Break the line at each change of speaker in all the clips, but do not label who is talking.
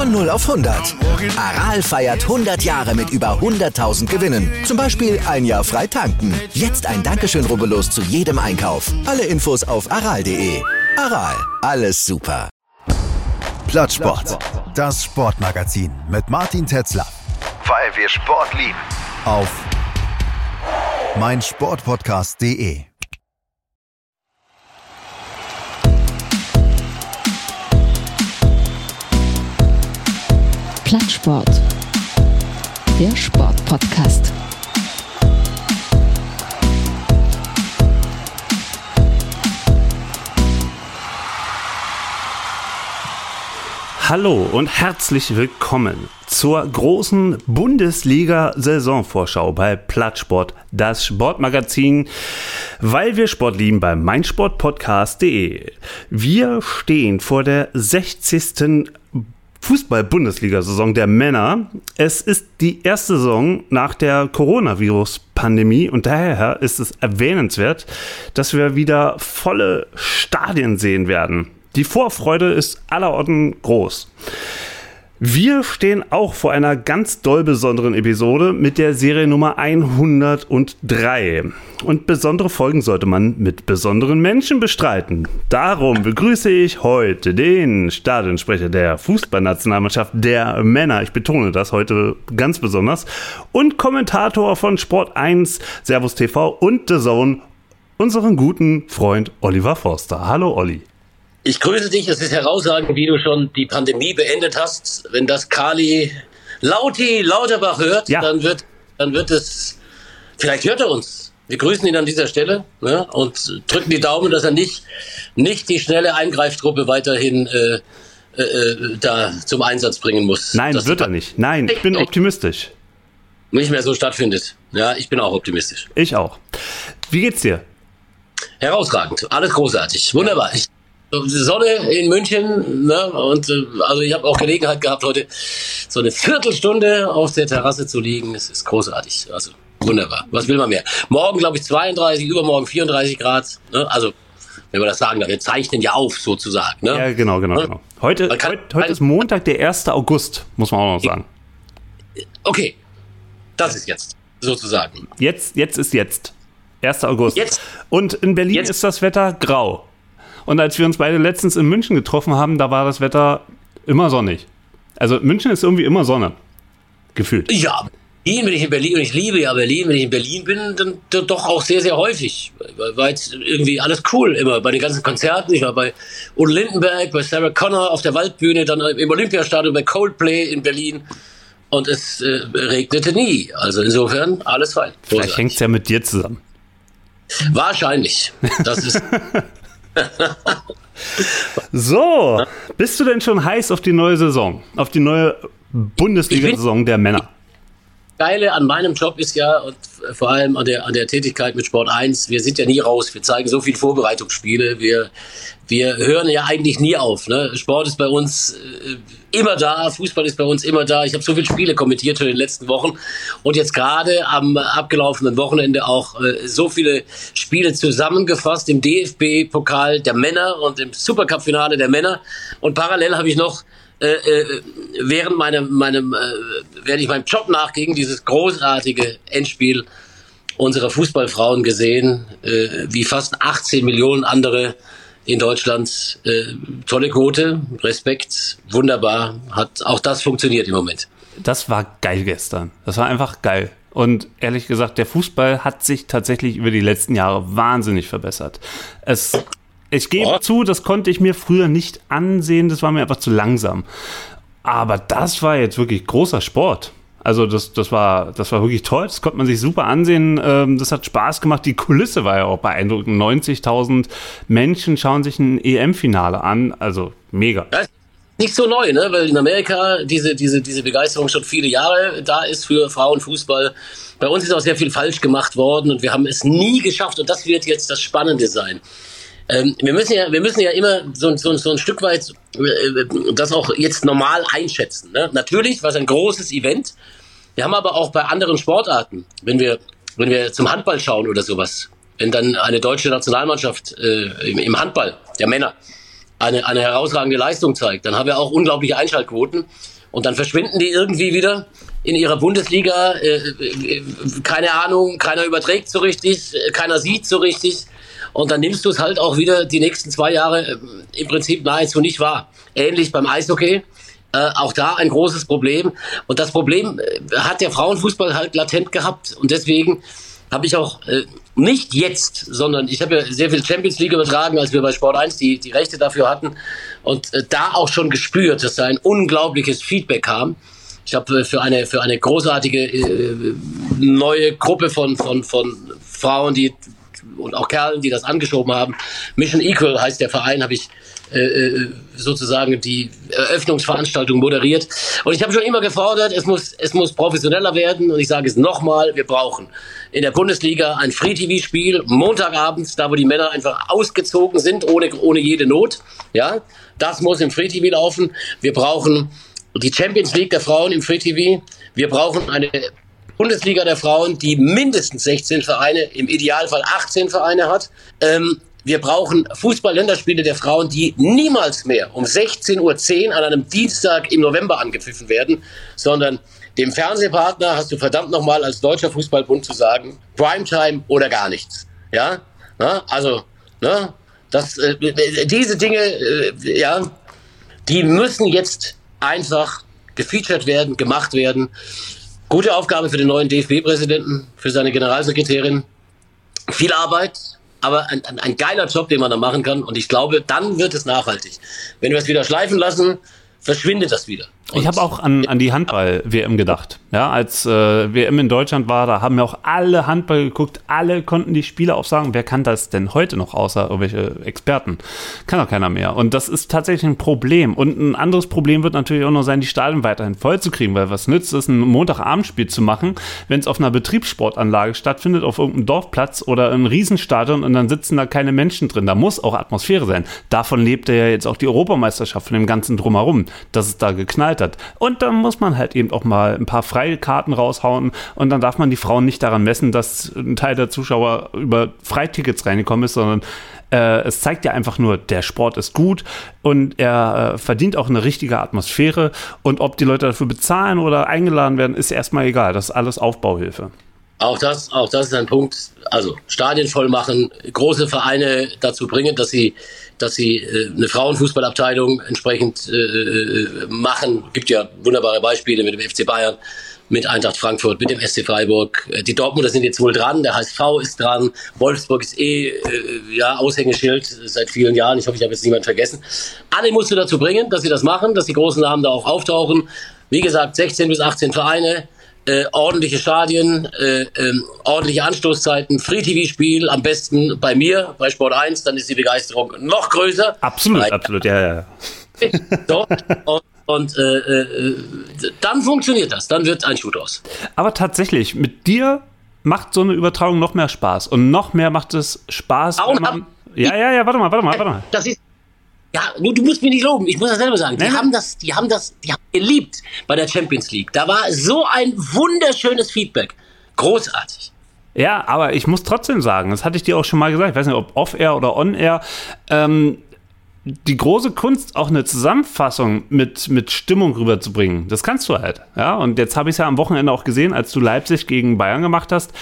Von 0 auf 100. Aral feiert 100 Jahre mit über 100.000 Gewinnen. Zum Beispiel ein Jahr frei tanken. Jetzt ein Dankeschön, rubbellos zu jedem Einkauf. Alle Infos auf aral.de. Aral, alles super.
Plattsport. Das Sportmagazin mit Martin Tetzler. Weil wir Sport lieben. Auf meinsportpodcast.de.
Plattsport. Der Sportpodcast.
Hallo und herzlich willkommen zur großen Bundesliga-Saisonvorschau bei Plattsport, das Sportmagazin, weil wir Sport lieben bei meinsportpodcast.de. Wir stehen vor der 60. Fußball-Bundesliga-Saison der Männer. Es ist die erste Saison nach der Coronavirus-Pandemie und daher ist es erwähnenswert, dass wir wieder volle Stadien sehen werden. Die Vorfreude ist allerorten groß. Wir stehen auch vor einer ganz doll besonderen Episode mit der Serie Nummer 103. Und besondere Folgen sollte man mit besonderen Menschen bestreiten. Darum begrüße ich heute den Stadionsprecher der Fußballnationalmannschaft der Männer. Ich betone das heute ganz besonders. Und Kommentator von Sport 1, Servus TV und The Zone, unseren guten Freund Oliver Forster. Hallo Olli.
Ich grüße dich. Es ist herausragend, wie du schon die Pandemie beendet hast. Wenn das Kali Lauti Lauterbach hört, ja. dann wird, dann wird es, vielleicht hört er uns. Wir grüßen ihn an dieser Stelle ne, und drücken die Daumen, dass er nicht, nicht die schnelle Eingreiftruppe weiterhin äh, äh, äh da zum Einsatz bringen muss.
Nein, das wird er nicht. Nein, ich bin optimistisch.
Nicht mehr so stattfindet. Ja, ich bin auch optimistisch.
Ich auch. Wie geht's dir?
Herausragend. Alles großartig. Wunderbar. Ich Sonne in München, ne? Und äh, also ich habe auch Gelegenheit gehabt, heute so eine Viertelstunde auf der Terrasse zu liegen. Es ist großartig. Also wunderbar. Was will man mehr? Morgen, glaube ich, 32, übermorgen 34 Grad. Ne? Also, wenn man das sagen darf, wir zeichnen ja auf sozusagen. Ne?
Ja, genau, genau, genau. Heute, kann, heute, heute ist Montag, der 1. August, muss man auch noch sagen.
Okay, das ist jetzt sozusagen.
Jetzt, jetzt ist jetzt. 1. August. Jetzt. Und in Berlin jetzt. ist das Wetter grau. Und als wir uns beide letztens in München getroffen haben, da war das Wetter immer sonnig. Also München ist irgendwie immer Sonne. Gefühlt.
Ja, Berlin, wenn ich in Berlin, und ich liebe ja Berlin, wenn ich in Berlin bin, dann, dann doch auch sehr, sehr häufig. War jetzt irgendwie alles cool immer. Bei den ganzen Konzerten, ich war bei Udo Lindenberg, bei Sarah Connor auf der Waldbühne, dann im Olympiastadion bei Coldplay in Berlin. Und es äh, regnete nie. Also insofern alles fein.
Vielleicht hängt es ja mit dir zusammen.
Wahrscheinlich. Das ist.
so, bist du denn schon heiß auf die neue Saison? Auf die neue Bundesliga-Saison der Männer?
Geile an meinem Job ist ja, und vor allem an der, an der Tätigkeit mit Sport 1, wir sind ja nie raus. Wir zeigen so viele Vorbereitungsspiele. Wir, wir hören ja eigentlich nie auf. Ne? Sport ist bei uns äh, immer da, Fußball ist bei uns immer da. Ich habe so viele Spiele kommentiert schon in den letzten Wochen und jetzt gerade am abgelaufenen Wochenende auch äh, so viele Spiele zusammengefasst im DFB-Pokal der Männer und im Supercup-Finale der Männer. Und parallel habe ich noch äh, äh, während meinem, meinem, äh, während ich meinem Job nachging, dieses großartige Endspiel unserer Fußballfrauen gesehen, äh, wie fast 18 Millionen andere in Deutschland. Äh, tolle Quote, Respekt, wunderbar. Hat auch das funktioniert im Moment.
Das war geil gestern. Das war einfach geil. Und ehrlich gesagt, der Fußball hat sich tatsächlich über die letzten Jahre wahnsinnig verbessert. Es ich gebe oh. zu, das konnte ich mir früher nicht ansehen, das war mir einfach zu langsam. Aber das war jetzt wirklich großer Sport. Also das, das, war, das war wirklich toll, das konnte man sich super ansehen, ähm, das hat Spaß gemacht, die Kulisse war ja auch beeindruckend. 90.000 Menschen schauen sich ein EM-Finale an, also mega.
nicht so neu, ne? weil in Amerika diese, diese, diese Begeisterung schon viele Jahre da ist für Frauenfußball. Bei uns ist auch sehr viel falsch gemacht worden und wir haben es nie geschafft und das wird jetzt das Spannende sein. Ähm, wir, müssen ja, wir müssen ja immer so, so, so ein Stück weit äh, das auch jetzt normal einschätzen. Ne? Natürlich war es ein großes Event. Wir haben aber auch bei anderen Sportarten, wenn wir, wenn wir zum Handball schauen oder sowas, wenn dann eine deutsche Nationalmannschaft äh, im, im Handball der Männer eine, eine herausragende Leistung zeigt, dann haben wir auch unglaubliche Einschaltquoten und dann verschwinden die irgendwie wieder in ihrer Bundesliga. Äh, äh, keine Ahnung, keiner überträgt so richtig, äh, keiner sieht so richtig. Und dann nimmst du es halt auch wieder die nächsten zwei Jahre äh, im Prinzip nahezu nicht wahr. Ähnlich beim Eishockey. Äh, auch da ein großes Problem. Und das Problem äh, hat der Frauenfußball halt latent gehabt. Und deswegen habe ich auch äh, nicht jetzt, sondern ich habe ja sehr viel Champions League übertragen, als wir bei Sport 1 die, die Rechte dafür hatten und äh, da auch schon gespürt, dass da ein unglaubliches Feedback kam. Ich habe äh, für eine für eine großartige neue Gruppe von von von Frauen, die und auch Kerlen, die das angeschoben haben. Mission Equal heißt der Verein, habe ich äh, äh, sozusagen die Eröffnungsveranstaltung moderiert. Und ich habe schon immer gefordert, es muss, es muss professioneller werden. Und ich sage es nochmal, wir brauchen in der Bundesliga ein Free-TV-Spiel, Montagabends, da wo die Männer einfach ausgezogen sind, ohne, ohne jede Not. Ja, das muss im Free-TV laufen. Wir brauchen die Champions League der Frauen im Free-TV. Wir brauchen eine Bundesliga der Frauen, die mindestens 16 Vereine, im Idealfall 18 Vereine hat. Ähm, wir brauchen Fußball-Länderspiele der Frauen, die niemals mehr um 16.10 Uhr an einem Dienstag im November angepfiffen werden, sondern dem Fernsehpartner hast du verdammt nochmal als Deutscher Fußballbund zu sagen, Primetime oder gar nichts. Ja, Na, also, ne? das, äh, diese Dinge, äh, ja, die müssen jetzt einfach gefeatured werden, gemacht werden. Gute Aufgabe für den neuen DFB-Präsidenten, für seine Generalsekretärin. Viel Arbeit, aber ein, ein, ein, geiler Job, den man da machen kann. Und ich glaube, dann wird es nachhaltig. Wenn wir es wieder schleifen lassen, verschwindet das wieder.
Und ich habe auch an, an die Handball-WM gedacht. Ja, als äh, WM in Deutschland war, da haben wir auch alle Handball geguckt, alle konnten die Spiele aufsagen. Wer kann das denn heute noch, außer irgendwelche Experten? Kann doch keiner mehr. Und das ist tatsächlich ein Problem. Und ein anderes Problem wird natürlich auch noch sein, die Stadien weiterhin voll zu kriegen, weil was nützt es, ein Montagabendspiel zu machen, wenn es auf einer Betriebssportanlage stattfindet, auf irgendeinem Dorfplatz oder einem Riesenstadion und dann sitzen da keine Menschen drin. Da muss auch Atmosphäre sein. Davon lebt ja jetzt auch die Europameisterschaft von dem ganzen Drumherum, dass es da geknallt hat. Und dann muss man halt eben auch mal ein paar Freikarten raushauen und dann darf man die Frauen nicht daran messen, dass ein Teil der Zuschauer über Freitickets reingekommen ist, sondern äh, es zeigt ja einfach nur, der Sport ist gut und er äh, verdient auch eine richtige Atmosphäre und ob die Leute dafür bezahlen oder eingeladen werden, ist erstmal egal. Das ist alles Aufbauhilfe.
Auch das, auch das ist ein Punkt. Also Stadien voll machen, große Vereine dazu bringen, dass sie dass sie äh, eine Frauenfußballabteilung entsprechend äh, äh machen. Gibt ja wunderbare Beispiele mit dem FC Bayern, mit Eintracht Frankfurt, mit dem SC Freiburg. Äh, die Dortmunder sind jetzt wohl dran, der HSV ist dran, Wolfsburg ist eh äh, ja Aushängeschild seit vielen Jahren. Ich hoffe, ich habe jetzt niemand vergessen. Alle musst du dazu bringen, dass sie das machen, dass die großen Namen da auch auftauchen. Wie gesagt, 16 bis 18 Vereine äh, ordentliche Stadien, äh, äh, ordentliche Anstoßzeiten, Free-TV-Spiel, am besten bei mir, bei Sport 1, dann ist die Begeisterung noch größer.
Absolut, Nein. absolut, ja, ja.
so, und, und äh, äh, dann funktioniert das, dann wird ein Shoot aus.
Aber tatsächlich, mit dir macht so eine Übertragung noch mehr Spaß und noch mehr macht es Spaß, wenn man, ja, ja, ja, warte mal, warte mal, warte mal.
Das ist ja, du, du musst mir nicht loben, ich muss das selber sagen. Die nee. haben das, die haben das, die haben geliebt bei der Champions League. Da war so ein wunderschönes Feedback. Großartig.
Ja, aber ich muss trotzdem sagen, das hatte ich dir auch schon mal gesagt, ich weiß nicht, ob off-air oder on-air, ähm, die große Kunst, auch eine Zusammenfassung mit, mit Stimmung rüberzubringen, das kannst du halt. Ja, und jetzt habe ich es ja am Wochenende auch gesehen, als du Leipzig gegen Bayern gemacht hast.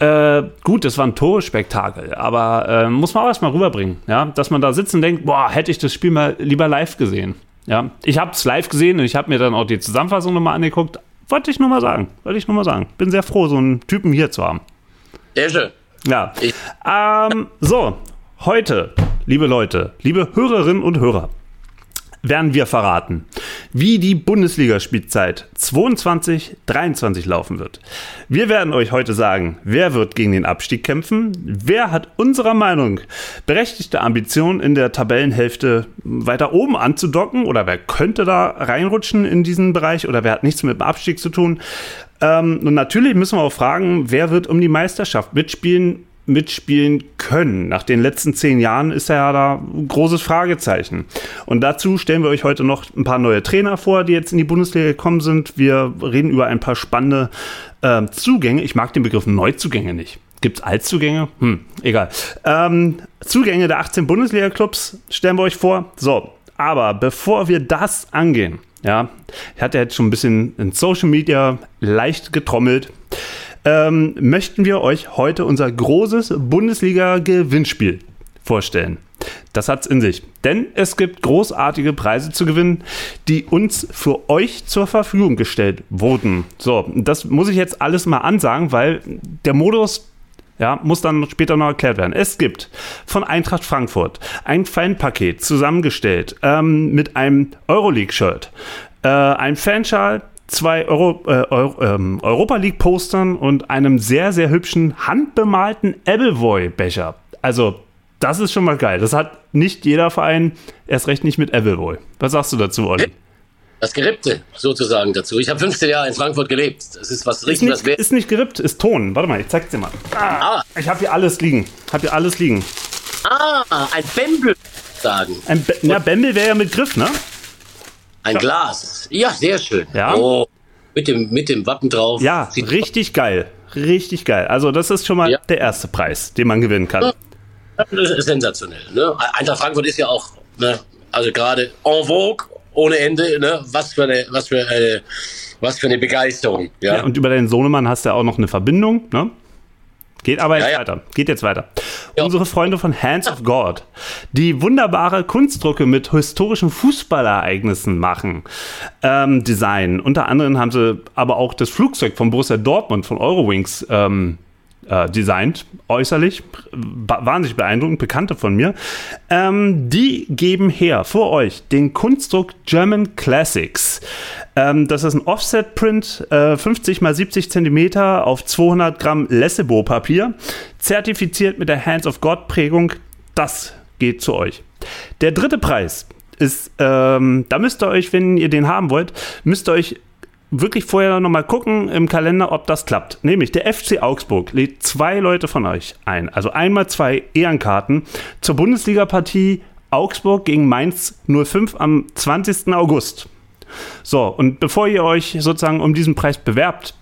Äh, gut, das war ein Torspektakel, aber äh, muss man auch erstmal rüberbringen, ja, dass man da sitzt und denkt, boah, hätte ich das Spiel mal lieber live gesehen. Ja, ich habe es live gesehen und ich habe mir dann auch die Zusammenfassung nochmal angeguckt. Wollte ich nur mal sagen, wollte ich nur mal sagen. Bin sehr froh, so einen Typen hier zu haben.
Sehr schön.
Ja. Ähm, so, heute, liebe Leute, liebe Hörerinnen und Hörer, werden wir verraten, wie die Bundesligaspielzeit 22-23 laufen wird. Wir werden euch heute sagen, wer wird gegen den Abstieg kämpfen, wer hat unserer Meinung berechtigte Ambitionen in der Tabellenhälfte weiter oben anzudocken oder wer könnte da reinrutschen in diesen Bereich oder wer hat nichts mit dem Abstieg zu tun. Ähm, und natürlich müssen wir auch fragen, wer wird um die Meisterschaft mitspielen mitspielen können. Nach den letzten zehn Jahren ist ja da ein großes Fragezeichen. Und dazu stellen wir euch heute noch ein paar neue Trainer vor, die jetzt in die Bundesliga gekommen sind. Wir reden über ein paar spannende äh, Zugänge. Ich mag den Begriff Neuzugänge nicht. Gibt es Altzugänge? Hm, egal. Ähm, Zugänge der 18 Bundesliga-Clubs stellen wir euch vor. So, aber bevor wir das angehen, ja, ich hatte jetzt schon ein bisschen in Social Media leicht getrommelt ähm, möchten wir euch heute unser großes Bundesliga-Gewinnspiel vorstellen. Das hat's in sich. Denn es gibt großartige Preise zu gewinnen, die uns für euch zur Verfügung gestellt wurden. So, das muss ich jetzt alles mal ansagen, weil der Modus ja, muss dann später noch erklärt werden. Es gibt von Eintracht Frankfurt ein Fanpaket zusammengestellt ähm, mit einem Euroleague-Shirt, äh, ein Fanschal, zwei Euro, äh, Euro, ähm, Europa League Postern und einem sehr, sehr hübschen handbemalten Appleboy-Becher. Also, das ist schon mal geil. Das hat nicht jeder Verein, erst recht nicht mit Appleboy. Was sagst du dazu, Olli?
Das Gerippte sozusagen dazu. Ich habe 15 Jahre in Frankfurt gelebt. Das ist was richtig,
ist nicht, Ist nicht gerippt, ist Ton. Warte mal, ich zeig's dir mal. Ah, ah. Ich habe hier alles liegen. Hab hier alles liegen.
Ah, ein Bembel sagen.
Ein Be ja, Bembel wäre ja mit Griff, ne?
Ein ja. Glas. Ja, sehr schön.
Ja.
Oh, mit dem, mit dem Wappen drauf.
Ja, Sieht richtig geil. Richtig geil. Also, das ist schon mal ja. der erste Preis, den man gewinnen kann.
Das ist sensationell. Ne? Eintracht Frankfurt ist ja auch, ne, also gerade en vogue, ohne Ende. Ne? Was für eine, was für eine, was für eine Begeisterung. Ja? ja
und über deinen Sohnemann hast du ja auch noch eine Verbindung. Ne? Geht aber jetzt ja, ja. weiter. Geht jetzt weiter. Ja. Unsere Freunde von Hands of God, die wunderbare Kunstdrucke mit historischen Fußballereignissen machen, ähm, designen. Unter anderem haben sie aber auch das Flugzeug von Borussia Dortmund von Eurowings ähm, äh, designt, äußerlich. Wahnsinnig beeindruckend, Bekannte von mir. Ähm, die geben her für euch den Kunstdruck German Classics. Ähm, das ist ein Offset-Print, äh, 50 x 70 cm auf 200 Gramm Lessebo-Papier, zertifiziert mit der Hands of God-Prägung. Das geht zu euch. Der dritte Preis ist, ähm, da müsst ihr euch, wenn ihr den haben wollt, müsst ihr euch wirklich vorher nochmal gucken im Kalender, ob das klappt. Nämlich der FC Augsburg lädt zwei Leute von euch ein. Also einmal zwei Ehrenkarten zur Bundesliga-Partie Augsburg gegen Mainz 05 am 20. August. So, und bevor ihr euch sozusagen um diesen Preis bewerbt,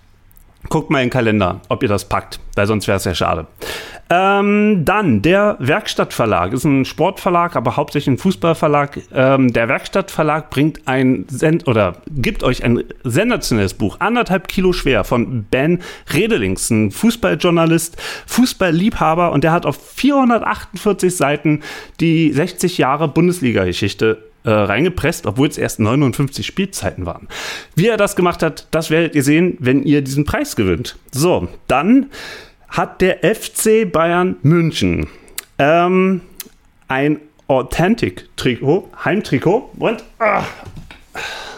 guckt mal in den Kalender, ob ihr das packt, weil sonst wäre es ja schade. Ähm, dann der Werkstattverlag ist ein Sportverlag, aber hauptsächlich ein Fußballverlag. Ähm, der Werkstattverlag bringt ein Send oder gibt euch ein sensationelles Buch, anderthalb Kilo schwer von Ben Redelings, ein Fußballjournalist, Fußballliebhaber und der hat auf 448 Seiten die 60 Jahre Bundesliga-Geschichte äh, reingepresst, obwohl es erst 59 Spielzeiten waren. Wie er das gemacht hat, das werdet ihr sehen, wenn ihr diesen Preis gewinnt. So, dann hat der FC Bayern München ähm, ein Authentic-Trikot, Heimtrikot. Und ah,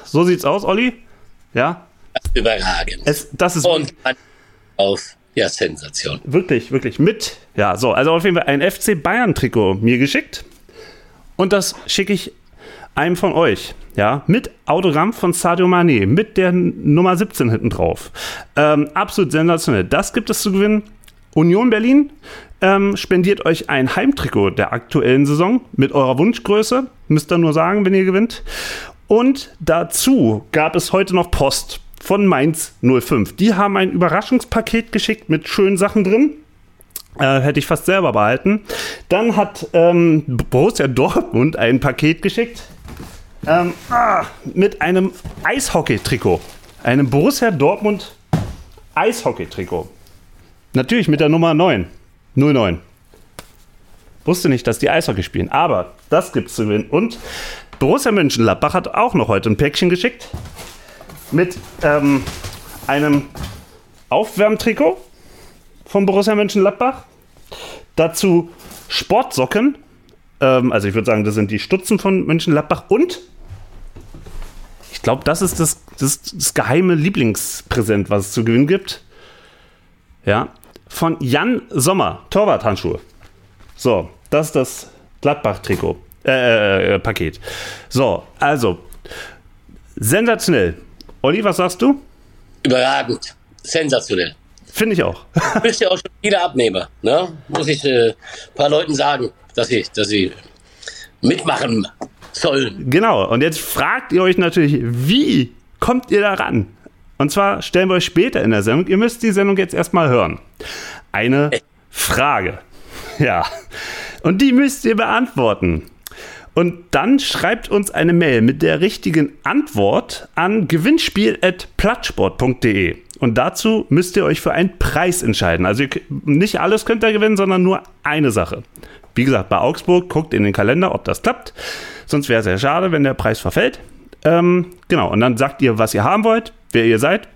so sieht's aus, Olli. Ja.
Überragend.
Es, das ist
und auf ja, Sensation.
Wirklich, wirklich mit. Ja, so, also auf jeden Fall ein FC Bayern-Trikot mir geschickt. Und das schicke ich einem von euch, ja, mit Autogramm von Sadio Mane, mit der Nummer 17 hinten drauf. Ähm, absolut sensationell. Das gibt es zu gewinnen. Union Berlin ähm, spendiert euch ein Heimtrikot der aktuellen Saison mit eurer Wunschgröße. Müsst ihr nur sagen, wenn ihr gewinnt. Und dazu gab es heute noch Post von Mainz 05. Die haben ein Überraschungspaket geschickt mit schönen Sachen drin. Äh, hätte ich fast selber behalten. Dann hat ähm, Borussia Dortmund ein Paket geschickt ähm, ah, mit einem Eishockey-Trikot. Einem Borussia Dortmund Eishockey-Trikot. Natürlich mit der Nummer 9. 09. Wusste nicht, dass die Eishockey spielen, aber das gibt's zu gewinnen. Und Borussia Mönchengladbach hat auch noch heute ein Päckchen geschickt mit ähm, einem Aufwärmtrikot von Borussia Mönchengladbach. Dazu Sportsocken. Ähm, also ich würde sagen, das sind die Stutzen von Mönchengladbach und ich glaube, das ist das, das, das geheime Lieblingspräsent, was es zu gewinnen gibt. Ja, von Jan Sommer, Torwarthandschuhe. So, das ist das Gladbach-Trikot, äh, äh, Paket. So, also, sensationell. Olli, was sagst du?
Überragend. Sensationell.
Finde ich auch.
Du bist ja auch schon wieder Abnehmer, ne? Muss ich äh, ein paar Leuten sagen, dass sie, dass sie mitmachen sollen.
Genau. Und jetzt fragt ihr euch natürlich, wie kommt ihr da ran? Und zwar stellen wir euch später in der Sendung, ihr müsst die Sendung jetzt erstmal hören. Eine Frage. Ja. Und die müsst ihr beantworten. Und dann schreibt uns eine Mail mit der richtigen Antwort an gewinnspiel.plattsport.de. Und dazu müsst ihr euch für einen Preis entscheiden. Also nicht alles könnt ihr gewinnen, sondern nur eine Sache. Wie gesagt, bei Augsburg guckt in den Kalender, ob das klappt. Sonst wäre es sehr schade, wenn der Preis verfällt. Ähm, genau, und dann sagt ihr, was ihr haben wollt, wer ihr seid.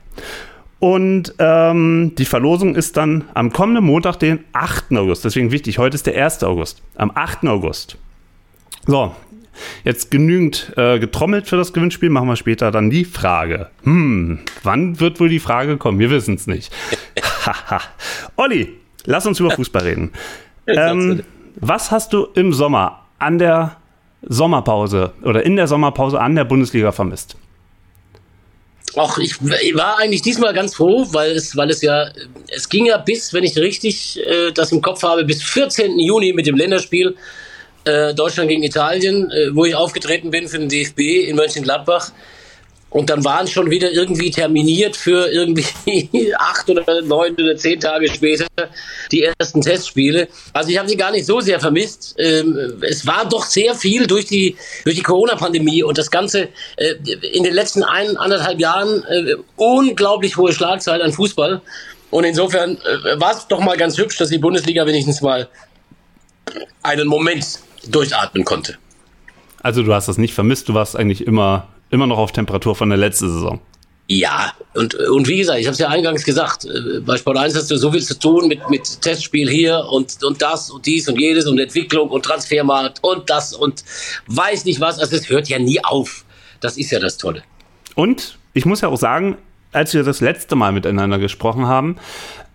Und ähm, die Verlosung ist dann am kommenden Montag, den 8. August. Deswegen wichtig, heute ist der 1. August. Am 8. August. So, jetzt genügend äh, getrommelt für das Gewinnspiel. Machen wir später dann die Frage. Hm, wann wird wohl die Frage kommen? Wir wissen es nicht. Olli, lass uns über Fußball reden. Ähm, was hast du im Sommer an der Sommerpause oder in der Sommerpause an der Bundesliga vermisst?
Ach, ich war eigentlich diesmal ganz froh, weil es, weil es ja, es ging ja bis, wenn ich richtig äh, das im Kopf habe, bis 14. Juni mit dem Länderspiel äh, Deutschland gegen Italien, äh, wo ich aufgetreten bin für den DFB in Mönchengladbach. Und dann waren schon wieder irgendwie terminiert für irgendwie acht oder neun oder zehn Tage später die ersten Testspiele. Also ich habe sie gar nicht so sehr vermisst. Ähm, es war doch sehr viel durch die, durch die Corona-Pandemie und das Ganze äh, in den letzten ein, anderthalb Jahren äh, unglaublich hohe Schlagzeilen an Fußball. Und insofern war es doch mal ganz hübsch, dass die Bundesliga wenigstens mal einen Moment durchatmen konnte.
Also du hast das nicht vermisst, du warst eigentlich immer, immer noch auf Temperatur von der letzten Saison.
Ja, und, und wie gesagt, ich habe es ja eingangs gesagt, äh, bei Sport 1 hast du so viel zu tun mit, mit Testspiel hier und, und das und dies und jedes und Entwicklung und Transfermarkt und das und weiß nicht was. Also es hört ja nie auf. Das ist ja das Tolle.
Und ich muss ja auch sagen, als wir das letzte Mal miteinander gesprochen haben,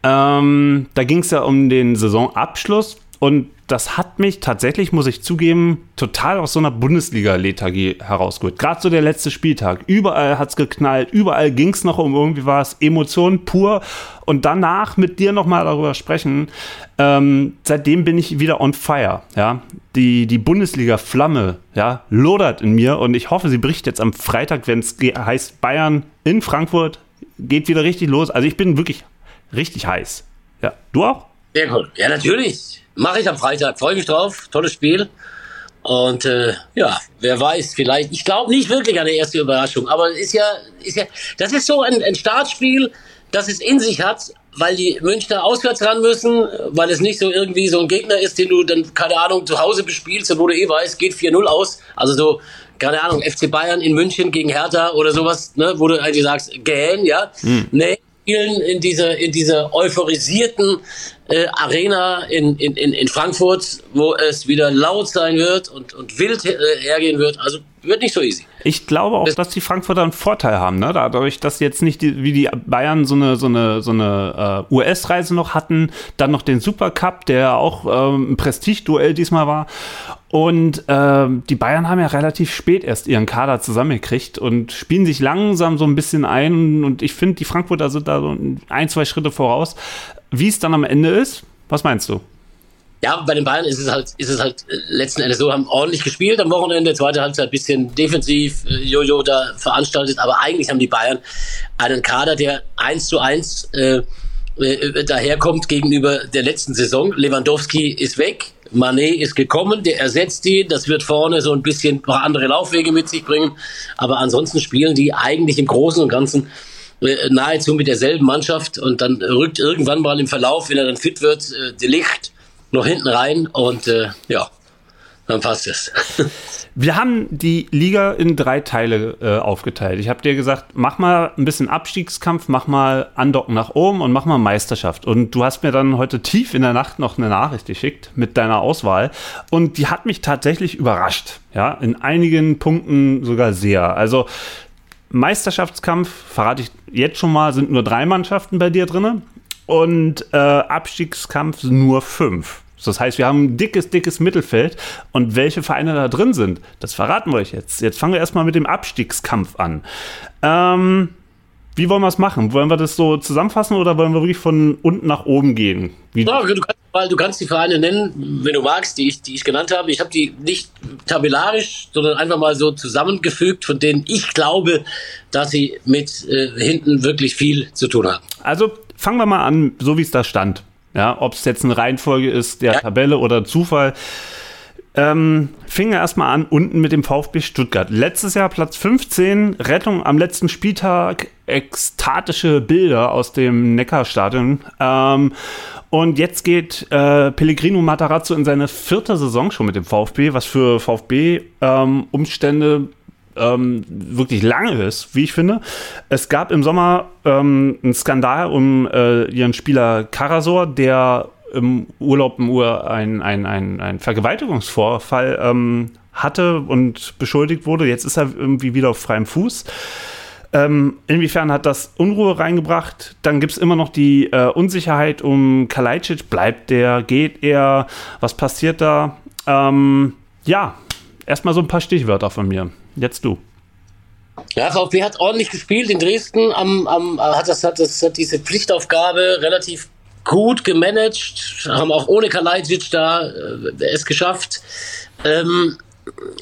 ähm, da ging es ja um den Saisonabschluss und das hat mich tatsächlich, muss ich zugeben, total aus so einer Bundesliga-Lethargie herausgeholt. Gerade so der letzte Spieltag. Überall hat es geknallt, überall ging es noch um irgendwie was, Emotionen pur. Und danach mit dir nochmal darüber sprechen, ähm, seitdem bin ich wieder on fire. Ja? Die, die Bundesliga-Flamme ja, lodert in mir und ich hoffe, sie bricht jetzt am Freitag, wenn es heißt Bayern in Frankfurt, geht wieder richtig los. Also ich bin wirklich richtig heiß. Ja, du auch?
Sehr cool. Ja, natürlich. Mache ich am Freitag. Freue mich drauf. Tolles Spiel. Und äh, ja, wer weiß, vielleicht, ich glaube nicht wirklich an die erste Überraschung, aber ist ja, ist ja, das ist so ein, ein Startspiel, das es in sich hat, weil die Münchner auswärts ran müssen, weil es nicht so irgendwie so ein Gegner ist, den du dann, keine Ahnung, zu Hause bespielst und wo du eh weißt, geht 4-0 aus. Also so, keine Ahnung, FC Bayern in München gegen Hertha oder sowas, ne, wo du eigentlich sagst, gähn, ja. Hm. Nee, spielen in dieser, in dieser euphorisierten äh, Arena in, in, in Frankfurt, wo es wieder laut sein wird und, und wild äh, hergehen wird. Also wird nicht so easy.
Ich glaube auch, dass die Frankfurter einen Vorteil haben, ne? dadurch, dass sie jetzt nicht die, wie die Bayern so eine, so eine, so eine uh, US-Reise noch hatten, dann noch den Supercup, der auch ähm, ein Prestigeduell diesmal war. Und ähm, die Bayern haben ja relativ spät erst ihren Kader zusammengekriegt und spielen sich langsam so ein bisschen ein. Und ich finde, die Frankfurter sind da so ein, zwei Schritte voraus. Wie es dann am Ende ist, was meinst du?
Ja, bei den Bayern ist es halt, ist es halt äh, letzten Endes so, haben ordentlich gespielt am Wochenende, zweite Halbzeit bisschen defensiv, äh, Jojo da veranstaltet, aber eigentlich haben die Bayern einen Kader, der eins zu eins äh, äh, daherkommt gegenüber der letzten Saison. Lewandowski ist weg, Manet ist gekommen, der ersetzt ihn, das wird vorne so ein bisschen ein paar andere Laufwege mit sich bringen, aber ansonsten spielen die eigentlich im Großen und Ganzen äh, nahezu mit derselben Mannschaft und dann rückt irgendwann mal im Verlauf, wenn er dann fit wird, äh, der Licht noch hinten rein und äh, ja, dann passt es.
Wir haben die Liga in drei Teile äh, aufgeteilt. Ich habe dir gesagt, mach mal ein bisschen Abstiegskampf, mach mal Andocken nach oben und mach mal Meisterschaft. Und du hast mir dann heute tief in der Nacht noch eine Nachricht geschickt mit deiner Auswahl. Und die hat mich tatsächlich überrascht. Ja, in einigen Punkten sogar sehr. Also Meisterschaftskampf, verrate ich jetzt schon mal, sind nur drei Mannschaften bei dir drin und äh, Abstiegskampf nur fünf. Das heißt, wir haben ein dickes, dickes Mittelfeld. Und welche Vereine da drin sind, das verraten wir euch jetzt. Jetzt fangen wir erstmal mit dem Abstiegskampf an. Ähm, wie wollen wir es machen? Wollen wir das so zusammenfassen oder wollen wir wirklich von unten nach oben gehen?
Ja, du, kannst, du kannst die Vereine nennen, wenn du magst, die ich, die ich genannt habe. Ich habe die nicht tabellarisch, sondern einfach mal so zusammengefügt, von denen ich glaube, dass sie mit äh, hinten wirklich viel zu tun haben.
Also fangen wir mal an, so wie es da stand. Ja, ob es jetzt eine Reihenfolge ist der ja. Tabelle oder Zufall. Ähm, fing er erstmal an unten mit dem VfB Stuttgart. Letztes Jahr Platz 15, Rettung am letzten Spieltag, ekstatische Bilder aus dem Neckarstadion. Ähm, und jetzt geht äh, Pellegrino Matarazzo in seine vierte Saison schon mit dem VfB, was für VfB-Umstände ähm, ähm, wirklich lange ist, wie ich finde. Es gab im Sommer ähm, einen Skandal um äh, ihren Spieler Karasor, der im Urlaub im Ur ein, ein, ein, ein Vergewaltigungsvorfall ähm, hatte und beschuldigt wurde. Jetzt ist er irgendwie wieder auf freiem Fuß. Ähm, inwiefern hat das Unruhe reingebracht? Dann gibt es immer noch die äh, Unsicherheit um Kalajdzic. Bleibt der? Geht er? Was passiert da? Ähm, ja, erstmal so ein paar Stichwörter von mir. Jetzt du.
Ja, VfB hat ordentlich gespielt in Dresden, am, am, hat, das, hat, das, hat diese Pflichtaufgabe relativ gut gemanagt, haben auch ohne Kalajdzic da äh, es geschafft. Ähm,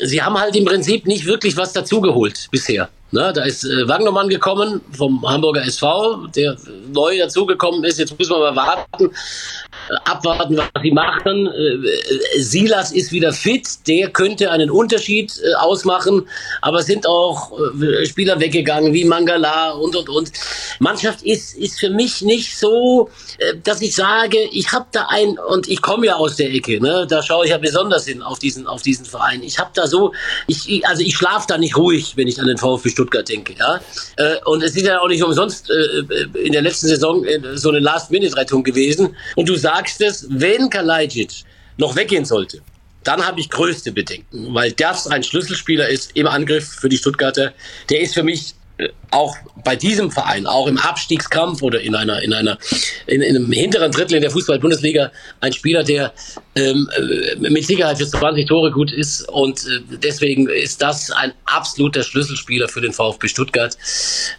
sie haben halt im Prinzip nicht wirklich was dazugeholt bisher. Ne, da ist äh, Wagnermann gekommen vom Hamburger SV, der neu dazugekommen ist. Jetzt müssen wir mal warten, äh, abwarten, was sie machen. Äh, Silas ist wieder fit, der könnte einen Unterschied äh, ausmachen, aber es sind auch äh, Spieler weggegangen wie Mangala und und und. Mannschaft ist ist für mich nicht so, äh, dass ich sage, ich habe da ein und ich komme ja aus der Ecke, ne? Da schaue ich ja besonders hin auf diesen auf diesen Verein. Ich habe da so, ich also ich schlafe da nicht ruhig, wenn ich an den VfB Stuttgart denke. Ja? Äh, und es ist ja auch nicht umsonst äh, in der letzten Saison äh, so eine Last-Minute-Rettung gewesen. Und du sagst es, wenn Kalajdzic noch weggehen sollte, dann habe ich größte Bedenken, weil das ein Schlüsselspieler ist im Angriff für die Stuttgarter. Der ist für mich auch bei diesem Verein, auch im Abstiegskampf oder in einer, in einer, in, in einem hinteren Drittel in der Fußball-Bundesliga ein Spieler, der ähm, äh, mit Sicherheit für 20 Tore gut ist und äh, deswegen ist das ein absoluter Schlüsselspieler für den VfB Stuttgart.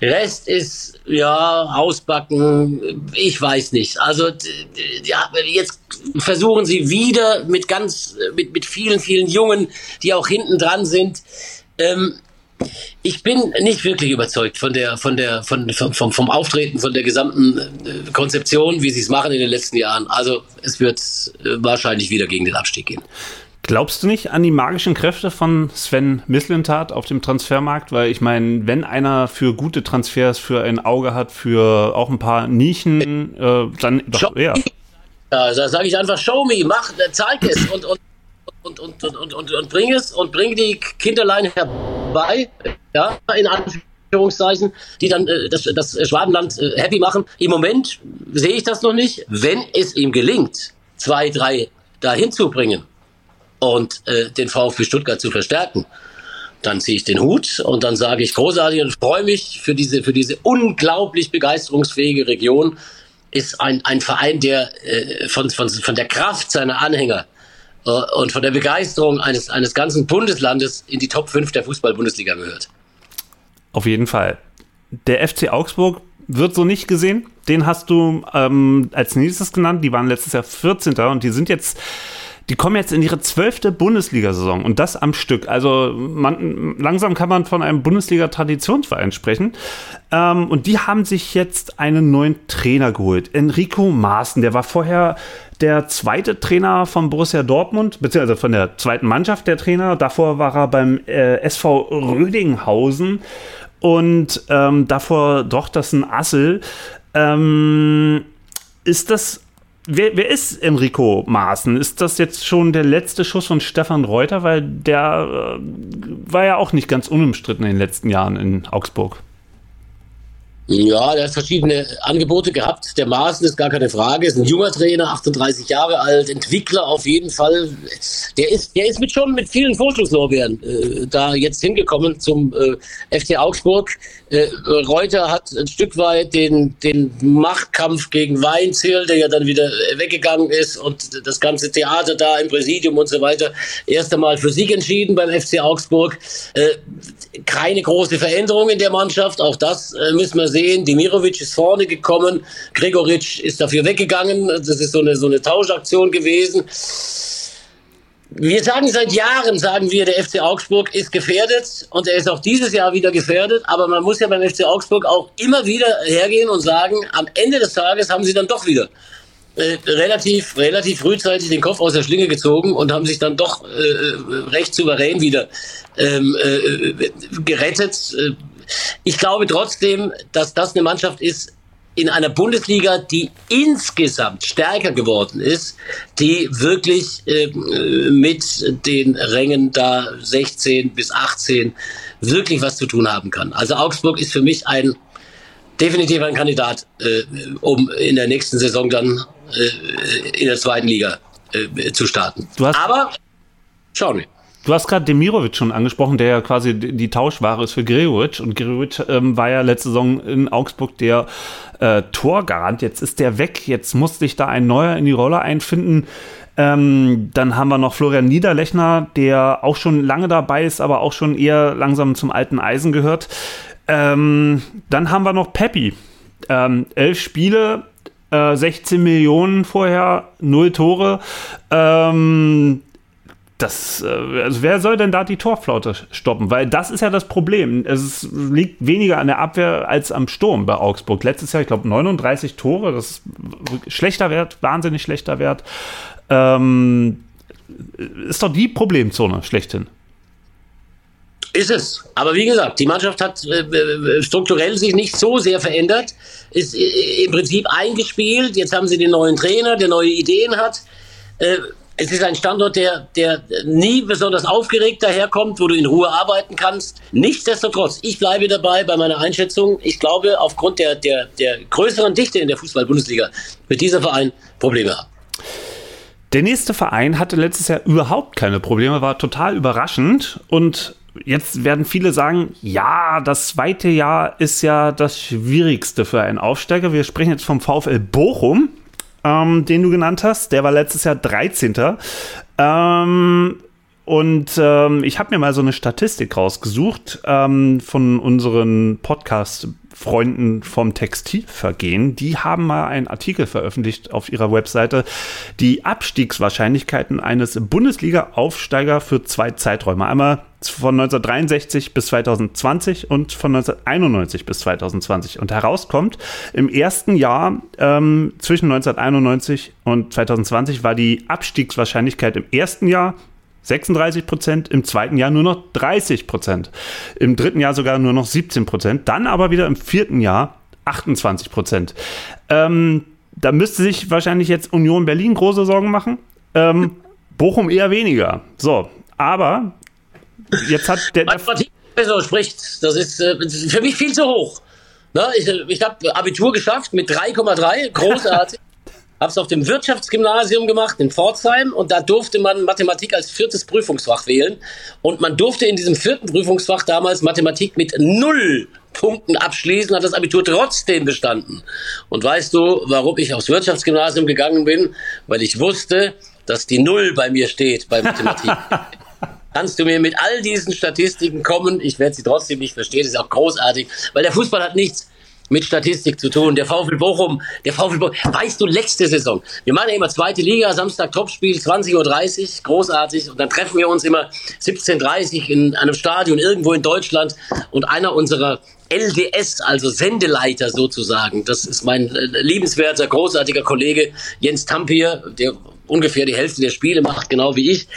Rest ist ja ausbacken, ich weiß nicht. Also ja, jetzt versuchen sie wieder mit ganz, mit mit vielen vielen Jungen, die auch hinten dran sind. Ähm, ich bin nicht wirklich überzeugt von der, von der, von, vom, vom Auftreten, von der gesamten äh, Konzeption, wie sie es machen in den letzten Jahren. Also es wird äh, wahrscheinlich wieder gegen den Abstieg gehen.
Glaubst du nicht an die magischen Kräfte von Sven Mislintat auf dem Transfermarkt? Weil ich meine, wenn einer für gute Transfers für ein Auge hat, für auch ein paar Nischen, äh, dann doch eher.
Ja, da sage ich einfach, show me, mach, zeig es und, und und, und, und, und, und bring es und bring die Kinderlein herbei, ja, in Anführungszeichen, die dann äh, das, das Schwabenland äh, happy machen. Im Moment sehe ich das noch nicht. Wenn es ihm gelingt, zwei, drei dahin zu bringen und äh, den VfB Stuttgart zu verstärken, dann ziehe ich den Hut und dann sage ich großartig und freue mich für diese, für diese unglaublich begeisterungsfähige Region. Ist ein, ein Verein, der äh, von, von, von der Kraft seiner Anhänger und von der Begeisterung eines, eines ganzen Bundeslandes in die Top 5 der Fußball-Bundesliga gehört.
Auf jeden Fall. Der FC Augsburg wird so nicht gesehen. Den hast du ähm, als nächstes genannt. Die waren letztes Jahr 14. und die sind jetzt die kommen jetzt in ihre zwölfte Bundesliga-Saison und das am Stück. Also man, langsam kann man von einem Bundesliga-Traditionsverein sprechen. Ähm, und die haben sich jetzt einen neuen Trainer geholt. Enrico Maaßen, der war vorher der zweite Trainer von Borussia Dortmund, beziehungsweise von der zweiten Mannschaft der Trainer. Davor war er beim äh, SV Rödinghausen und ähm, davor doch das ein Assel. Ähm, ist das Wer, wer, ist Enrico Maaßen? Ist das jetzt schon der letzte Schuss von Stefan Reuter? Weil der äh, war ja auch nicht ganz unumstritten in den letzten Jahren in Augsburg.
Ja, der hat verschiedene Angebote gehabt. Der Maaßen ist gar keine Frage, ist ein junger Trainer, 38 Jahre alt, Entwickler auf jeden Fall. Der ist, der ist mit schon mit vielen Vorschusslorbeeren äh, da jetzt hingekommen zum äh, FC Augsburg. Äh, Reuter hat ein Stück weit den, den Machtkampf gegen Weinzierl, der ja dann wieder weggegangen ist und das ganze Theater da im Präsidium und so weiter erst einmal für sich entschieden beim FC Augsburg. Äh, keine große Veränderung in der Mannschaft, auch das äh, müssen wir sehen. Dimirovic ist vorne gekommen, Gregoritsch ist dafür weggegangen. Das ist so eine, so eine Tauschaktion gewesen. Wir sagen seit Jahren, sagen wir, der FC Augsburg ist gefährdet und er ist auch dieses Jahr wieder gefährdet. Aber man muss ja beim FC Augsburg auch immer wieder hergehen und sagen, am Ende des Tages haben sie dann doch wieder äh, relativ, relativ frühzeitig den Kopf aus der Schlinge gezogen und haben sich dann doch äh, recht souverän wieder ähm, äh, gerettet. Ich glaube trotzdem, dass das eine Mannschaft ist, in einer Bundesliga, die insgesamt stärker geworden ist, die wirklich äh, mit den Rängen da 16 bis 18 wirklich was zu tun haben kann. Also Augsburg ist für mich ein definitiv ein Kandidat, äh, um in der nächsten Saison dann äh, in der zweiten Liga äh, zu starten. Aber schauen wir.
Du hast gerade Demirovic schon angesprochen, der ja quasi die Tauschware ist für Gregoritsch. Und Gregoritsch ähm, war ja letzte Saison in Augsburg der äh, Torgarant. Jetzt ist der weg. Jetzt muss sich da ein neuer in die Rolle einfinden. Ähm, dann haben wir noch Florian Niederlechner, der auch schon lange dabei ist, aber auch schon eher langsam zum alten Eisen gehört. Ähm, dann haben wir noch Peppi. Ähm, elf Spiele, äh, 16 Millionen vorher, null Tore. Ähm, das, äh, also wer soll denn da die Torflaute stoppen? Weil das ist ja das Problem. Es liegt weniger an der Abwehr als am Sturm bei Augsburg. Letztes Jahr, ich glaube, 39 Tore. Das ist schlechter Wert, wahnsinnig schlechter Wert. Ähm, ist doch die Problemzone schlechthin.
Ist es. Aber wie gesagt, die Mannschaft hat äh, äh strukturell sich nicht so sehr verändert. Ist äh, im Prinzip eingespielt. Jetzt haben sie den neuen Trainer, der neue Ideen hat. Äh, es ist ein Standort, der, der nie besonders aufgeregt daherkommt, wo du in Ruhe arbeiten kannst. Nichtsdestotrotz, ich bleibe dabei bei meiner Einschätzung. Ich glaube, aufgrund der, der, der größeren Dichte in der Fußball-Bundesliga wird dieser Verein Probleme haben.
Der nächste Verein hatte letztes Jahr überhaupt keine Probleme, war total überraschend und jetzt werden viele sagen, ja, das zweite Jahr ist ja das schwierigste für einen Aufsteiger. Wir sprechen jetzt vom VfL Bochum ähm, den du genannt hast. Der war letztes Jahr 13. Ähm, und ähm, ich habe mir mal so eine Statistik rausgesucht ähm, von unseren Podcast-Freunden vom Textilvergehen. Die haben mal einen Artikel veröffentlicht auf ihrer Webseite, die Abstiegswahrscheinlichkeiten eines Bundesliga-Aufsteiger für zwei Zeiträume. Einmal von 1963 bis 2020 und von 1991 bis 2020. Und herauskommt, im ersten Jahr ähm, zwischen 1991 und 2020 war die Abstiegswahrscheinlichkeit im ersten Jahr 36 Prozent, im zweiten Jahr nur noch 30 Prozent, im dritten Jahr sogar nur noch 17 Prozent, dann aber wieder im vierten Jahr 28 Prozent. Ähm, da müsste sich wahrscheinlich jetzt Union Berlin große Sorgen machen. Ähm, Bochum eher weniger. So, aber jetzt hat der. der
Professor spricht, das ist äh, für mich viel zu hoch. Na, ich ich habe Abitur geschafft mit 3,3, großartig. habe es auf dem Wirtschaftsgymnasium gemacht in Pforzheim und da durfte man Mathematik als viertes Prüfungsfach wählen und man durfte in diesem vierten Prüfungsfach damals Mathematik mit null Punkten abschließen, hat das Abitur trotzdem bestanden. Und weißt du, warum ich aufs Wirtschaftsgymnasium gegangen bin? Weil ich wusste, dass die Null bei mir steht bei Mathematik. Kannst du mir mit all diesen Statistiken kommen? Ich werde sie trotzdem nicht verstehen. Das ist auch großartig, weil der Fußball hat nichts mit Statistik zu tun. Der VfL Bochum, der VfL Bochum, weißt du, letzte Saison, wir machen ja immer zweite Liga, Samstag Topspiel, 20.30 Uhr, großartig, und dann treffen wir uns immer 17.30 Uhr in einem Stadion irgendwo in Deutschland und einer unserer LDS, also Sendeleiter sozusagen, das ist mein äh, liebenswerter, großartiger Kollege Jens Tampier, der ungefähr die Hälfte der Spiele macht, genau wie ich.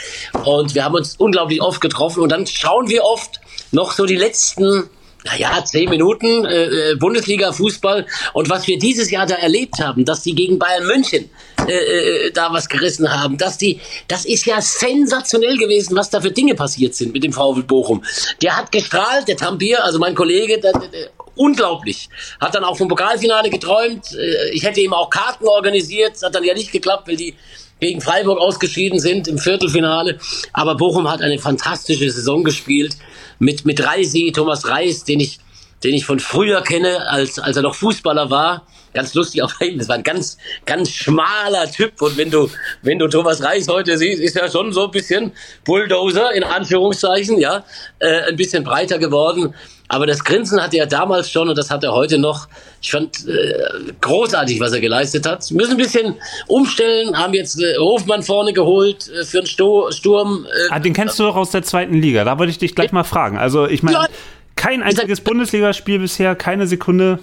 Und wir haben uns unglaublich oft getroffen und dann schauen wir oft noch so die letzten naja, zehn Minuten äh, äh, Bundesliga-Fußball. Und was wir dieses Jahr da erlebt haben, dass die gegen Bayern München äh, äh, da was gerissen haben, dass die, das ist ja sensationell gewesen, was da für Dinge passiert sind mit dem VfL Bochum. Der hat gestrahlt, der Tampier, also mein Kollege, der, der, unglaublich. Hat dann auch vom Pokalfinale geträumt. Äh, ich hätte ihm auch Karten organisiert, hat dann ja nicht geklappt, weil die gegen Freiburg ausgeschieden sind im Viertelfinale. Aber Bochum hat eine fantastische Saison gespielt mit, mit Reisi, Thomas Reis, den ich, den ich von früher kenne, als, als er noch Fußballer war. Ganz lustig auf ihn. Das war ein ganz, ganz schmaler Typ. Und wenn du, wenn du Thomas Reis heute siehst, ist er schon so ein bisschen Bulldozer, in Anführungszeichen, ja, äh, ein bisschen breiter geworden. Aber das Grinsen hatte er damals schon und das hat er heute noch. Ich fand äh, großartig, was er geleistet hat. Wir müssen ein bisschen umstellen, haben jetzt äh, Hofmann vorne geholt äh, für den Sto Sturm.
Äh, ah, den kennst du doch aus der zweiten Liga. Da wollte ich dich gleich mal fragen. Also ich meine, kein einziges Bundesligaspiel bisher, keine Sekunde.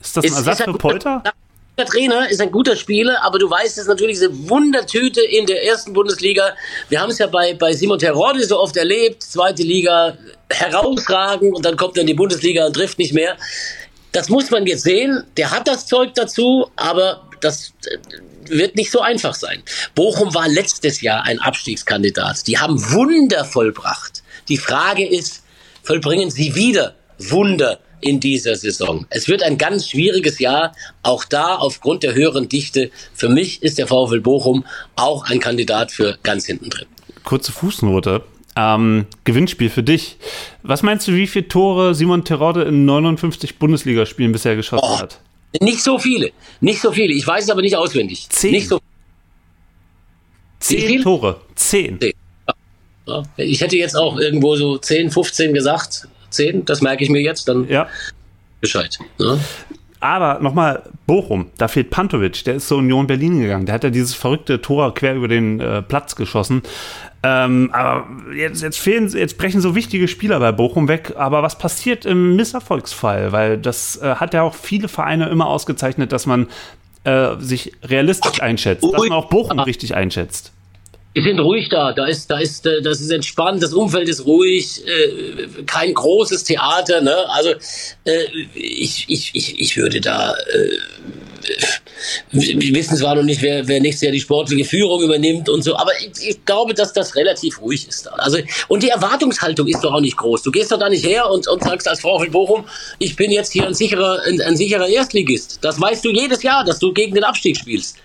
Ist das ein Ersatz für Polter?
Der Trainer ist ein guter Spieler, aber du weißt, es ist natürlich diese Wundertüte in der ersten Bundesliga. Wir haben es ja bei, bei Simon Terodde so oft erlebt. Zweite Liga herausragend und dann kommt er in die Bundesliga und trifft nicht mehr. Das muss man jetzt sehen. Der hat das Zeug dazu, aber das äh, wird nicht so einfach sein. Bochum war letztes Jahr ein Abstiegskandidat. Die haben Wunder vollbracht. Die Frage ist, vollbringen sie wieder Wunder in dieser Saison? Es wird ein ganz schwieriges Jahr, auch da aufgrund der höheren Dichte. Für mich ist der VfL Bochum auch ein Kandidat für ganz hinten drin.
Kurze Fußnote. Ähm, Gewinnspiel für dich. Was meinst du, wie viele Tore Simon Terodde in 59 Bundesligaspielen bisher geschossen oh, hat?
Nicht so viele. Nicht so viele. Ich weiß es aber nicht auswendig.
Zehn.
Nicht so
Zehn Tore. Zehn.
Ja. Ich hätte jetzt auch irgendwo so 10, 15 gesagt. 10, das merke ich mir jetzt, dann
ja.
Bescheid. Ne?
Aber nochmal, Bochum, da fehlt Pantovic, der ist zur Union Berlin gegangen. Der hat ja dieses verrückte Tor quer über den äh, Platz geschossen. Ähm, aber jetzt, jetzt fehlen, jetzt brechen so wichtige Spieler bei Bochum weg. Aber was passiert im Misserfolgsfall? Weil das äh, hat ja auch viele Vereine immer ausgezeichnet, dass man äh, sich realistisch einschätzt, dass man auch Bochum richtig einschätzt.
Die sind ruhig da, da ist, da ist, äh, das ist entspannt, das Umfeld ist ruhig, äh, kein großes Theater, ne? Also äh, ich, ich, ich, ich würde da wir wissen zwar noch nicht, wer, wer nächstes Jahr die sportliche Führung übernimmt und so, aber ich, ich glaube, dass das relativ ruhig ist. Da. Also, und die Erwartungshaltung ist doch auch nicht groß. Du gehst doch da nicht her und, und sagst als VfL Bochum, ich bin jetzt hier ein sicherer, ein, ein sicherer Erstligist. Das weißt du jedes Jahr, dass du gegen den Abstieg spielst.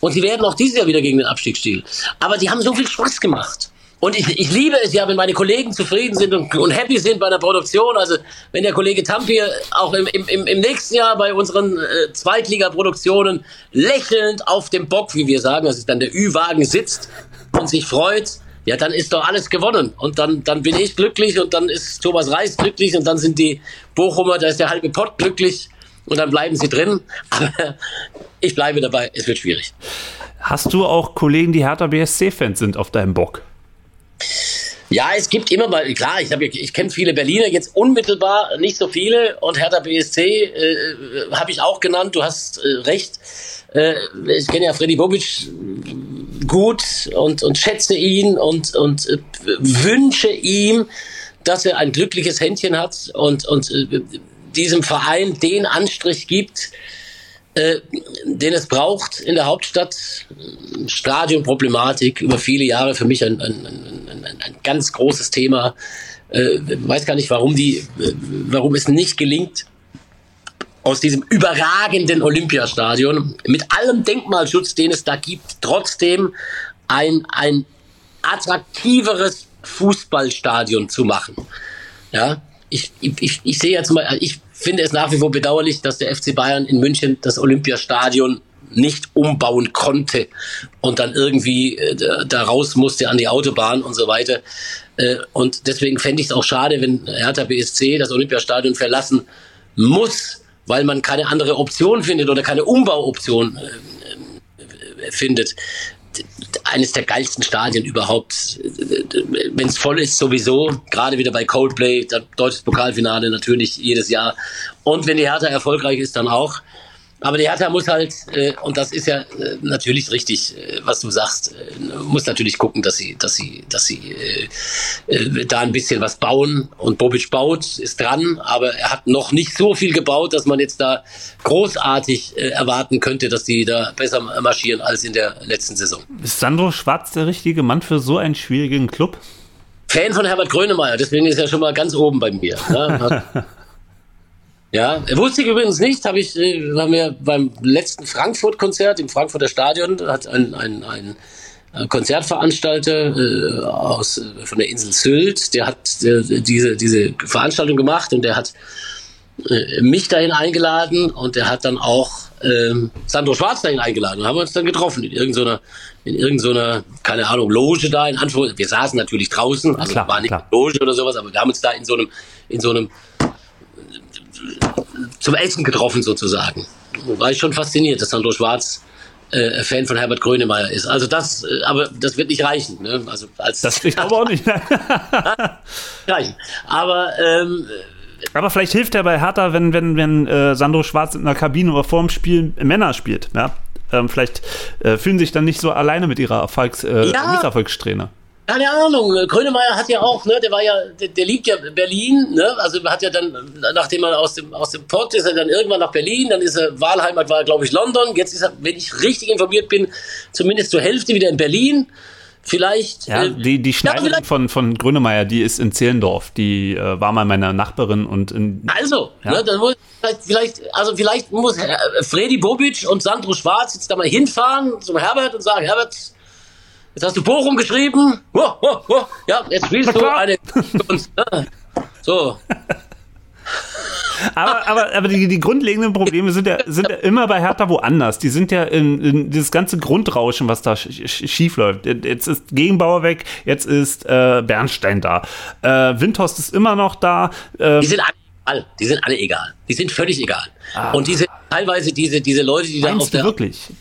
Und sie werden auch dieses Jahr wieder gegen den Abstieg spielen. Aber die haben so viel Spaß gemacht. Und ich, ich liebe es ja, wenn meine Kollegen zufrieden sind und, und happy sind bei der Produktion. Also wenn der Kollege Tampier auch im, im, im nächsten Jahr bei unseren äh, Zweitliga-Produktionen lächelnd auf dem Bock, wie wir sagen, das ist dann der Ü-Wagen sitzt und sich freut, ja, dann ist doch alles gewonnen. Und dann, dann bin ich glücklich und dann ist Thomas Reis glücklich und dann sind die Bochumer, da ist der halbe Pott glücklich und dann bleiben sie drin. Aber ich bleibe dabei, es wird schwierig.
Hast du auch Kollegen, die Hertha BSC-Fans sind auf deinem Bock?
Ja, es gibt immer mal, klar, ich, hab, ich kenne viele Berliner, jetzt unmittelbar nicht so viele und Hertha BSC äh, habe ich auch genannt, du hast äh, recht. Äh, ich kenne ja Freddy Bobic gut und, und schätze ihn und, und äh, wünsche ihm, dass er ein glückliches Händchen hat und, und äh, diesem Verein den Anstrich gibt, äh, den es braucht in der Hauptstadt. Stadionproblematik über viele Jahre für mich ein, ein, ein, ein ganz großes Thema. Äh, weiß gar nicht, warum die, äh, warum es nicht gelingt, aus diesem überragenden Olympiastadion mit allem Denkmalschutz, den es da gibt, trotzdem ein, ein attraktiveres Fußballstadion zu machen. Ja, ich, ich, ich sehe jetzt mal, ich finde es nach wie vor bedauerlich, dass der FC Bayern in München das Olympiastadion nicht umbauen konnte und dann irgendwie äh, da raus musste an die Autobahn und so weiter. Äh, und deswegen fände ich es auch schade, wenn Hertha BSC das Olympiastadion verlassen muss, weil man keine andere Option findet oder keine Umbauoption äh, äh findet eines der geilsten Stadien überhaupt. Wenn es voll ist, sowieso. Gerade wieder bei Coldplay, deutsches Pokalfinale natürlich jedes Jahr. Und wenn die Hertha erfolgreich ist, dann auch. Aber die Hertha muss halt, äh, und das ist ja äh, natürlich richtig, äh, was du sagst, äh, muss natürlich gucken, dass sie, dass sie, dass sie äh, äh, da ein bisschen was bauen. Und Bobic baut, ist dran, aber er hat noch nicht so viel gebaut, dass man jetzt da großartig erwarten könnte, dass die da besser marschieren als in der letzten Saison.
Ist Sandro Schwarz der richtige Mann für so einen schwierigen Club?
Fan von Herbert Grönemeyer, deswegen ist er schon mal ganz oben bei mir. Ne? Ja, wusste ich übrigens nicht, habe ich, äh, haben wir beim letzten Frankfurt-Konzert im Frankfurter Stadion, hat ein, ein, ein Konzertveranstalter äh, aus, äh, von der Insel Sylt, der hat äh, diese, diese Veranstaltung gemacht und der hat äh, mich dahin eingeladen und der hat dann auch ähm, Sandro Schwarz dahin eingeladen und haben uns dann getroffen in irgendeiner, in irgendeiner, keine Ahnung, Loge da in Anführungszeichen. Wir saßen natürlich draußen, also
klar,
war nicht
klar.
Loge oder sowas, aber wir haben uns da in so einem, in so einem zum Essen getroffen sozusagen. War ich schon fasziniert, dass Sandro Schwarz äh, Fan von Herbert Grönemeyer ist. Also das, äh, aber das wird nicht reichen. Ne? Also als
Das ich glaube auch nicht.
reichen. Aber ähm,
Aber vielleicht hilft er bei Hertha, wenn, wenn, wenn äh, Sandro Schwarz in einer Kabine oder vorm Spiel Männer spielt. Ja? Ähm, vielleicht äh, fühlen sich dann nicht so alleine mit ihrer Erfolgs, äh,
Ja.
Misserfolgssträhne.
Keine Ahnung, Grönemeyer hat ja auch, ne, der war ja, der, der liebt ja Berlin, ne? Also hat ja dann, nachdem er aus dem aus dem Pott ist er dann irgendwann nach Berlin, dann ist er Wahlheimat war glaube ich London, jetzt ist er, wenn ich richtig informiert bin, zumindest zur Hälfte wieder in Berlin. Vielleicht
Ja,
äh,
die, die Schneiderin
vielleicht-
von, von Grönemeyer, die ist in Zehlendorf. Die äh, war mal meine Nachbarin und in,
Also,
Ja.
ne, dann muss vielleicht, vielleicht, also vielleicht muss äh, Freddy Bobic und Sandro Schwarz jetzt da mal hinfahren zum Herbert und sagen, Herbert, jetzt hast du Bochum geschrieben, oh, oh, oh, ja, jetzt spielst du eine ne? So,
Aber, aber, aber die, die grundlegenden Probleme sind ja, sind ja immer bei Hertha woanders. Die sind ja in, in dieses ganze Grundrauschen, was da sch sch schief läuft. Jetzt ist Gegenbauer weg, jetzt ist äh, Bernstein da. Äh, Windhorst ist immer noch da. Ähm,
die sind alle egal, die sind alle egal, die sind völlig egal. Und diese, teilweise diese, diese Leute, die da auf
Ah.
der,
wirklich?
sind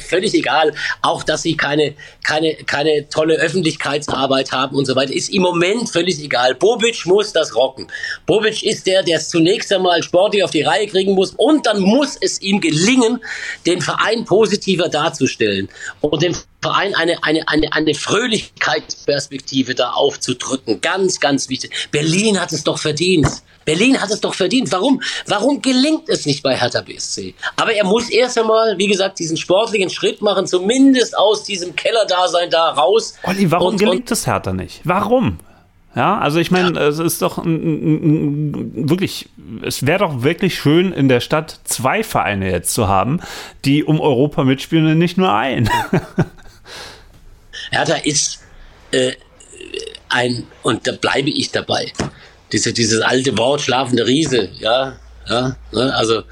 völlig egal. Auch, dass sie keine, keine, keine tolle Öffentlichkeitsarbeit haben und so weiter, ist im Moment völlig egal. Bobic muss das rocken. Bobic ist der, der es zunächst einmal sportlich auf die Reihe kriegen muss und dann muss es ihm gelingen, den Verein positiver darzustellen und dem Verein eine, eine, eine, eine Fröhlichkeitsperspektive da aufzudrücken. Ganz, ganz wichtig. Berlin hat es doch verdient. Berlin hat es doch verdient. Warum? Warum gelingt es nicht bei Hertha BSC? Aber er muss erst einmal, wie gesagt, diesen sportlichen Schritt machen, zumindest aus diesem Kellerdasein da raus.
Olli, warum
Und-
gelingt es Hertha nicht? Warum? Ja, also ich meine, es ist doch ein, ein, ein, wirklich, es wäre doch wirklich schön, in der Stadt zwei Vereine jetzt zu haben, die um Europa mitspielen und nicht nur ein.
Hertha ist äh, ein, und da bleibe ich dabei, diese, dieses alte Wort schlafende Riese, ja, ja, ne, also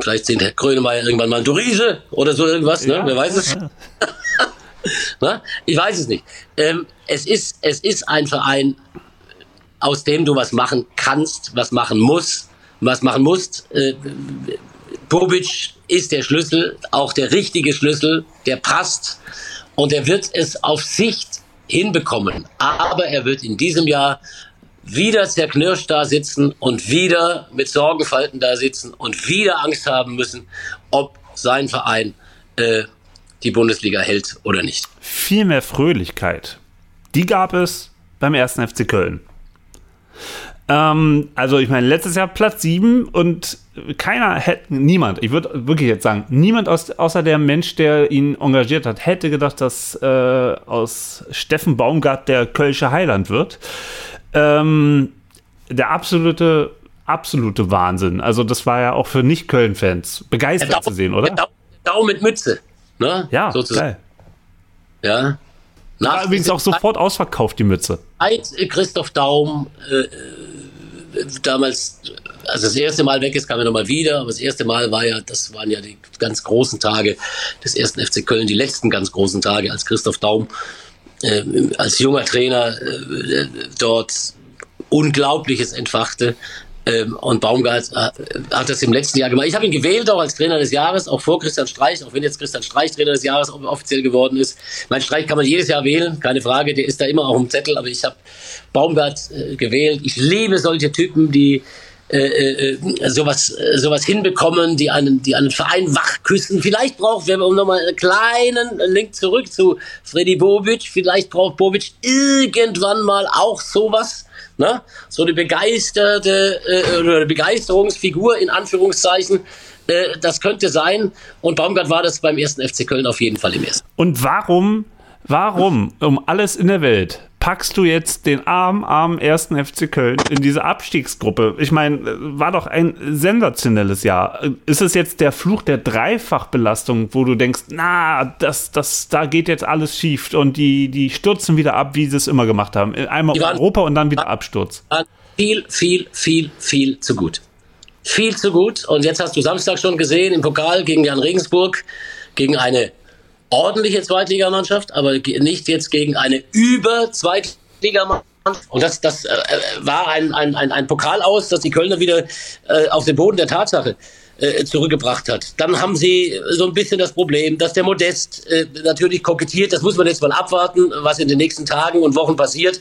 vielleicht sind Herr Grönemeyer irgendwann mal du Riese oder so irgendwas, ne, wer weiß es. Ne? Ich weiß es nicht. Ähm, es, ist, es ist ein Verein, aus dem du was machen kannst, was machen musst, was machen musst. Äh, Bobic ist der Schlüssel, auch der richtige Schlüssel, der passt und er wird es auf Sicht hinbekommen. Aber er wird in diesem Jahr wieder zerknirscht da sitzen und wieder mit Sorgenfalten da sitzen und wieder Angst haben müssen, ob sein Verein äh, die Bundesliga hält oder nicht.
Viel mehr Fröhlichkeit. Die gab es beim ersten FC Köln. Ähm, also ich meine, letztes Jahr Platz 7 und keiner hätte, niemand, ich würde wirklich jetzt sagen, niemand aus, außer der Mensch, der ihn engagiert hat, hätte gedacht, dass äh, aus Steffen Baumgart der Kölsche Heiland wird. Ähm, der absolute, absolute Wahnsinn. Also das war ja auch für Nicht-Köln-Fans begeistert zu sehen, oder?
Der Dau, der Dau mit Mütze. Ne?
Ja,
sozusagen.
geil.
Ja.
War
Nach
übrigens auch sofort ausverkauft, die Mütze.
Äh, Christoph Daum äh, äh, damals, also das erste Mal weg ist, kam er nochmal wieder, aber das erste Mal war ja, das waren ja die ganz großen Tage des ersten FC Köln, die letzten ganz großen Tage, als Christoph Daum äh, als junger Trainer äh, dort Unglaubliches entfachte. Ähm, und Baumgart äh, hat das im letzten Jahr gemacht. Ich habe ihn gewählt auch als Trainer des Jahres, auch vor Christian Streich, auch wenn jetzt Christian Streich Trainer des Jahres offiziell geworden ist. Mein Streich kann man jedes Jahr wählen, keine Frage, der ist da immer auf dem Zettel, aber ich habe Baumgart äh, gewählt. Ich liebe solche Typen, die äh, äh, sowas, sowas hinbekommen, die einen, die einen Verein wachküssen. Vielleicht braucht, wir um nochmal einen kleinen Link zurück zu Freddy Bobic, vielleicht braucht Bobic irgendwann mal auch sowas. Ne? So eine begeisterte äh, oder eine Begeisterungsfigur in Anführungszeichen. Äh, das könnte sein. Und Baumgart war das beim ersten FC Köln auf jeden Fall im ersten.
Und warum, warum um alles in der Welt packst du jetzt den armen, armen ersten FC Köln in diese Abstiegsgruppe? Ich meine, war doch ein sensationelles Jahr. Ist es jetzt der Fluch der Dreifachbelastung, wo du denkst, na, das, das, da geht jetzt alles schief und die, die stürzen wieder ab, wie sie es immer gemacht haben. Einmal Europa und dann wieder Absturz.
Viel, viel, viel, viel zu gut. Viel zu gut. Und jetzt hast du Samstag schon gesehen im Pokal gegen Jan Regensburg, gegen eine ordentliche Zweitligamannschaft, aber nicht jetzt gegen eine Über-Zweitligamannschaft. Und das, das äh, war ein, ein, ein, ein Pokal aus, dass die Kölner wieder äh, auf den Boden der Tatsache äh, zurückgebracht hat. Dann haben sie so ein bisschen das Problem, dass der Modest äh, natürlich kokettiert. Das muss man jetzt mal abwarten, was in den nächsten Tagen und Wochen passiert.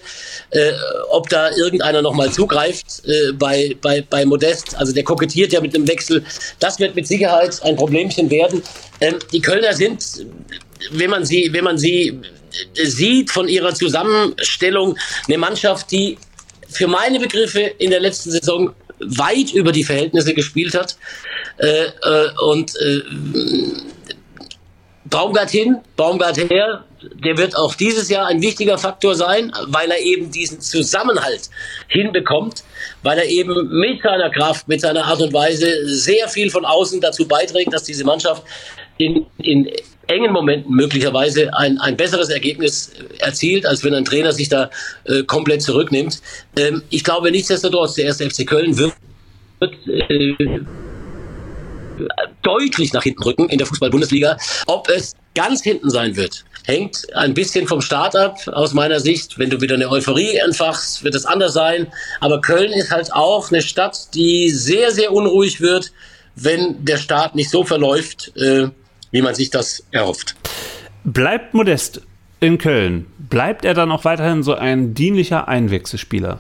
Äh, ob da irgendeiner nochmal zugreift äh, bei, bei, bei Modest. Also der kokettiert ja mit dem Wechsel. Das wird mit Sicherheit ein Problemchen werden. Ähm, die Kölner sind, wenn man sie, wenn man sie äh, sieht von ihrer Zusammenstellung, eine Mannschaft, die für meine Begriffe in der letzten Saison weit über die Verhältnisse gespielt hat. Äh, äh, und äh, Baumgart hin, Baumgart her, der wird auch dieses Jahr ein wichtiger Faktor sein, weil er eben diesen Zusammenhalt hinbekommt, weil er eben mit seiner Kraft, mit seiner Art und Weise sehr viel von außen dazu beiträgt, dass diese Mannschaft in, in engen Momenten möglicherweise ein, ein besseres Ergebnis erzielt, als wenn ein Trainer sich da äh, komplett zurücknimmt. Ähm, ich glaube nichtsdestotrotz, der erste FC Köln wird, äh, deutlich nach hinten rücken in der Fußball-Bundesliga. Ob es ganz hinten sein wird, hängt ein bisschen vom Start ab, aus meiner Sicht. Wenn du wieder eine Euphorie entfachst, wird es anders sein. Aber Köln ist halt auch eine Stadt, die sehr, sehr unruhig wird, wenn der Start nicht so verläuft, äh, wie man sich das erhofft.
Bleibt Modest in Köln, bleibt er dann auch weiterhin so ein dienlicher Einwechselspieler?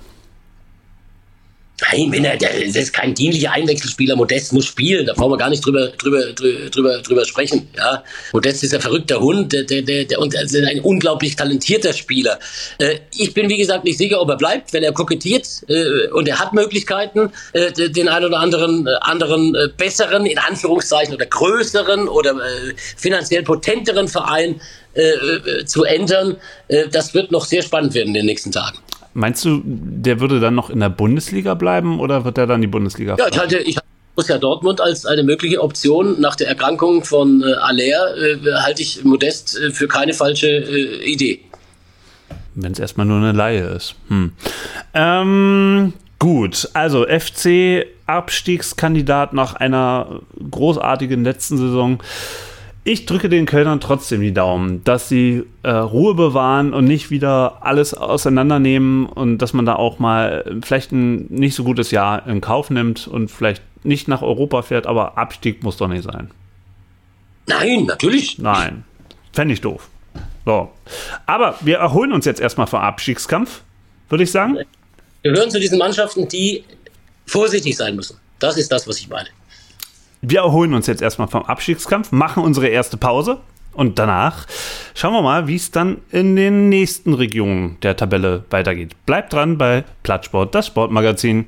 Nein, wenn er, der, ist kein dienlicher Einwechselspieler. Modest muss spielen. Da brauchen wir gar nicht drüber, drüber, drüber, drüber sprechen. Ja, Modest ist ein verrückter Hund, der, der, der, und ein unglaublich talentierter Spieler. Äh, ich bin wie gesagt nicht sicher, ob er bleibt, wenn er kokettiert äh, und er hat Möglichkeiten, äh, den einen oder anderen, äh, anderen äh, besseren, in Anführungszeichen oder größeren oder äh, finanziell potenteren Verein zu ändern. Das wird noch sehr spannend werden in den nächsten Tagen.
Meinst du, der würde dann noch in der Bundesliga bleiben oder wird er dann die Bundesliga
Ja, ich halte, ich Borussia Dortmund als eine mögliche Option nach der Erkrankung von äh, Aller äh, halte ich Modest äh, für keine falsche äh, Idee.
Wenn es erstmal nur eine Laie ist. Hm. Ähm, gut, also FC Abstiegskandidat nach einer großartigen letzten Saison. Ich drücke den Kölnern trotzdem die Daumen, dass sie äh, Ruhe bewahren und nicht wieder alles auseinandernehmen und dass man da auch mal vielleicht ein nicht so gutes Jahr in Kauf nimmt und vielleicht nicht nach Europa fährt, aber Abstieg muss doch nicht sein.
Nein, natürlich.
Nein, fände ich doof. So. Aber wir erholen uns jetzt erstmal vom Abstiegskampf, würde ich sagen.
Wir gehören zu diesen Mannschaften, die vorsichtig sein müssen. Das ist das, was ich meine
wir erholen uns jetzt erstmal vom Abstiegskampf, machen unsere erste Pause und danach schauen wir mal, wie es dann in den nächsten Regionen der Tabelle weitergeht. Bleibt dran bei Plattsport, das Sportmagazin.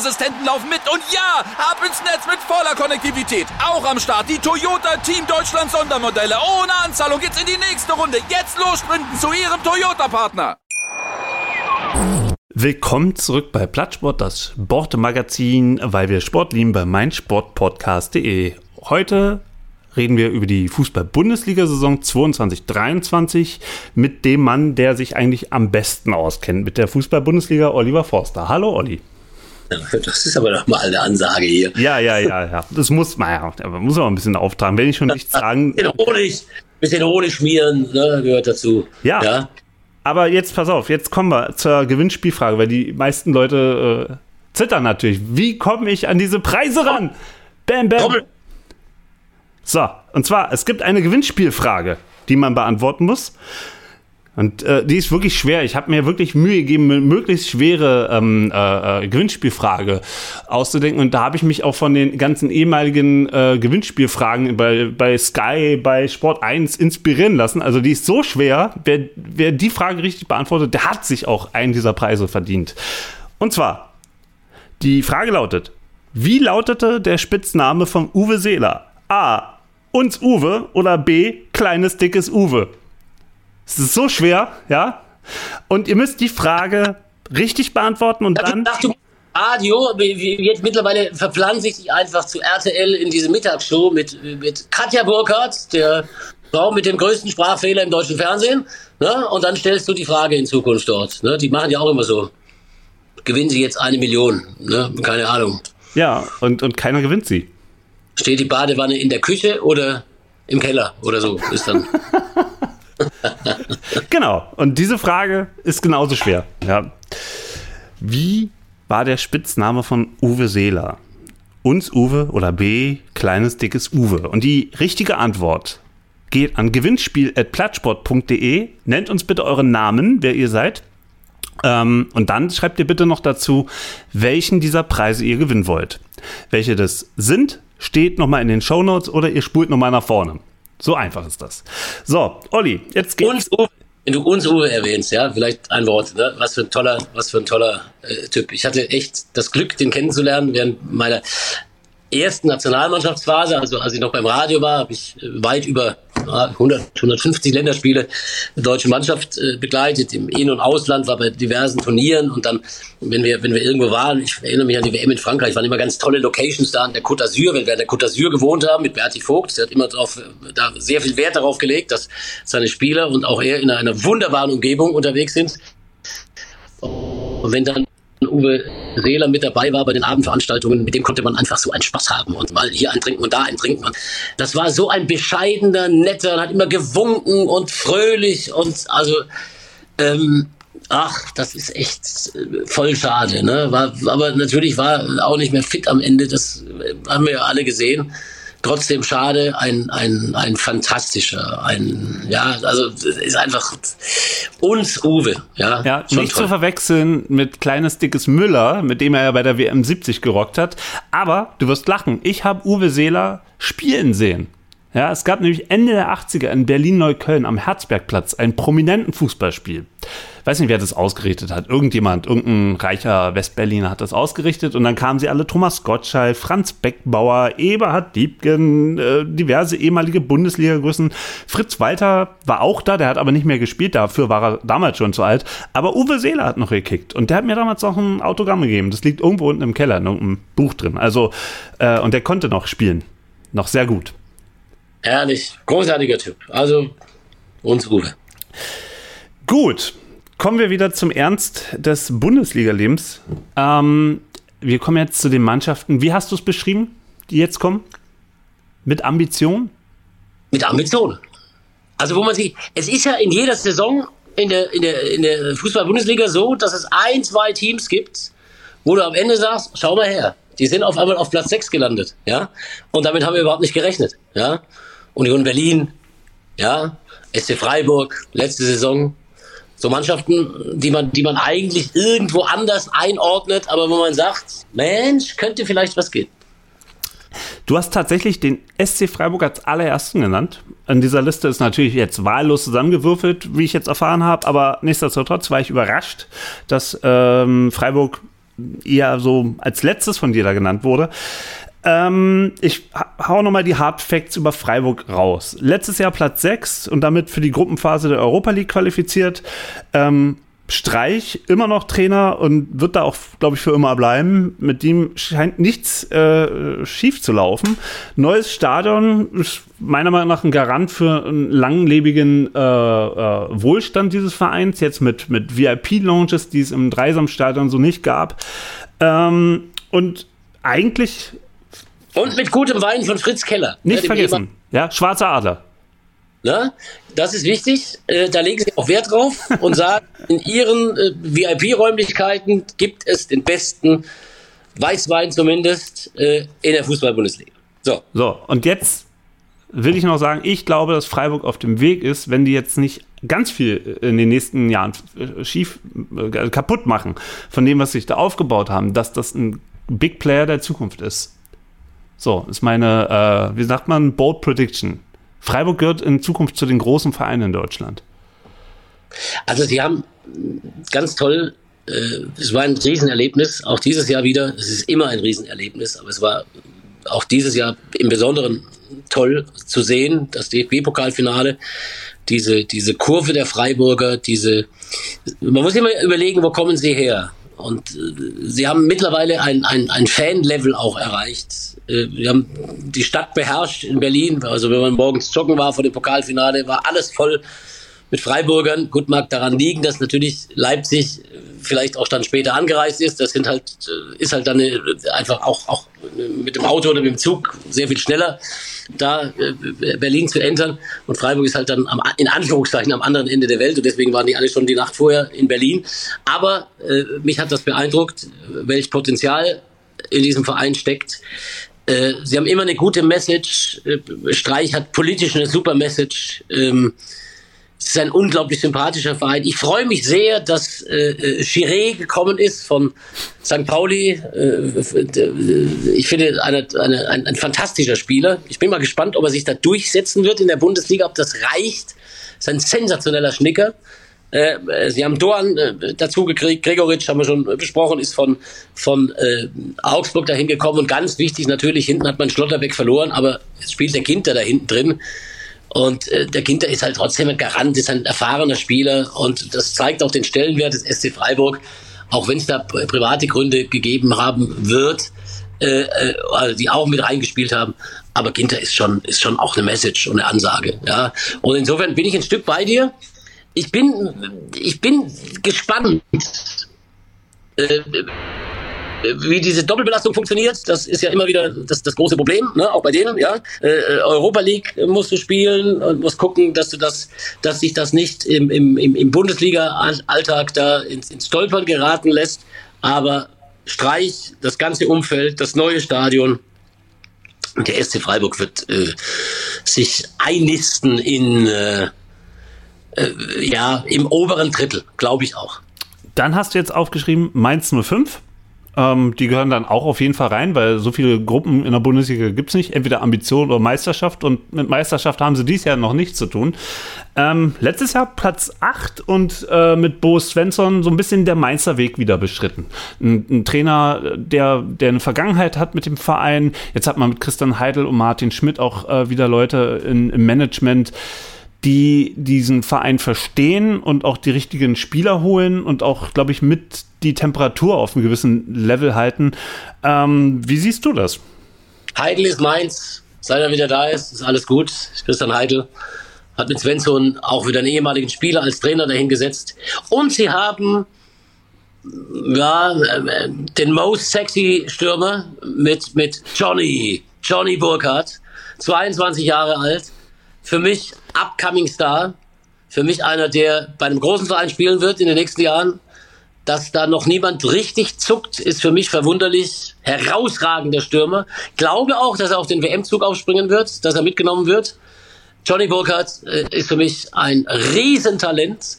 Sicherheitsassistenten laufen mit. Und ja, ab ins Netz mit voller Konnektivität. Auch am Start die Toyota Team Deutschland Sondermodelle. Ohne Anzahlung geht's in die nächste Runde. Jetzt los sprinten zu ihrem Toyota-Partner.
Willkommen zurück bei Plattsport, das Sportmagazin, weil wir Sport lieben bei meinsportpodcast.de. Heute reden wir über die Fußball-Bundesliga-Saison 22-23 mit dem Mann, der sich eigentlich am besten auskennt, mit der Fußball-Bundesliga, Oliver Forster. Hallo, Olli.
Das ist aber doch mal eine Ansage hier.
Ja, ja, ja, ja. Das muss man ja. Aber muss man ein bisschen auftragen. Wenn ich schon nichts sagen.
Bisschen Honig, bisschen Honig schmieren, ne, gehört dazu.
Ja. ja. Aber jetzt pass auf, jetzt kommen wir zur Gewinnspielfrage, weil die meisten Leute äh, zittern natürlich. Wie komme ich an diese Preise ran? Bam, bam. So, und zwar, es gibt eine Gewinnspielfrage, die man beantworten muss. Und äh, die ist wirklich schwer. Ich habe mir wirklich Mühe gegeben, eine möglichst schwere ähm, äh, äh, Gewinnspielfrage auszudenken. Und da habe ich mich auch von den ganzen ehemaligen äh, Gewinnspielfragen bei, bei Sky, bei Sport 1 inspirieren lassen. Also die ist so schwer. Wer, wer die Frage richtig beantwortet, der hat sich auch einen dieser Preise verdient. Und zwar, die Frage lautet, wie lautete der Spitzname von Uwe Seeler? A. Uns Uwe oder B. Kleines, dickes Uwe? Es ist so schwer, ja. Und ihr müsst die Frage richtig beantworten und dann.
Ach, du Radio, jetzt mittlerweile verpflanze ich dich einfach zu RTL in diese Mittagsshow mit, mit Katja Burkhardt, der Frau mit dem größten Sprachfehler im deutschen Fernsehen. Ne? Und dann stellst du die Frage in Zukunft dort. Ne? Die machen ja auch immer so. Gewinnen sie jetzt eine Million? Ne? Keine Ahnung.
Ja, und, und keiner gewinnt sie.
Steht die Badewanne in der Küche oder im Keller oder so? Ist dann.
genau. Und diese Frage ist genauso schwer. Ja. Wie war der Spitzname von Uwe Seeler? Uns Uwe oder B, kleines, dickes Uwe? Und die richtige Antwort geht an gewinnspiel.plattsport.de. Nennt uns bitte euren Namen, wer ihr seid. Ähm, und dann schreibt ihr bitte noch dazu, welchen dieser Preise ihr gewinnen wollt. Welche das sind, steht nochmal in den Show Notes oder ihr spult nochmal nach vorne. So einfach ist das. So, Olli, jetzt geht's.
Uwe, wenn du uns Uwe erwähnst, ja, vielleicht ein Wort, ne? was für ein toller, was für ein toller äh, Typ. Ich hatte echt das Glück, den kennenzulernen während meiner ersten Nationalmannschaftsphase, also als ich noch beim Radio war, habe ich äh, weit über 100, 150 Länderspiele der deutschen Mannschaft äh, begleitet, im In- und Ausland, war bei diversen Turnieren und dann, wenn wir, wenn wir irgendwo waren, ich erinnere mich an die WM in Frankreich, waren immer ganz tolle Locations da an der Côte d'Azur, wenn wir an der Côte d'Azur gewohnt haben mit Berti Vogt, der hat immer drauf, da sehr viel Wert darauf gelegt, dass seine Spieler und auch er in einer wunderbaren Umgebung unterwegs sind. Und wenn dann Uwe Rehler mit dabei war bei den Abendveranstaltungen, mit dem konnte man einfach so einen Spaß haben und mal hier ein Trinken und da ein Trinken. Das war so ein bescheidener, netter, hat immer gewunken und fröhlich und also, ähm, ach, das ist echt äh, voll schade. Ne? War, aber natürlich war auch nicht mehr fit am Ende, das haben wir ja alle gesehen trotzdem schade, ein, ein, ein fantastischer, ein, ja, also ist einfach uns Uwe, ja.
Ja, nicht toll. zu verwechseln mit kleines dickes Müller, mit dem er ja bei der WM 70 gerockt hat. Aber du wirst lachen, ich habe Uwe Seeler spielen sehen. Ja, es gab nämlich Ende der 80er in Berlin-Neukölln am Herzbergplatz ein prominenten Fußballspiel. Weiß nicht, wer das ausgerichtet hat. Irgendjemand, irgendein reicher Westberliner hat das ausgerichtet und dann kamen sie alle Thomas Gottschalk, Franz Beckbauer, Eberhard Diebken, äh, diverse ehemalige Bundesliga-Größen. Fritz Walter war auch da, der hat aber nicht mehr gespielt, dafür war er damals schon zu alt. Aber Uwe Seeler hat noch gekickt und der hat mir damals auch ein Autogramm gegeben. Das liegt irgendwo unten im Keller, in irgendeinem Buch drin. Also, äh, und der konnte noch spielen. Noch sehr gut.
Herrlich, großartiger Typ. Also uns Uwe.
Gut, kommen wir wieder zum Ernst des Bundesliga-Lebens. Ähm, wir kommen jetzt zu den Mannschaften. Wie hast du es beschrieben, die jetzt kommen? Mit Ambition?
Mit Ambition. Also wo man sich, es ist ja in jeder Saison in der, in der, in der Fußball-Bundesliga so, dass es ein, zwei Teams gibt, wo du am Ende sagst, schau mal her, die sind auf einmal auf Platz 6 gelandet, ja, und damit haben wir überhaupt nicht gerechnet, ja. Union Berlin, ja, SC Freiburg, letzte Saison. So Mannschaften, die man, die man eigentlich irgendwo anders einordnet, aber wo man sagt, Mensch, könnte vielleicht was gehen.
Du hast tatsächlich den SC Freiburg als allerersten genannt. An dieser Liste ist natürlich jetzt wahllos zusammengewürfelt, wie ich jetzt erfahren habe, aber nichtsdestotrotz war ich überrascht, dass ähm, Freiburg eher so als letztes von dir da genannt wurde. Ähm, ich hau nochmal die Hard Facts über Freiburg raus. Letztes Jahr Platz 6 und damit für die Gruppenphase der Europa League qualifiziert. Ähm, Streich immer noch Trainer und wird da auch, glaube ich, für immer bleiben. Mit ihm scheint nichts äh, schief zu laufen. Neues Stadion ist meiner Meinung nach ein Garant für einen langlebigen äh, äh, Wohlstand dieses Vereins. Jetzt mit, mit VIP-Lounges, die es im Dreisamstadion so nicht gab. Ähm, und eigentlich.
Und mit gutem Wein von Fritz Keller.
Nicht ja, vergessen. Ja, schwarzer Adler.
Ne? Das ist wichtig. Äh, da legen Sie auch Wert drauf und sagen, in Ihren äh, VIP-Räumlichkeiten gibt es den besten Weißwein zumindest äh, in der Fußball-Bundesliga.
So. So, und jetzt will ich noch sagen, ich glaube, dass Freiburg auf dem Weg ist, wenn die jetzt nicht ganz viel in den nächsten Jahren äh, schief äh, kaputt machen von dem, was sich da aufgebaut haben, dass das ein Big Player der Zukunft ist. So, ist meine, äh, wie sagt man, Bold Prediction. Freiburg gehört in Zukunft zu den großen Vereinen in Deutschland.
Also sie haben ganz toll, äh, es war ein Riesenerlebnis, auch dieses Jahr wieder. Es ist immer ein Riesenerlebnis, aber es war auch dieses Jahr im Besonderen toll zu sehen, das DFB-Pokalfinale, diese, diese Kurve der Freiburger, diese, man muss immer überlegen, wo kommen sie her? Und äh, sie haben mittlerweile ein, ein, ein Fan-Level auch erreicht. Äh, wir haben die Stadt beherrscht in Berlin. Also wenn man morgens joggen war vor dem Pokalfinale, war alles voll mit Freiburgern. Gut mag daran liegen, dass natürlich Leipzig vielleicht auch dann später angereist ist. Das sind halt, äh, ist halt dann äh, einfach auch, auch mit dem Auto oder mit dem Zug sehr viel schneller da äh, Berlin zu entern. Und Freiburg ist halt dann am, in Anführungszeichen am anderen Ende der Welt und deswegen waren die alle schon die Nacht vorher in Berlin. Aber äh, mich hat das beeindruckt, welch Potenzial in diesem Verein steckt. Äh, sie haben immer eine gute Message. Streich hat politisch eine super Message. Ähm, es ist ein unglaublich sympathischer Verein. Ich freue mich sehr, dass äh, Chiré gekommen ist von St. Pauli. Äh, ich finde, eine, eine, ein, ein fantastischer Spieler. Ich bin mal gespannt, ob er sich da durchsetzen wird in der Bundesliga, ob das reicht. Das ist ein sensationeller Schnicker. Äh, sie haben Dorn äh, dazu gekriegt, Gregoritsch haben wir schon besprochen, ist von, von äh, Augsburg dahin gekommen und ganz wichtig natürlich, hinten hat man Schlotterbeck verloren, aber es spielt der Ginter da hinten drin und äh, der Ginter ist halt trotzdem ein Garant, ist ein erfahrener Spieler und das zeigt auch den Stellenwert des SC Freiburg, auch wenn es da private Gründe gegeben haben wird, äh, äh, also die auch mit reingespielt haben. Aber Ginter ist schon, ist schon auch eine Message und eine Ansage. Ja. Und insofern bin ich ein Stück bei dir. Ich bin, ich bin gespannt. Äh, wie diese Doppelbelastung funktioniert, das ist ja immer wieder das, das große Problem, ne? auch bei denen. Ja, äh, Europa League musst du spielen und musst gucken, dass du das, dass sich das nicht im, im, im Bundesliga-Alltag da ins, ins Stolpern geraten lässt. Aber Streich, das ganze Umfeld, das neue Stadion, der SC Freiburg wird äh, sich einnisten in äh, äh, ja im oberen Drittel, glaube ich auch.
Dann hast du jetzt aufgeschrieben Mainz 05. Ähm, die gehören dann auch auf jeden Fall rein, weil so viele Gruppen in der Bundesliga gibt es nicht. Entweder Ambition oder Meisterschaft. Und mit Meisterschaft haben sie dieses Jahr noch nichts zu tun. Ähm, letztes Jahr Platz 8 und äh, mit Bo Svensson so ein bisschen der Meisterweg wieder beschritten. Ein, ein, Trainer, der, der eine Vergangenheit hat mit dem Verein. Jetzt hat man mit Christian Heidel und Martin Schmidt auch äh, wieder Leute in, im Management die diesen Verein verstehen und auch die richtigen Spieler holen und auch, glaube ich, mit die Temperatur auf einem gewissen Level halten. Ähm, wie siehst du das?
Heidel ist meins. Seit er wieder da ist, ist alles gut. Christian Heidel hat mit Svensson auch wieder einen ehemaligen Spieler als Trainer dahingesetzt. Und sie haben ja, den most sexy Stürmer mit, mit Johnny, Johnny Burkhardt, 22 Jahre alt für mich upcoming Star. Für mich einer, der bei einem großen Verein spielen wird in den nächsten Jahren. Dass da noch niemand richtig zuckt, ist für mich verwunderlich. Herausragender Stürmer. Glaube auch, dass er auf den WM-Zug aufspringen wird, dass er mitgenommen wird. Johnny Burkhardt äh, ist für mich ein Riesentalent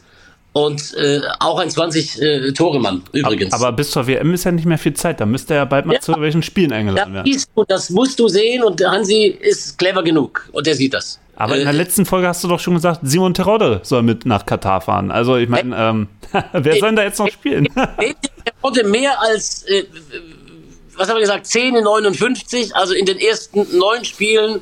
und äh, auch ein 20-Tore-Mann äh, übrigens.
Aber bis zur WM ist ja nicht mehr viel Zeit. Da müsste er ja bald mal ja, zu welchen Spielen eingeladen werden.
Du, das musst du sehen und Hansi ist clever genug und der sieht das.
Aber in der äh, letzten Folge hast du doch schon gesagt, Simon Terodde soll mit nach Katar fahren. Also ich meine, ähm, wer soll denn da jetzt noch spielen?
Terodde mehr als, äh, was haben wir gesagt, 10 in 59, also in den ersten neun Spielen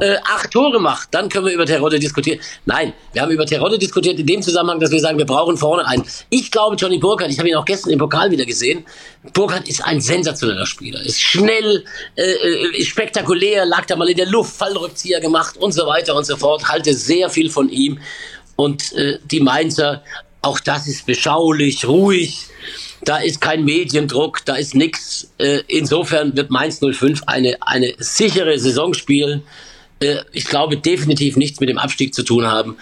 äh, acht Tore macht, dann können wir über Terodde diskutieren. Nein, wir haben über Terodde diskutiert in dem Zusammenhang, dass wir sagen, wir brauchen vorne einen. Ich glaube, Johnny Burkhardt, ich habe ihn auch gestern im Pokal wieder gesehen, Burkhardt ist ein sensationeller Spieler, ist schnell, äh, äh, ist spektakulär, lag da mal in der Luft, Fallrückzieher gemacht und so weiter und so fort, halte sehr viel von ihm. Und äh, die Mainzer, auch das ist beschaulich, ruhig. da ist kein Mediendruck, da ist nichts. Äh, insofern wird Mainz 05 eine, eine sichere Saison spielen. Äh, ich glaube definitiv nichts mit dem Abstieg zu tun haben.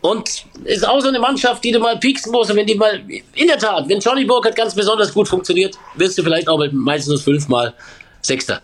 Und ist auch so eine Mannschaft, die du mal pieksen musst. Und wenn die mal, in der Tat, wenn Johnny Burkhardt ganz besonders gut funktioniert, wirst du vielleicht auch mit Mainz 05 mal Sechster.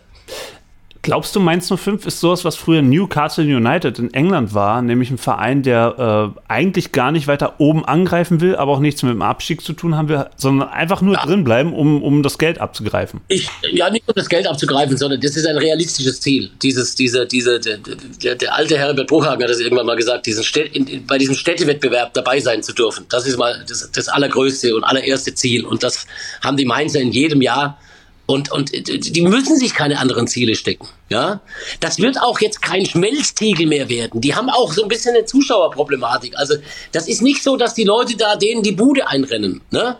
Glaubst du, Mainz 05 ist sowas, was früher Newcastle United in England war, nämlich ein Verein, der äh, eigentlich gar nicht weiter oben angreifen will, aber auch nichts mit dem Abstieg zu tun haben will, sondern einfach nur ja. drin bleiben, um, um das Geld abzugreifen?
Ich, ja, nicht um das Geld abzugreifen, sondern das ist ein realistisches Ziel. Dieses, diese, diese, der, der, der alte Herbert Bruchhagen hat das irgendwann mal gesagt, diesen Städt, in, bei diesem Städtewettbewerb dabei sein zu dürfen. Das ist mal das, das allergrößte und allererste Ziel. Und das haben die Mainzer in jedem Jahr und, und die müssen sich keine anderen Ziele stecken. Ja, das wird auch jetzt kein Schmelztiegel mehr werden. Die haben auch so ein bisschen eine Zuschauerproblematik. Also das ist nicht so, dass die Leute da denen die Bude einrennen. Ne?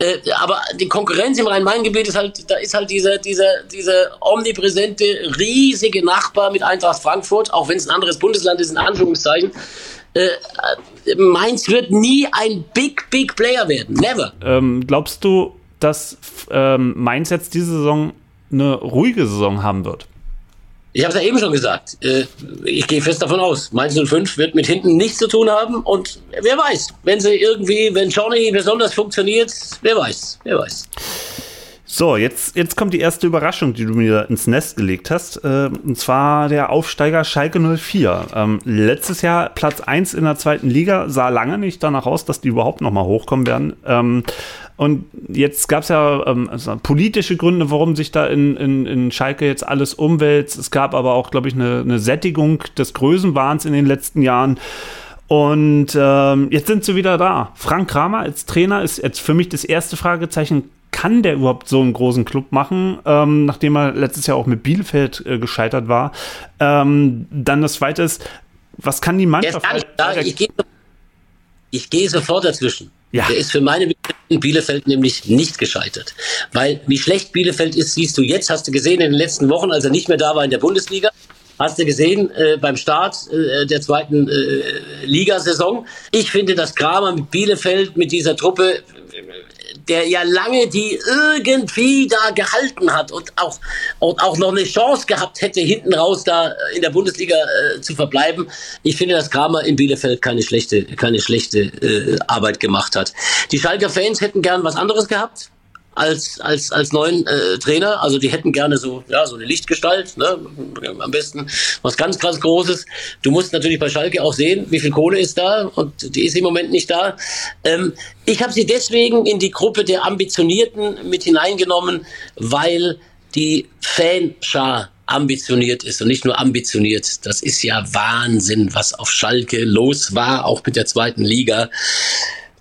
Äh, aber die Konkurrenz im Rhein-Main-Gebiet ist halt, da ist halt dieser, dieser, dieser omnipräsente, riesige Nachbar mit Eintracht Frankfurt, auch wenn es ein anderes Bundesland ist, in Anführungszeichen. Äh, Mainz wird nie ein Big, Big Player werden. Never.
Ähm, glaubst du, dass ähm, Mainz jetzt diese Saison eine ruhige Saison haben wird?
Ich habe es ja eben schon gesagt. Äh, ich gehe fest davon aus. Mainz 05 wird mit hinten nichts zu tun haben. Und wer weiß, wenn sie irgendwie, wenn Johnny besonders funktioniert, wer weiß, wer weiß.
So, jetzt, jetzt kommt die erste Überraschung, die du mir ins Nest gelegt hast. Äh, und zwar der Aufsteiger Schalke 04. Ähm, letztes Jahr Platz 1 in der zweiten Liga, sah lange nicht danach aus, dass die überhaupt noch mal hochkommen werden. Und jetzt gab es ja ähm, also politische Gründe, warum sich da in, in, in Schalke jetzt alles umwälzt. Es gab aber auch, glaube ich, eine, eine Sättigung des Größenwahns in den letzten Jahren. Und ähm, jetzt sind sie wieder da. Frank Kramer als Trainer ist jetzt für mich das erste Fragezeichen kann der überhaupt so einen großen Club machen, ähm, nachdem er letztes Jahr auch mit Bielefeld äh, gescheitert war? Ähm, dann das zweite ist, was kann die Mannschaft?
Kann ich, ich, ich gehe sofort dazwischen. Ja. Der ist für meine in Bielefeld nämlich nicht gescheitert. Weil wie schlecht Bielefeld ist, siehst du jetzt, hast du gesehen in den letzten Wochen, als er nicht mehr da war in der Bundesliga. Hast du gesehen äh, beim Start äh, der zweiten äh, Ligasaison? Ich finde, dass Kramer mit Bielefeld, mit dieser Truppe, der ja lange die irgendwie da gehalten hat und auch, und auch noch eine Chance gehabt hätte, hinten raus da in der Bundesliga äh, zu verbleiben. Ich finde, dass Kramer in Bielefeld keine schlechte, keine schlechte äh, Arbeit gemacht hat. Die Schalker Fans hätten gern was anderes gehabt als, als, als neuen äh, Trainer. Also die hätten gerne so, ja, so eine Lichtgestalt, ne? am besten was ganz, ganz Großes. Du musst natürlich bei Schalke auch sehen, wie viel Kohle ist da und die ist im Moment nicht da. Ähm, ich habe sie deswegen in die Gruppe der Ambitionierten mit hineingenommen, weil die Fanschar ambitioniert ist und nicht nur ambitioniert. Das ist ja Wahnsinn, was auf Schalke los war, auch mit der zweiten Liga.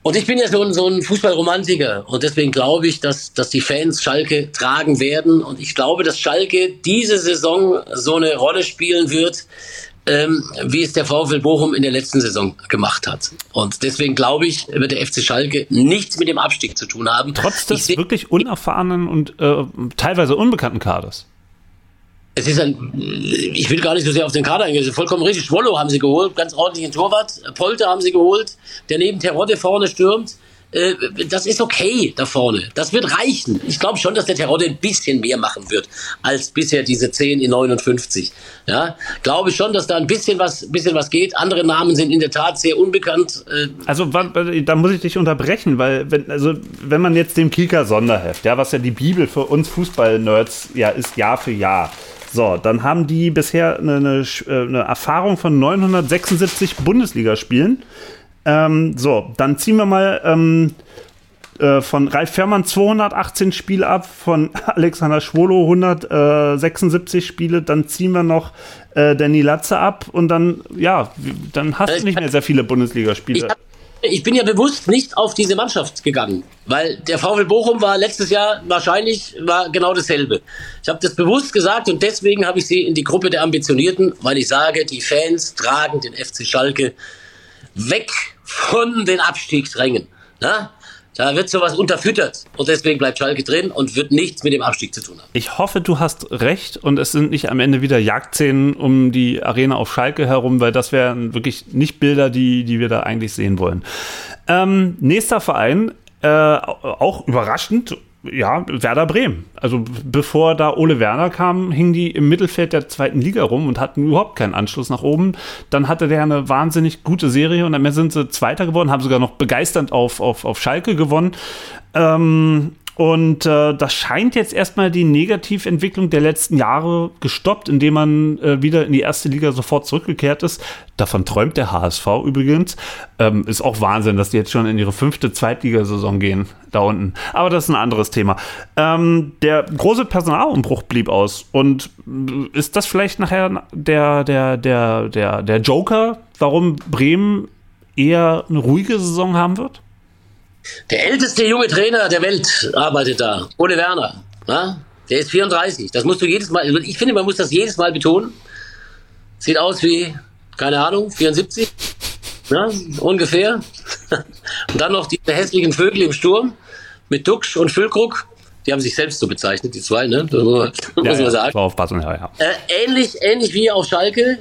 Und ich bin ja so ein, so ein Fußballromantiker und deswegen glaube ich, dass, dass die Fans Schalke tragen werden und ich glaube, dass Schalke diese Saison so eine Rolle spielen wird, ähm, wie es der VfL Bochum in der letzten Saison gemacht hat. Und deswegen glaube ich, wird der FC Schalke nichts mit dem Abstieg zu tun haben.
Trotz des wirklich unerfahrenen und äh, teilweise unbekannten Kaders
es ist ein, ich will gar nicht so sehr auf den Kader eingehen, vollkommen richtig. Schwollo haben sie geholt, ganz ordentlichen Torwart. Polter haben sie geholt, der neben Terodde vorne stürmt. Äh, das ist okay da vorne. Das wird reichen. Ich glaube schon, dass der Terodde ein bisschen mehr machen wird als bisher diese 10 in 59. Ja, glaube schon, dass da ein bisschen was, bisschen was geht. Andere Namen sind in der Tat sehr unbekannt.
Äh, also da muss ich dich unterbrechen, weil wenn, also wenn man jetzt dem Kika Sonderheft, ja, was ja die Bibel für uns Fußball-Nerds ja ist, Jahr für Jahr so, dann haben die bisher eine, eine, äh, eine Erfahrung von 976 Bundesligaspielen. Ähm, so, dann ziehen wir mal ähm, äh, von Ralf Fährmann 218 Spiele ab, von Alexander Schwolo 176 Spiele, dann ziehen wir noch äh, Danny Latze ab und dann, ja, dann hast du nicht mehr sehr viele Bundesligaspiele
ich bin ja bewusst nicht auf diese Mannschaft gegangen, weil der VfL Bochum war letztes Jahr wahrscheinlich war genau dasselbe. Ich habe das bewusst gesagt und deswegen habe ich sie in die Gruppe der Ambitionierten, weil ich sage, die Fans tragen den FC Schalke weg von den Abstiegsrängen. Na? Da wird sowas unterfüttert und deswegen bleibt Schalke drin und wird nichts mit dem Abstieg zu tun haben.
Ich hoffe, du hast recht und es sind nicht am Ende wieder Jagdszenen um die Arena auf Schalke herum, weil das wären wirklich nicht Bilder, die, die wir da eigentlich sehen wollen. Ähm, nächster Verein, äh, auch überraschend ja, Werder Bremen. Also bevor da Ole Werner kam, hingen die im Mittelfeld der zweiten Liga rum und hatten überhaupt keinen Anschluss nach oben. Dann hatte der eine wahnsinnig gute Serie und dann sind sie Zweiter geworden, haben sogar noch begeisternd auf, auf, auf Schalke gewonnen. Ähm, und äh, das scheint jetzt erstmal die Negativentwicklung der letzten Jahre gestoppt, indem man äh, wieder in die erste Liga sofort zurückgekehrt ist. Davon träumt der HSV übrigens. Ähm, ist auch Wahnsinn, dass die jetzt schon in ihre fünfte Zweitligasaison gehen, da unten. Aber das ist ein anderes Thema. Ähm, der große Personalumbruch blieb aus. Und äh, ist das vielleicht nachher der, der, der, der, der Joker, warum Bremen eher eine ruhige Saison haben wird?
Der älteste junge Trainer der Welt arbeitet da, Ole Werner. Ja? Der ist 34. Das musst du jedes Mal, also ich finde, man muss das jedes Mal betonen. Sieht aus wie, keine Ahnung, 74. Ja, ungefähr. Und dann noch diese hässlichen Vögel im Sturm mit Duxch und Füllkrug. Die haben sich selbst so bezeichnet, die zwei, ne? Das muss man, ja, muss man sagen.
Ja, ja.
Äh, ähnlich, ähnlich wie auf Schalke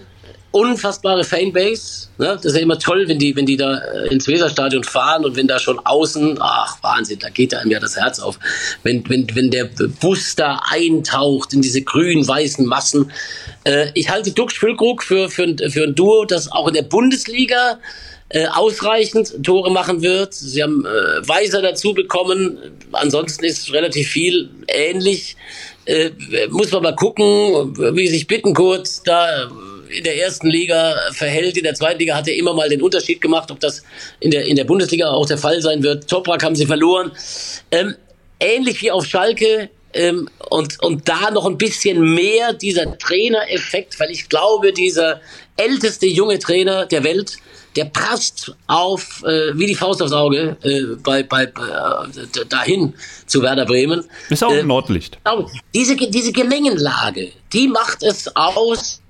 unfassbare Fanbase. Ne? Das ist ja immer toll, wenn die, wenn die da äh, ins Weserstadion fahren und wenn da schon außen, ach Wahnsinn, da geht einem ja das Herz auf. Wenn, wenn, wenn der Bus da eintaucht in diese grün-weißen Massen. Äh, ich halte Dux Füllkrug für, für, für ein Duo, das auch in der Bundesliga äh, ausreichend Tore machen wird. Sie haben äh, Weiser dazu bekommen. Ansonsten ist relativ viel ähnlich. Äh, muss man mal gucken, wie sich Bittenkurt da in der ersten Liga verhält. In der zweiten Liga hat er immer mal den Unterschied gemacht, ob das in der, in der Bundesliga auch der Fall sein wird. Toprak haben sie verloren. Ähm, ähnlich wie auf Schalke ähm, und, und da noch ein bisschen mehr dieser Trainereffekt, weil ich glaube, dieser älteste junge Trainer der Welt, der passt auf äh, wie die Faust aufs Auge äh, bei, bei äh, dahin zu Werder Bremen.
Ist auch ein äh, Nordlicht.
Diese, diese Gemengenlage, die macht es aus,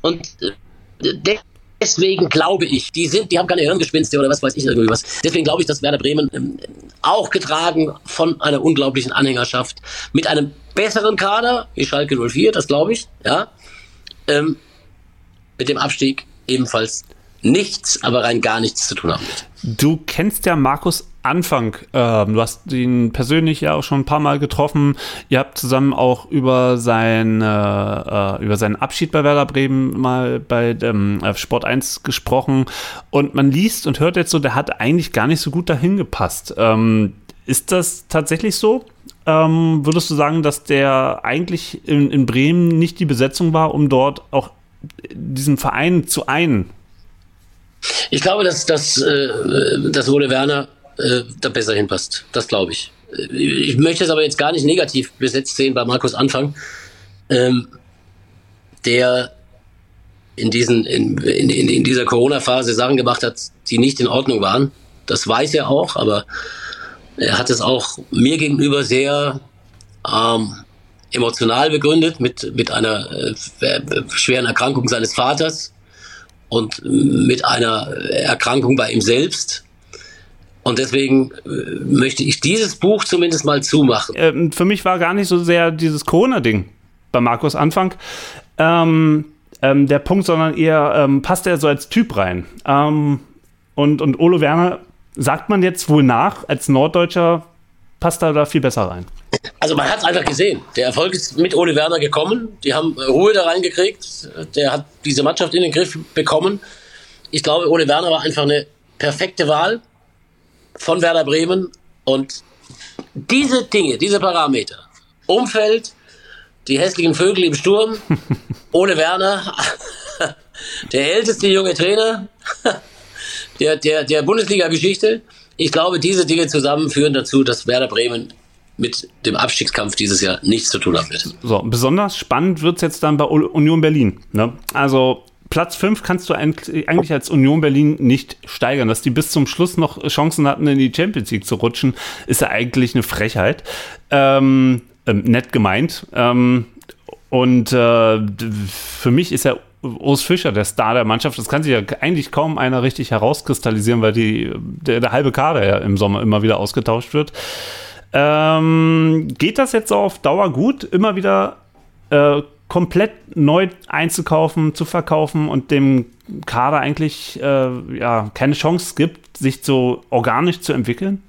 und äh, deswegen glaube ich, die sind, die haben keine Hirngespinste oder was weiß ich irgendwie was. Deswegen glaube ich, dass Werder Bremen ähm, auch getragen von einer unglaublichen Anhängerschaft mit einem besseren Kader wie Schalke 04, das glaube ich, ja, ähm, mit dem Abstieg ebenfalls nichts, aber rein gar nichts zu tun haben.
Du kennst ja Markus Anfang. Ähm, du hast ihn persönlich ja auch schon ein paar Mal getroffen. Ihr habt zusammen auch über, sein, äh, über seinen Abschied bei Werder Bremen mal bei ähm, Sport 1 gesprochen. Und man liest und hört jetzt so, der hat eigentlich gar nicht so gut dahin gepasst. Ähm, ist das tatsächlich so? Ähm, würdest du sagen, dass der eigentlich in, in Bremen nicht die Besetzung war, um dort auch diesen Verein zu einen?
Ich glaube, dass, dass, äh, dass Ole Werner äh, da besser hinpasst. Das glaube ich. Ich möchte es aber jetzt gar nicht negativ besetzt sehen bei Markus Anfang, ähm, der in, diesen, in, in, in dieser Corona-Phase Sachen gemacht hat, die nicht in Ordnung waren. Das weiß er auch, aber er hat es auch mir gegenüber sehr ähm, emotional begründet mit, mit einer äh, schweren Erkrankung seines Vaters und mit einer Erkrankung bei ihm selbst. Und deswegen äh, möchte ich dieses Buch zumindest mal zumachen.
Ähm, für mich war gar nicht so sehr dieses Corona-Ding bei Markus Anfang ähm, ähm, der Punkt, sondern eher ähm, passt er so als Typ rein. Ähm, und, und Olo Werner sagt man jetzt wohl nach, als Norddeutscher passt er da viel besser rein.
Also man hat es einfach gesehen. Der Erfolg ist mit Ole Werner gekommen. Die haben Ruhe da reingekriegt. Der hat diese Mannschaft in den Griff bekommen. Ich glaube, Ole Werner war einfach eine perfekte Wahl von Werder Bremen und diese Dinge, diese Parameter, Umfeld, die hässlichen Vögel im Sturm, ohne Werner, der älteste junge Trainer der, der, der Bundesliga-Geschichte. Ich glaube, diese Dinge zusammen führen dazu, dass Werder Bremen mit dem Abstiegskampf dieses Jahr nichts zu tun haben wird.
So, besonders spannend wird es jetzt dann bei Union Berlin. Ne? Also Platz 5 kannst du eigentlich als Union Berlin nicht steigern. Dass die bis zum Schluss noch Chancen hatten, in die Champions League zu rutschen, ist ja eigentlich eine Frechheit. Ähm, ähm, nett gemeint. Ähm, und äh, für mich ist ja Urs Fischer der Star der Mannschaft. Das kann sich ja eigentlich kaum einer richtig herauskristallisieren, weil die, der, der halbe Kader ja im Sommer immer wieder ausgetauscht wird. Ähm, geht das jetzt auf Dauer gut? Immer wieder äh, komplett neu einzukaufen, zu verkaufen und dem Kader eigentlich äh, ja, keine Chance gibt, sich so organisch zu entwickeln?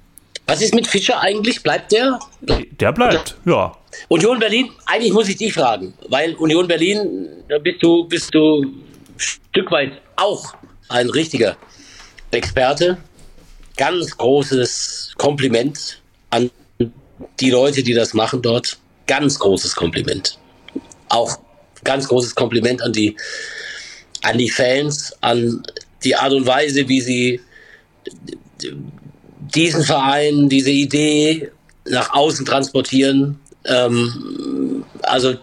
Was ist mit Fischer eigentlich? Bleibt der?
Der bleibt, ja.
Union Berlin, eigentlich muss ich dich fragen, weil Union Berlin, da bist du, bist du ein Stück weit auch ein richtiger Experte. Ganz großes Kompliment an die Leute, die das machen dort. Ganz großes Kompliment. Auch ganz großes Kompliment an die, an die Fans, an die Art und Weise, wie sie diesen Verein, diese Idee nach außen transportieren. Ähm, also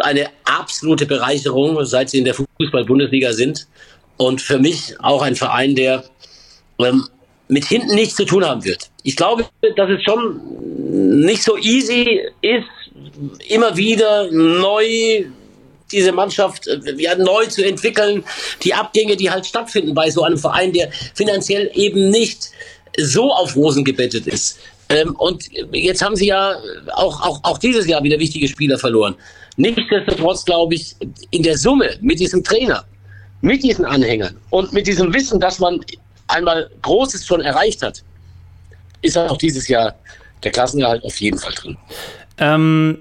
eine absolute Bereicherung, seit sie in der Fußball-Bundesliga sind. Und für mich auch ein Verein, der ähm, mit hinten nichts zu tun haben wird. Ich glaube, dass es schon nicht so easy ist, immer wieder neu diese Mannschaft äh, ja, neu zu entwickeln. Die Abgänge, die halt stattfinden bei so einem Verein, der finanziell eben nicht so auf Rosen gebettet ist. Ähm, und jetzt haben sie ja auch, auch, auch dieses Jahr wieder wichtige Spieler verloren. Nichtsdestotrotz glaube ich, in der Summe mit diesem Trainer, mit diesen Anhängern und mit diesem Wissen, dass man einmal Großes schon erreicht hat, ist auch dieses Jahr der Klassengehalt auf jeden Fall drin.
Ähm,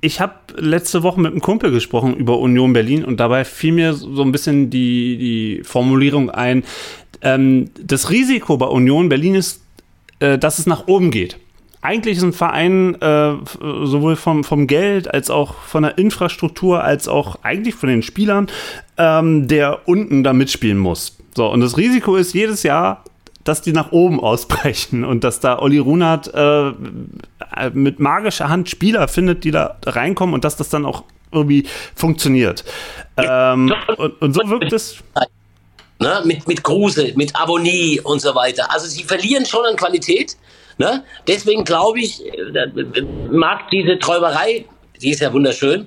ich habe letzte Woche mit einem Kumpel gesprochen über Union Berlin und dabei fiel mir so ein bisschen die, die Formulierung ein, ähm, das Risiko bei Union Berlin ist, äh, dass es nach oben geht. Eigentlich ist ein Verein äh, sowohl vom, vom Geld als auch von der Infrastruktur als auch eigentlich von den Spielern, ähm, der unten da mitspielen muss. So, und das Risiko ist jedes Jahr, dass die nach oben ausbrechen und dass da Olli Runert äh, mit magischer Hand Spieler findet, die da reinkommen und dass das dann auch irgendwie funktioniert. Ähm, und, und, so wirkt es.
Ne, mit, mit Kruse, mit Abonnie und so weiter. Also sie verlieren schon an Qualität. Ne? Deswegen glaube ich, äh, mag diese Träumerei, die ist ja wunderschön,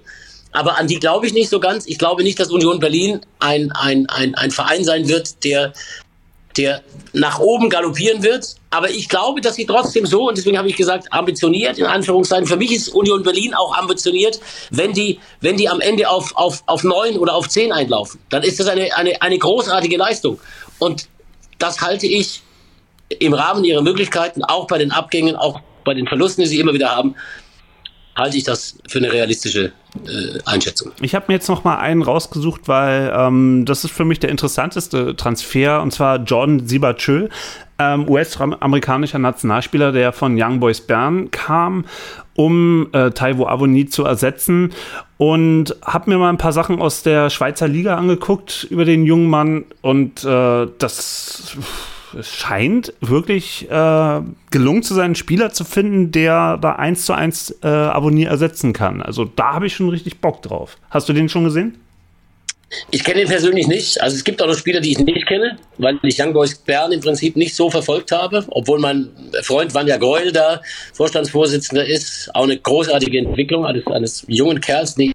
aber an die glaube ich nicht so ganz. Ich glaube nicht, dass Union Berlin ein, ein, ein, ein Verein sein wird, der der nach oben galoppieren wird. Aber ich glaube, dass sie trotzdem so, und deswegen habe ich gesagt, ambitioniert, in Anführungszeichen. Für mich ist Union Berlin auch ambitioniert, wenn die, wenn die am Ende auf, auf, auf neun oder auf zehn einlaufen. Dann ist das eine, eine, eine großartige Leistung. Und das halte ich im Rahmen ihrer Möglichkeiten, auch bei den Abgängen, auch bei den Verlusten, die sie immer wieder haben, halte ich das für eine realistische äh, Einschätzung.
Ich habe mir jetzt noch mal einen rausgesucht, weil ähm, das ist für mich der interessanteste Transfer und zwar Jordan Sibachö, ähm, US-amerikanischer Nationalspieler, der von Young Boys Bern kam, um äh, Taiwo Avoni zu ersetzen und habe mir mal ein paar Sachen aus der Schweizer Liga angeguckt über den jungen Mann und äh, das es scheint wirklich äh, gelungen zu sein, einen Spieler zu finden, der da eins zu eins äh, Abonnier ersetzen kann. Also da habe ich schon richtig Bock drauf. Hast du den schon gesehen?
Ich kenne ihn persönlich nicht. Also es gibt auch noch Spieler, die ich nicht kenne, weil ich Young Boys Bern im Prinzip nicht so verfolgt habe, obwohl mein Freund Vanja Geul da Vorstandsvorsitzender ist. Auch eine großartige Entwicklung eines, eines jungen Kerls, den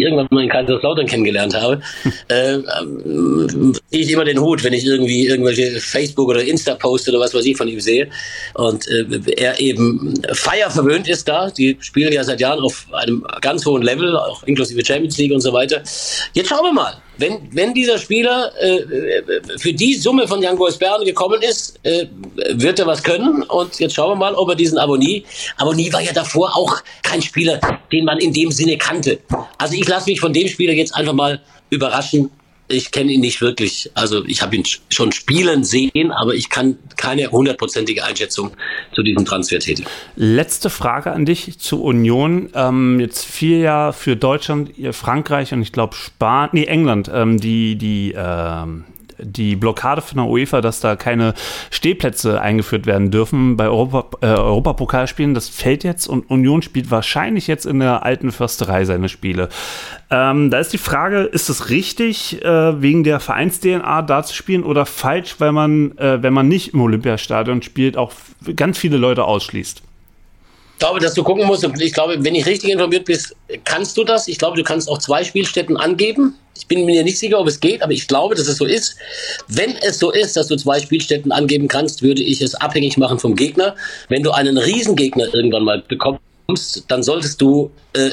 irgendwann mal in Kaiserslautern kennengelernt habe, äh, ähm, ich immer den Hut, wenn ich irgendwie irgendwelche Facebook oder Insta poste oder was weiß ich von ihm sehe. Und äh, er eben feierverwöhnt ist da. Die spielen ja seit Jahren auf einem ganz hohen Level, auch inklusive Champions League und so weiter. Jetzt schauen wir mal. Wenn, wenn dieser Spieler äh, für die Summe von Jan Boys Bern gekommen ist, äh, wird er was können. Und jetzt schauen wir mal, ob er diesen Abonnie. Abonnie war ja davor auch kein Spieler, den man in dem Sinne kannte. Also ich lasse mich von dem Spieler jetzt einfach mal überraschen. Ich kenne ihn nicht wirklich. Also ich habe ihn schon spielen sehen, aber ich kann keine hundertprozentige Einschätzung zu diesem Transfer tätigen.
Letzte Frage an dich zu Union. Ähm, jetzt vier Jahre für Deutschland, Frankreich und ich glaube Spanien, nee, England, ähm, die, die ähm, die Blockade von der UEFA, dass da keine Stehplätze eingeführt werden dürfen bei Europa, äh, Europapokalspielen, das fällt jetzt und Union spielt wahrscheinlich jetzt in der alten Försterei seine Spiele. Ähm, da ist die Frage, ist es richtig, äh, wegen der Vereins-DNA da zu spielen oder falsch, weil man, äh, wenn man nicht im Olympiastadion spielt, auch ganz viele Leute ausschließt?
Ich glaube, dass du gucken musst, ich glaube, wenn ich richtig informiert bist, kannst du das. Ich glaube, du kannst auch zwei Spielstätten angeben. Ich bin mir nicht sicher, ob es geht, aber ich glaube, dass es so ist. Wenn es so ist, dass du zwei Spielstätten angeben kannst, würde ich es abhängig machen vom Gegner. Wenn du einen Riesengegner irgendwann mal bekommst, dann solltest du äh,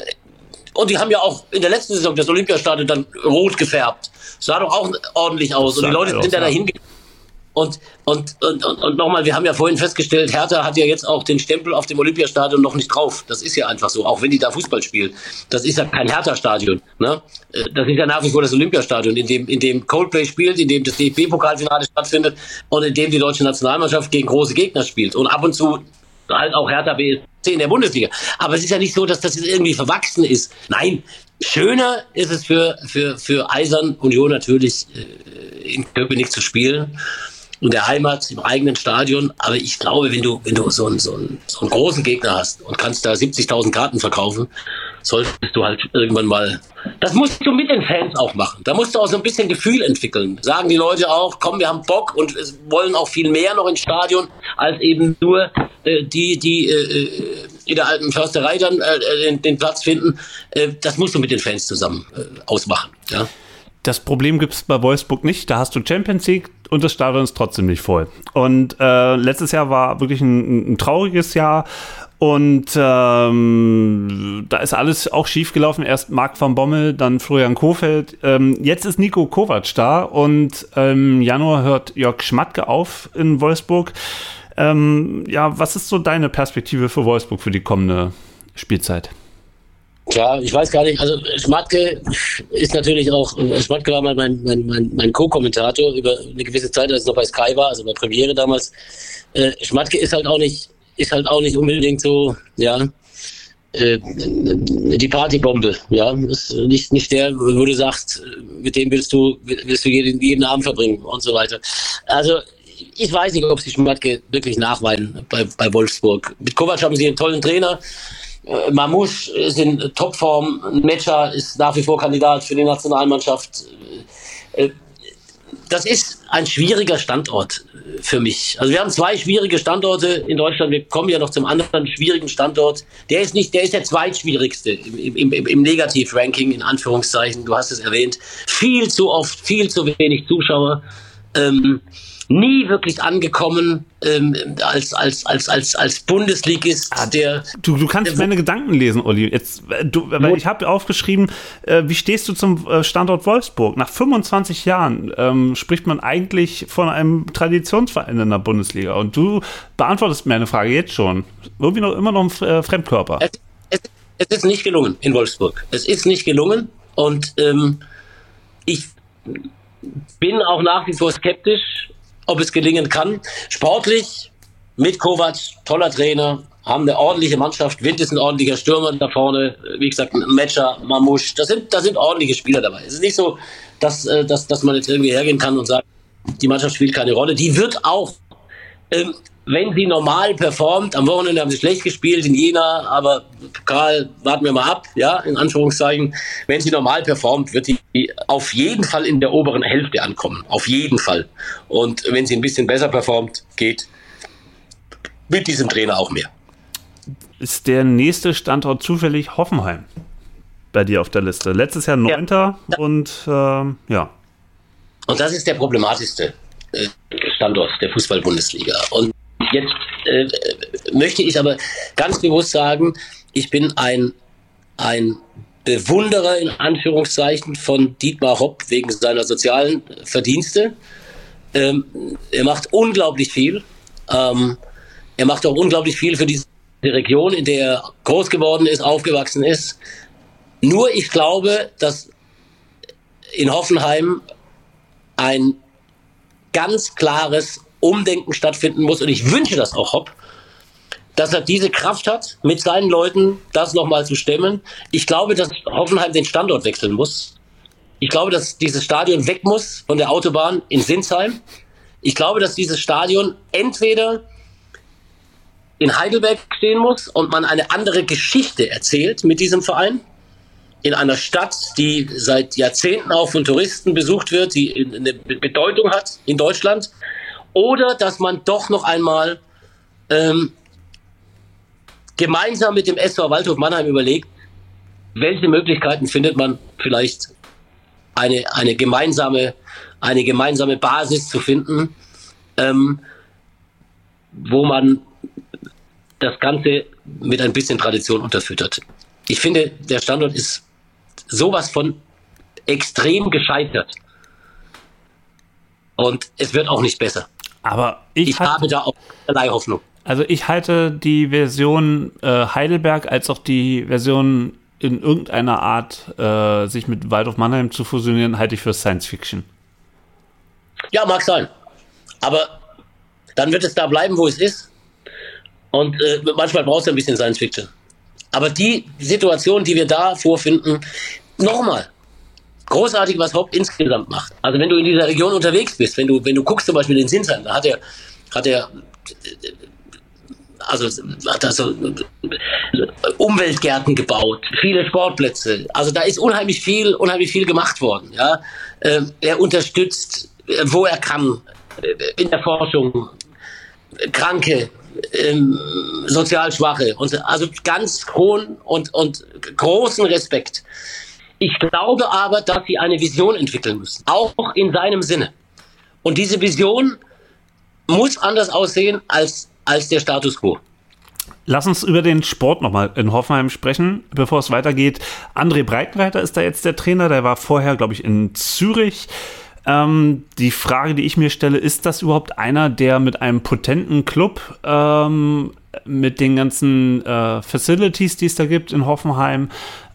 und die haben ja auch in der letzten Saison das Olympiastadion dann rot gefärbt. Sah doch auch ordentlich aus. Und die Leute sind da dahin Und, und, und, und, und nochmal, wir haben ja vorhin festgestellt, Hertha hat ja jetzt auch den Stempel auf dem Olympiastadion noch nicht drauf. Das ist ja einfach so, auch wenn die da Fußball spielen. Das ist ja kein Hertha-Stadion. Ne? Äh, das ist ja nach wie vor das Olympiastadion, in dem, in dem Coldplay spielt, in dem das DFB-Pokalfinale stattfindet und in dem die deutsche Nationalmannschaft gegen große Gegner spielt. Und ab und zu halt auch Hertha BSC in der Bundesliga. Aber es ist ja nicht so, dass das irgendwie verwachsen ist. Nein, schöner ist es für, für, für Eisern Union natürlich äh, in Köpenick zu spielen in der Heimat, im eigenen Stadion. Aber ich glaube, wenn du, wenn du so einen, so einen, so einen großen Gegner hast und kannst da 70.000 Karten verkaufen, solltest du halt irgendwann mal, das musst du mit den Fans auch machen. Da musst du auch so ein bisschen Gefühl entwickeln. Sagen die Leute auch, komm, wir haben Bock und wollen auch viel mehr noch ins Stadion, als eben nur äh, die, die äh, in der alten Försterei dann äh, den, den, Platz finden. Äh, das musst du mit den Fans zusammen äh, ausmachen. Ja?
Das Problem gibt es bei Wolfsburg nicht. Da hast du Champions League und das Stadion ist trotzdem nicht voll. Und äh, letztes Jahr war wirklich ein, ein trauriges Jahr. Und ähm, da ist alles auch schief gelaufen. Erst Marc van Bommel, dann Florian Kofeld. Ähm, jetzt ist Nico Kovac da und im Januar hört Jörg Schmatke auf in Wolfsburg. Ähm, ja, was ist so deine Perspektive für Wolfsburg für die kommende Spielzeit?
Klar, ich weiß gar nicht. Also Schmatke ist natürlich auch, Schmatke war mal mein, mein, mein, mein Co-Kommentator über eine gewisse Zeit, als es noch bei Sky war, also bei Premiere damals. Äh, Schmatke ist halt auch nicht, ist halt auch nicht unbedingt so, ja, äh, die Partybombe, ja. Ist nicht, nicht der, wo du sagst, mit dem willst du, willst du jeden, jeden Abend verbringen und so weiter. Also ich weiß nicht, ob sie Schmatke wirklich nachweinen bei, bei Wolfsburg. Mit Kovac haben sie einen tollen Trainer. Äh, Mamouche ist in Topform, Metscher ist nach wie vor Kandidat für die Nationalmannschaft. Äh, äh, das ist ein schwieriger Standort für mich. Also wir haben zwei schwierige Standorte in Deutschland. Wir kommen ja noch zum anderen schwierigen Standort. Der ist nicht, der ist der zweitschwierigste im, im, im, im Negativ-Ranking, in Anführungszeichen. Du hast es erwähnt. Viel zu oft, viel zu wenig Zuschauer. Ähm, nie wirklich angekommen ähm, als, als, als, als, als Bundesligist.
Ah, der, du, du kannst meine Gedanken lesen, Olli. Jetzt, äh, du, weil ich habe aufgeschrieben, äh, wie stehst du zum äh, Standort Wolfsburg? Nach 25 Jahren ähm, spricht man eigentlich von einem Traditionsverein in der Bundesliga. Und du beantwortest mir eine Frage jetzt schon. Irgendwie noch immer noch ein äh, Fremdkörper.
Es, es, es, ist nicht gelungen in Wolfsburg. Es ist nicht gelungen. Und ähm, ich bin auch nach wie vor skeptisch, ob es gelingen kann. Sportlich mit Kovac, toller Trainer, haben eine ordentliche Mannschaft. Wind ist ein ordentlicher Stürmer da vorne. Wie gesagt, ein Matcher, Mamouche. Das sind, da sind ordentliche Spieler dabei. Es ist nicht so, dass, äh, dass, dass man jetzt irgendwie hergehen kann und sagt, die Mannschaft spielt keine Rolle. Die wird auch ähm, wenn sie normal performt, am Wochenende haben sie schlecht gespielt in Jena, aber Karl, warten wir mal ab, ja, in Anführungszeichen. Wenn sie normal performt, wird sie auf jeden Fall in der oberen Hälfte ankommen. Auf jeden Fall. Und wenn sie ein bisschen besser performt, geht mit diesem Trainer auch mehr.
Ist der nächste Standort zufällig Hoffenheim bei dir auf der Liste? Letztes Jahr Neunter ja. und äh, ja.
Und das ist der problematischste Standort der Fußball-Bundesliga. Und Jetzt äh, möchte ich aber ganz bewusst sagen, ich bin ein, ein Bewunderer in Anführungszeichen von Dietmar Hopp wegen seiner sozialen Verdienste. Ähm, er macht unglaublich viel. Ähm, er macht auch unglaublich viel für diese Region, in der er groß geworden ist, aufgewachsen ist. Nur ich glaube, dass in Hoffenheim ein ganz klares Umdenken stattfinden muss. Und ich wünsche das auch Hopp, dass er diese Kraft hat, mit seinen Leuten das nochmal zu stemmen. Ich glaube, dass Hoffenheim den Standort wechseln muss. Ich glaube, dass dieses Stadion weg muss von der Autobahn in Sinsheim. Ich glaube, dass dieses Stadion entweder in Heidelberg stehen muss und man eine andere Geschichte erzählt mit diesem Verein. In einer Stadt, die seit Jahrzehnten auch von Touristen besucht wird, die eine Bedeutung hat in Deutschland oder dass man doch noch einmal ähm, gemeinsam mit dem SV Waldhof Mannheim überlegt, welche Möglichkeiten findet man vielleicht eine, eine, gemeinsame, eine gemeinsame Basis zu finden, ähm, wo man das Ganze mit ein bisschen Tradition unterfüttert. Ich finde, der Standort ist sowas von extrem gescheitert. Und es wird auch nicht besser.
Aber ich,
ich habe da auch keinerlei Hoffnung.
Also ich halte die Version äh, Heidelberg als auch die Version in irgendeiner Art, äh, sich mit Waldorf Mannheim zu fusionieren, halte ich für Science Fiction.
Ja, mag sein. Aber dann wird es da bleiben, wo es ist. Und äh, manchmal braucht es ein bisschen Science Fiction. Aber die Situation, die wir da vorfinden, nochmal, großartig, was Hopp insgesamt macht. Also wenn du in dieser Region unterwegs bist, wenn du, wenn du guckst zum Beispiel in Sinsheim, da hat er, hat er also hat er so Umweltgärten gebaut, viele Sportplätze. Also da ist unheimlich viel, unheimlich viel gemacht worden. Ja, ähm, er unterstützt, äh, wo er kann, äh, in der Forschung, Kranke, ähm, sozial Schwache. Und, also ganz hohen und, und großen Respekt. Ich glaube aber, dass sie eine Vision entwickeln müssen, auch in seinem Sinne. Und diese Vision muss anders aussehen als, als der Status quo.
Lass uns über den Sport nochmal in Hoffenheim sprechen, bevor es weitergeht. André Breitenreiter ist da jetzt der Trainer, der war vorher, glaube ich, in Zürich. Ähm, die Frage, die ich mir stelle, ist das überhaupt einer, der mit einem potenten Club, ähm, mit den ganzen äh, Facilities, die es da gibt in Hoffenheim,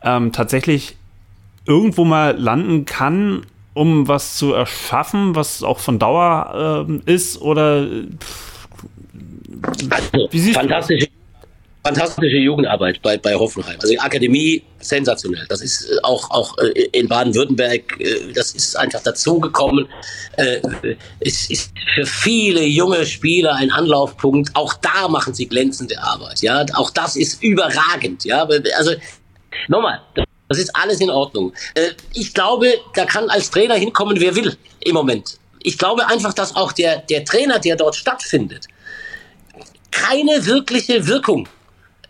ähm, tatsächlich irgendwo mal landen kann, um was zu erschaffen, was auch von Dauer äh, ist? Oder pff,
also, wie siehst fantastische, fantastische Jugendarbeit bei, bei Hoffenheim. Also die Akademie sensationell. Das ist äh, auch, auch äh, in Baden-Württemberg, äh, das ist einfach dazugekommen. Es ist für viele junge Spieler ein Anlaufpunkt. Auch da machen sie glänzende Arbeit. Ja, auch das ist überragend. Ja, also nochmal. Das ist alles in Ordnung. Ich glaube, da kann als Trainer hinkommen, wer will im Moment. Ich glaube einfach, dass auch der, der Trainer, der dort stattfindet, keine wirkliche Wirkung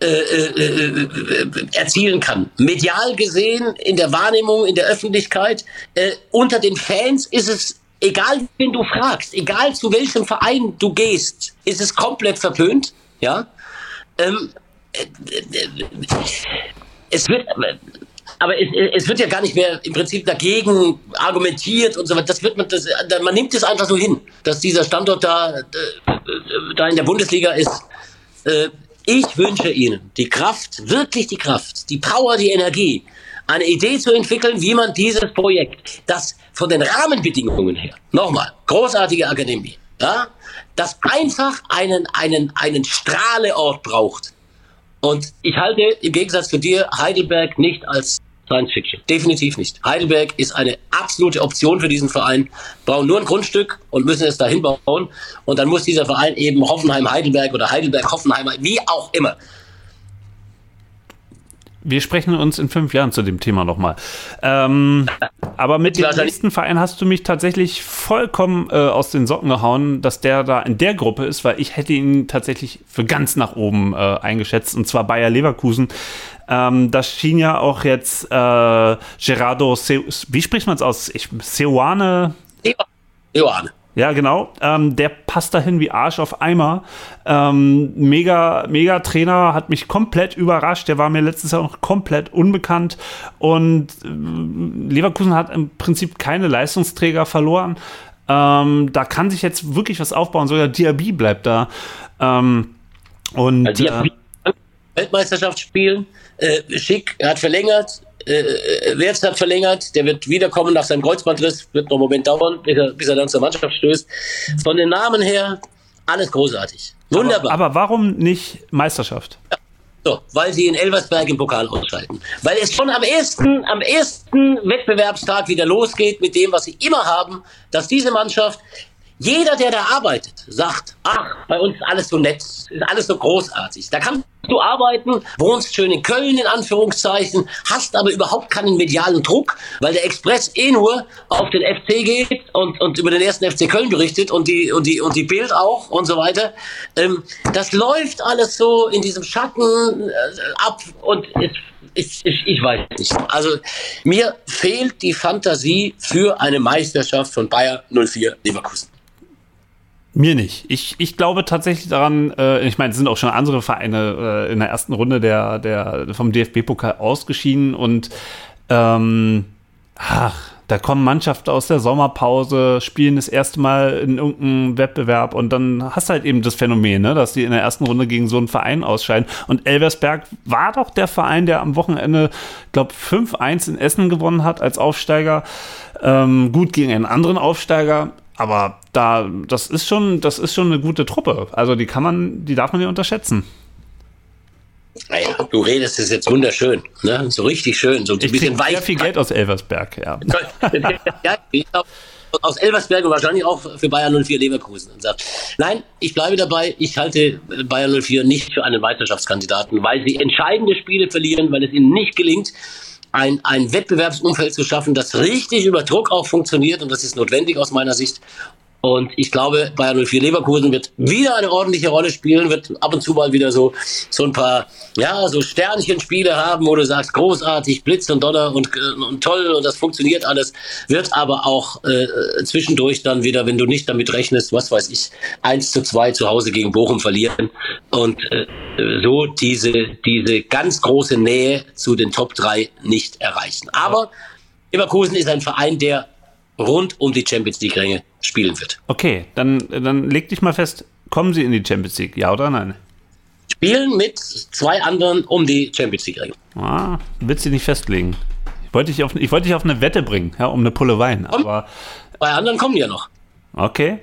äh, äh, äh, erzielen kann. Medial gesehen, in der Wahrnehmung, in der Öffentlichkeit, äh, unter den Fans ist es egal, wen du fragst, egal zu welchem Verein du gehst, ist es komplett verpönt. Ja, ähm, äh, es wird, aber es, wird ja gar nicht mehr im Prinzip dagegen argumentiert und so weiter. Das wird man, das, man nimmt es einfach so hin, dass dieser Standort da, da in der Bundesliga ist. Ich wünsche Ihnen die Kraft, wirklich die Kraft, die Power, die Energie, eine Idee zu entwickeln, wie man dieses Projekt, das von den Rahmenbedingungen her, nochmal, großartige Akademie, ja, das einfach einen, einen, einen Strahleort braucht. Und ich halte im Gegensatz zu dir Heidelberg nicht als Science Fiction. Definitiv nicht. Heidelberg ist eine absolute Option für diesen Verein. Brauchen nur ein Grundstück und müssen es dahin bauen. Und dann muss dieser Verein eben Hoffenheim-Heidelberg oder Heidelberg-Hoffenheim, wie auch immer.
Wir sprechen uns in fünf Jahren zu dem Thema nochmal. Ähm, aber mit dem nächsten Verein hast du mich tatsächlich vollkommen äh, aus den Socken gehauen, dass der da in der Gruppe ist, weil ich hätte ihn tatsächlich für ganz nach oben äh, eingeschätzt, und zwar Bayer Leverkusen. Ähm, das schien ja auch jetzt äh, Gerardo, Se wie spricht man es aus? Ich, Seoane?
Seoane.
Ja, genau. Ähm, der passt dahin wie Arsch auf Eimer. Ähm, mega, mega Trainer, hat mich komplett überrascht. Der war mir letztes Jahr noch komplett unbekannt. Und äh, Leverkusen hat im Prinzip keine Leistungsträger verloren. Ähm, da kann sich jetzt wirklich was aufbauen. Sogar Diaby bleibt da. Ähm, und
ja, Diaby äh, Weltmeisterschaft spielen. Äh, Schick hat verlängert. Äh, äh, Wertz hat verlängert. Der wird wiederkommen nach seinem Kreuzbandriss. Wird noch einen Moment dauern, bis er, bis er dann zur Mannschaft stößt. Von den Namen her alles großartig. Wunderbar.
Aber, aber warum nicht Meisterschaft?
Ja. So, weil sie in Elversberg im Pokal ausscheiden. Weil es schon am ersten, am ersten Wettbewerbstag wieder losgeht mit dem, was sie immer haben, dass diese Mannschaft jeder, der da arbeitet, sagt, ach, bei uns ist alles so nett, ist alles so großartig. Da kannst du arbeiten, wohnst schön in Köln in Anführungszeichen, hast aber überhaupt keinen medialen Druck, weil der Express eh nur auf den FC geht und, und über den ersten FC Köln berichtet und die, und die, und die Bild auch und so weiter. Ähm, das läuft alles so in diesem Schatten äh, ab und es ich, ich, ich, weiß nicht. Also mir fehlt die Fantasie für eine Meisterschaft von Bayer 04 Leverkusen.
Mir nicht. Ich, ich glaube tatsächlich daran, äh, ich meine, es sind auch schon andere Vereine äh, in der ersten Runde der, der vom DFB-Pokal ausgeschieden und ähm, ach, Da kommen Mannschaften aus der Sommerpause, spielen das erste Mal in irgendeinem Wettbewerb und dann hast du halt eben das Phänomen, ne, dass die in der ersten Runde gegen so einen Verein ausscheiden. Und Elversberg war doch der Verein, der am Wochenende, glaube 5-1 in Essen gewonnen hat als Aufsteiger. Ähm, gut gegen einen anderen Aufsteiger, aber da, das ist schon, das ist schon eine gute Truppe. Also die kann man, die darf man nicht unterschätzen.
Naja, du redest es jetzt wunderschön, ne? so richtig schön, so ein
ich
bisschen
weich. sehr viel Geld aus Elversberg, ja.
ja aus Elversberg und wahrscheinlich auch für Bayern 04 Leverkusen. Und sagt, nein, ich bleibe dabei, ich halte Bayern 04 nicht für einen Meisterschaftskandidaten, weil sie entscheidende Spiele verlieren, weil es ihnen nicht gelingt, ein, ein Wettbewerbsumfeld zu schaffen, das richtig über Druck auch funktioniert und das ist notwendig aus meiner Sicht. Und ich glaube, Bayern 04 Leverkusen wird wieder eine ordentliche Rolle spielen, wird ab und zu mal wieder so, so ein paar, ja, so Sternchenspiele haben, wo du sagst, großartig, Blitz und Donner und, äh, und toll und das funktioniert alles, wird aber auch äh, zwischendurch dann wieder, wenn du nicht damit rechnest, was weiß ich, 1 zu 2 zu Hause gegen Bochum verlieren und äh, so diese, diese ganz große Nähe zu den Top 3 nicht erreichen. Aber Leverkusen ist ein Verein, der rund um die Champions League-Ränge spielen wird.
Okay, dann, dann leg dich mal fest, kommen sie in die Champions League, ja oder nein?
Spielen mit zwei anderen um die Champions League-Ränge.
Ah, willst du nicht festlegen? Ich wollte dich auf, ich wollte dich auf eine Wette bringen, ja, um eine Pulle Wein, aber...
Bei anderen kommen ja noch.
Okay.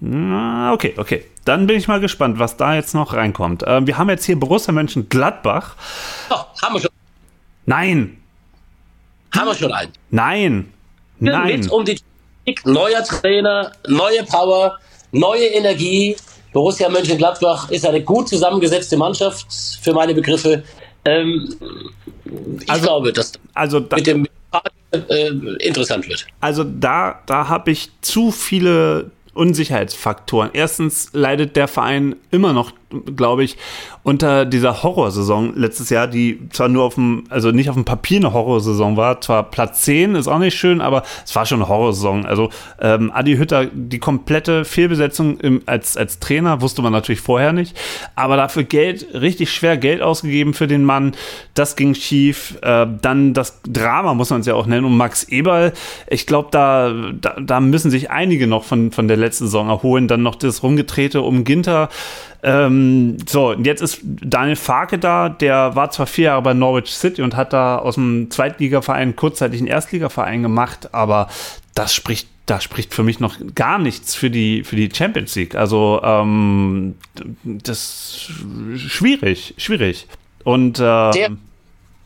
Na, okay, okay. Dann bin ich mal gespannt, was da jetzt noch reinkommt. Äh, wir haben jetzt hier Borussia Mönchengladbach.
Oh, haben wir schon.
Nein.
Haben wir schon einen?
Nein. Nein.
Mit um die neuer Trainer, neue Power, neue Energie. Borussia Mönchengladbach ist eine gut zusammengesetzte Mannschaft für meine Begriffe. Ähm, ich also, glaube, dass
also da,
mit dem äh, interessant wird.
Also da, da habe ich zu viele Unsicherheitsfaktoren. Erstens leidet der Verein immer noch, glaube ich, unter dieser Horrorsaison letztes Jahr, die zwar nur auf dem, also nicht auf dem Papier eine Horrorsaison war, zwar Platz 10 ist auch nicht schön, aber es war schon eine Horrorsaison. Also ähm, Adi Hütter, die komplette Fehlbesetzung im, als, als Trainer wusste man natürlich vorher nicht, aber dafür Geld, richtig schwer Geld ausgegeben für den Mann, das ging schief. Äh, dann das Drama, muss man es ja auch nennen, um Max Eberl. Ich glaube, da, da, da müssen sich einige noch von, von der letzten Saison erholen. Dann noch das Rumgetrete um Ginter. Ähm, so, jetzt ist Daniel Farke da, der war zwar vier Jahre bei Norwich City und hat da aus dem Zweitligaverein kurzzeitig einen Erstligaverein gemacht, aber das spricht da spricht für mich noch gar nichts für die, für die Champions League. Also, ähm, das ist schwierig, schwierig. Und, ähm,
sehr,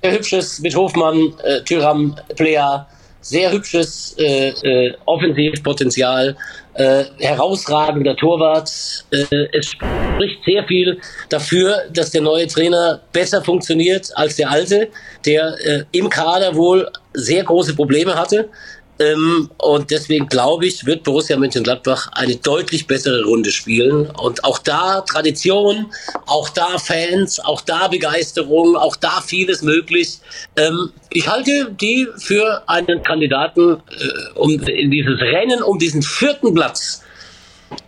sehr hübsches mit Hofmann, äh, Tyram, Player, sehr hübsches äh, äh, Offensivpotenzial, äh, herausragender Torwart. Äh, es spricht sehr viel dafür, dass der neue Trainer besser funktioniert als der alte, der äh, im Kader wohl sehr große Probleme hatte. Ähm, und deswegen glaube ich, wird Borussia Mönchengladbach eine deutlich bessere Runde spielen. Und auch da Tradition, auch da Fans, auch da Begeisterung, auch da vieles möglich. Ähm, ich halte die für einen Kandidaten äh, um in dieses Rennen um diesen vierten Platz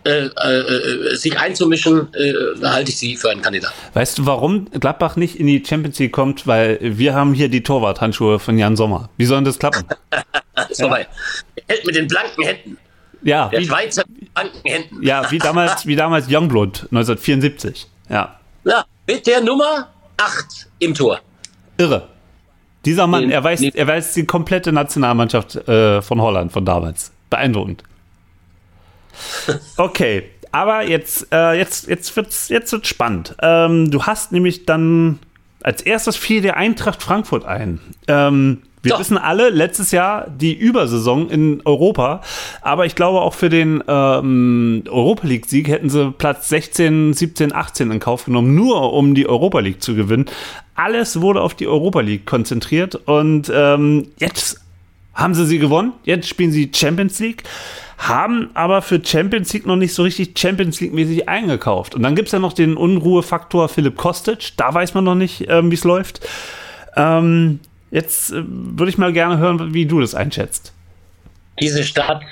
äh, äh, sich einzumischen, äh, halte ich sie für einen Kandidaten.
Weißt du, warum Gladbach nicht in die Champions League kommt? Weil wir haben hier die Torwarthandschuhe von Jan Sommer. Wie soll das klappen?
ist vorbei. Ja. Mit den blanken Händen.
Ja,
Der wie, Schweizer mit blanken Händen.
Ja, wie damals, wie damals Youngblood 1974. Ja.
Ja, mit der Nummer 8 im Tor.
Irre. Dieser Mann, er weiß, er weiß die komplette Nationalmannschaft äh, von Holland von damals. Beeindruckend. Okay, aber jetzt, äh, jetzt, jetzt wird's, jetzt wird's spannend. Ähm, du hast nämlich dann als erstes fiel der Eintracht Frankfurt ein. Ähm, wir Doch. wissen alle, letztes Jahr die Übersaison in Europa, aber ich glaube auch für den ähm, Europa League-Sieg hätten sie Platz 16, 17, 18 in Kauf genommen, nur um die Europa League zu gewinnen. Alles wurde auf die Europa League konzentriert und ähm, jetzt haben sie sie gewonnen. Jetzt spielen sie Champions League haben aber für Champions League noch nicht so richtig Champions League-mäßig eingekauft. Und dann gibt es ja noch den Unruhefaktor Philipp Kostic. Da weiß man noch nicht, ähm, wie es läuft. Ähm, jetzt äh, würde ich mal gerne hören, wie du das einschätzt.
Diese Stadt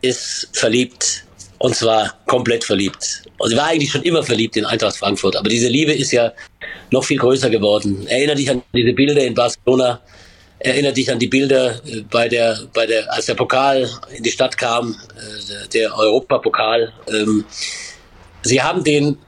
ist verliebt und zwar komplett verliebt. Und sie war eigentlich schon immer verliebt in Eintracht Frankfurt, aber diese Liebe ist ja noch viel größer geworden. Erinnere dich an diese Bilder in Barcelona, erinnert dich an die Bilder äh, bei der, bei der, als der Pokal in die Stadt kam, äh, der Europapokal. Ähm, sie haben den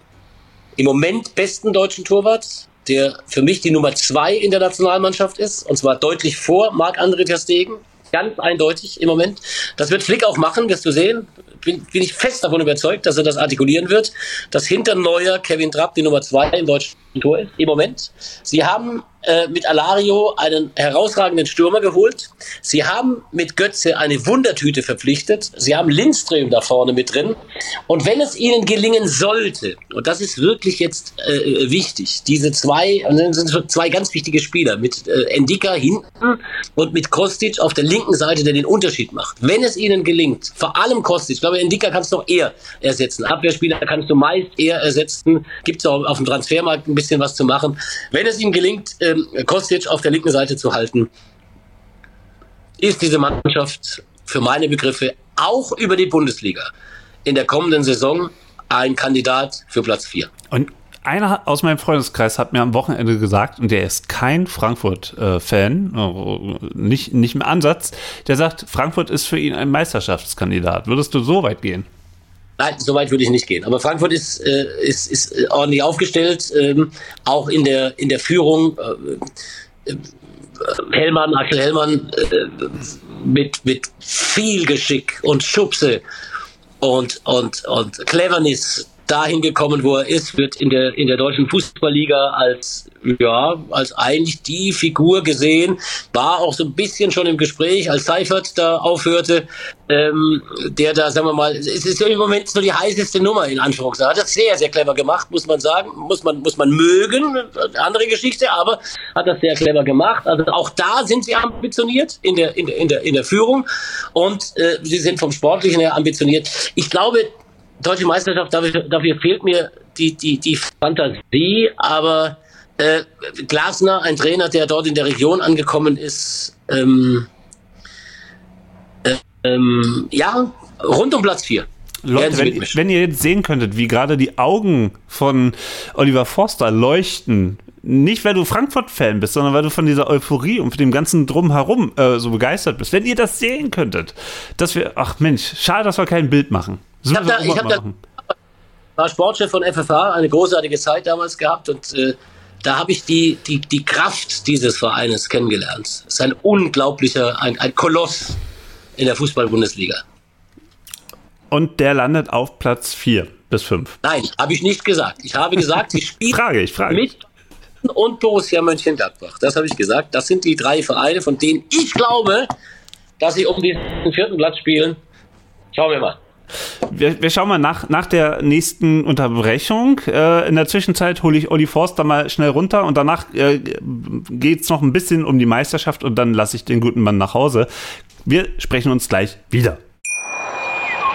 im Moment besten deutschen Torwart, der für mich die Nummer zwei in der Nationalmannschaft ist, und zwar deutlich vor Marc-André Ter Stegen. Ganz eindeutig im Moment. Das wird Flick auch machen, wirst du sehen. Bin, bin ich fest davon überzeugt, dass er das artikulieren wird, dass hinter Neuer Kevin Trapp die Nummer zwei im deutschen Tor ist, im Moment. Sie haben äh, mit Alario einen herausragenden Stürmer geholt. Sie haben mit Götze eine Wundertüte verpflichtet. Sie haben Lindström da vorne mit drin. Und wenn es ihnen gelingen sollte, und das ist wirklich jetzt äh, wichtig, diese zwei, und dann sind zwei ganz wichtige Spieler, mit äh, Endika hinten und mit Kostic auf der linken Seite, der den Unterschied macht. Wenn es ihnen gelingt, vor allem Kostic, ich glaube, Endika kannst du noch eher ersetzen. Abwehrspieler kannst du meist eher ersetzen. Gibt es auch auf dem Transfermarkt ein bisschen was zu machen. Wenn es ihnen gelingt, äh, ähm, Kostic auf der linken Seite zu halten, ist diese Mannschaft für meine Begriffe auch über die Bundesliga in der kommenden Saison ein Kandidat für Platz 4.
Und einer aus meinem Freundeskreis hat mir am Wochenende gesagt, und der ist kein Frankfurt-Fan, äh, nicht, nicht im Ansatz, der sagt, Frankfurt ist für ihn ein Meisterschaftskandidat. Würdest du so weit gehen?
Nein, so weit würde ich nicht gehen. Aber Frankfurt ist, äh, ist, ist ordentlich aufgestellt, ähm, auch in der, in der Führung. Äh, äh, Hellmann, Axel Hellmann, äh, mit, mit viel Geschick und Schubse und, und, und Cleverness dahin gekommen, wo er ist, wird in der, in der deutschen Fußballliga als, ja, als eigentlich die Figur gesehen, war auch so ein bisschen schon im Gespräch, als Seifert da aufhörte, ähm, der da, sagen wir mal, es ist im Moment so die heißeste Nummer in Anführungszeichen. Hat das sehr, sehr clever gemacht, muss man sagen, muss man, muss man mögen, andere Geschichte, aber hat das sehr clever gemacht. Also auch da sind sie ambitioniert in der, in der, in der, in der Führung und äh, sie sind vom Sportlichen her ambitioniert. Ich glaube, deutsche Meisterschaft, dafür, dafür fehlt mir die, die, die Fantasie, aber äh, Glasner, ein Trainer, der dort in der Region angekommen ist, ähm, äh, ähm, ja, rund um Platz 4.
Leute, wenn, wenn, ihr jetzt sehen könntet, wie gerade die Augen von Oliver Forster leuchten, nicht weil du Frankfurt-Fan bist, sondern weil du von dieser Euphorie und von dem ganzen Drumherum äh, so begeistert bist. Wenn ihr das sehen könntet, dass wir, ach Mensch, schade, dass wir kein Bild machen.
Ich habe da, ich hab da, war Sportchef von FFH, eine großartige Zeit damals gehabt und äh, da habe ich die, die, die Kraft dieses Vereines kennengelernt. Es ist ein unglaublicher, ein, ein Koloss in der Fußball-Bundesliga.
Und der landet auf Platz 4 bis 5.
Nein, habe ich nicht gesagt. Ich habe gesagt, sie spielen
frage ich, frage.
mit und Borussia Mönchengladbach. Das habe ich gesagt. Das sind die drei Vereine, von denen ich glaube, dass sie um diesen vierten Platz spielen. Schauen wir mal.
Wir, wir, schauen mal nach, nach der nächsten Unterbrechung. Äh, in der Zwischenzeit hole ich Olli Forster mal schnell runter und danach äh, geht es noch ein bisschen um die Meisterschaft und dann lasse ich den guten Mann nach Hause. Wir sprechen uns gleich wieder.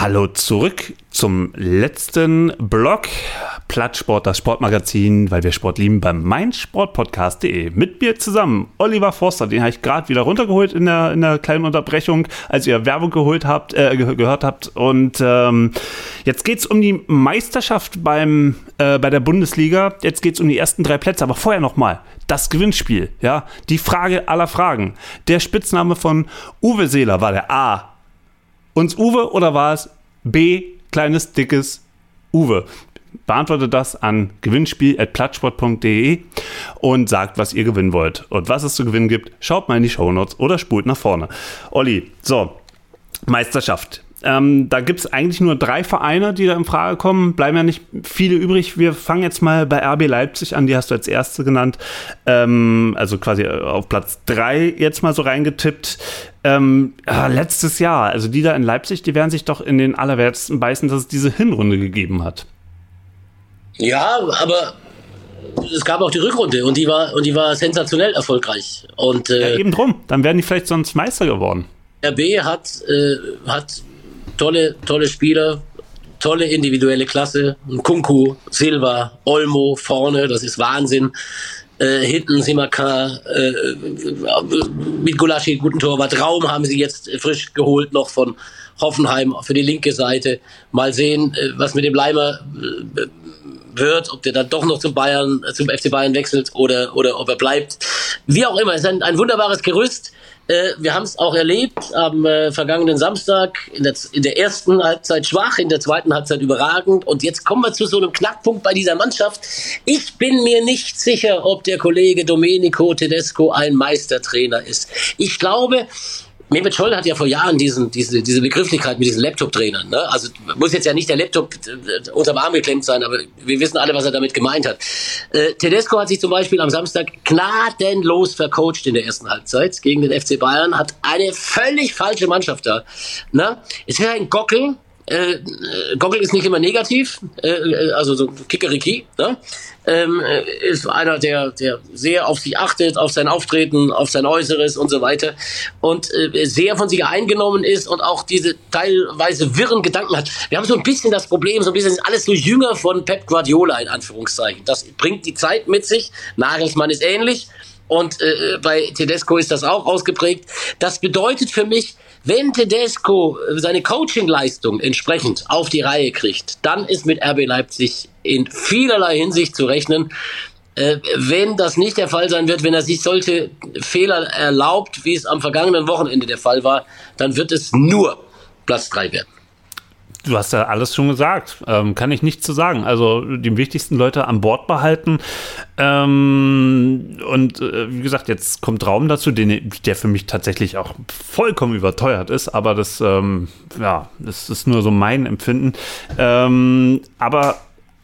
Hallo zurück zum letzten Blog. Plattsport, das Sportmagazin, weil wir Sport lieben, beim meinsportpodcast.de. Mit mir zusammen Oliver Forster, den habe ich gerade wieder runtergeholt in der, in der kleinen Unterbrechung, als ihr Werbung geholt habt, äh, gehört habt. Und ähm, jetzt geht es um die Meisterschaft beim, äh, bei der Bundesliga. Jetzt geht es um die ersten drei Plätze, aber vorher nochmal das Gewinnspiel. Ja, die Frage aller Fragen. Der Spitzname von Uwe Seeler war der A uns Uwe oder war es B, kleines, dickes Uwe? Beantwortet das an gewinnspiel.plattsport.de und sagt, was ihr gewinnen wollt. Und was es zu gewinnen gibt, schaut mal in die Shownotes oder spult nach vorne. Olli, so, Meisterschaft. Ähm, da gibt es eigentlich nur drei Vereine, die da in Frage kommen. Bleiben ja nicht viele übrig. Wir fangen jetzt mal bei RB Leipzig an, die hast du als erste genannt. Ähm, also quasi auf Platz drei jetzt mal so reingetippt. Ähm, ja, letztes Jahr, also die da in Leipzig, die werden sich doch in den allerwertesten beißen, dass es diese Hinrunde gegeben hat.
Ja, aber es gab auch die Rückrunde und die war und die war sensationell erfolgreich. Und,
äh, ja, eben drum. Dann wären die vielleicht sonst Meister geworden.
RB hat, äh, hat tolle, tolle Spieler, tolle individuelle Klasse. Kunku, Silva, Olmo vorne, das ist Wahnsinn. Äh, hinten Simaka, äh, mit Gulaschi, guten Torwart. Raum haben sie jetzt frisch geholt noch von Hoffenheim für die linke Seite. Mal sehen, äh, was mit dem Leimer äh, wird, ob der dann doch noch zum Bayern, zum FC Bayern wechselt oder, oder ob er bleibt. Wie auch immer, es ist ein, ein wunderbares Gerüst. Äh, wir haben es auch erlebt am äh, vergangenen Samstag in der, in der ersten Halbzeit schwach, in der zweiten Halbzeit überragend. Und jetzt kommen wir zu so einem Knackpunkt bei dieser Mannschaft. Ich bin mir nicht sicher, ob der Kollege Domenico Tedesco ein Meistertrainer ist. Ich glaube, Mehmet Scholl hat ja vor Jahren diesen, diese, diese Begrifflichkeit mit diesen Laptop-Trainern. Ne? Also muss jetzt ja nicht der Laptop äh, unterm Arm geklemmt sein, aber wir wissen alle, was er damit gemeint hat. Äh, Tedesco hat sich zum Beispiel am Samstag gnadenlos vercoacht in der ersten Halbzeit gegen den FC Bayern, hat eine völlig falsche Mannschaft da. Ne? Es ist ein Gockel, äh, Gockel ist nicht immer negativ, äh, äh also so Kikeriki, ne? Ähm, äh, ist einer, der, der sehr auf sich achtet, auf sein Auftreten, auf sein Äußeres und so weiter und äh, sehr von sich eingenommen ist und auch diese teilweise wirren Gedanken hat. Wir haben so ein bisschen das Problem, so ein bisschen ist alles so jünger von Pep Guardiola in Anführungszeichen. Das bringt die Zeit mit sich. Nagelsmann ist ähnlich und äh, bei Tedesco ist das auch ausgeprägt. Das bedeutet für mich, wenn Tedesco seine Coachingleistung entsprechend auf die Reihe kriegt, dann ist mit RB Leipzig in vielerlei Hinsicht zu rechnen. Äh, wenn das nicht der Fall sein wird, wenn er sich solche Fehler erlaubt, wie es am vergangenen Wochenende der Fall war, dann wird es nur Platz drei werden.
Du hast ja alles schon gesagt. Ähm, kann ich nichts zu sagen. Also die wichtigsten Leute an Bord behalten. Ähm, und äh, wie gesagt, jetzt kommt Raum dazu, den, der für mich tatsächlich auch vollkommen überteuert ist. Aber das, ähm, ja, das ist nur so mein Empfinden. Ähm, aber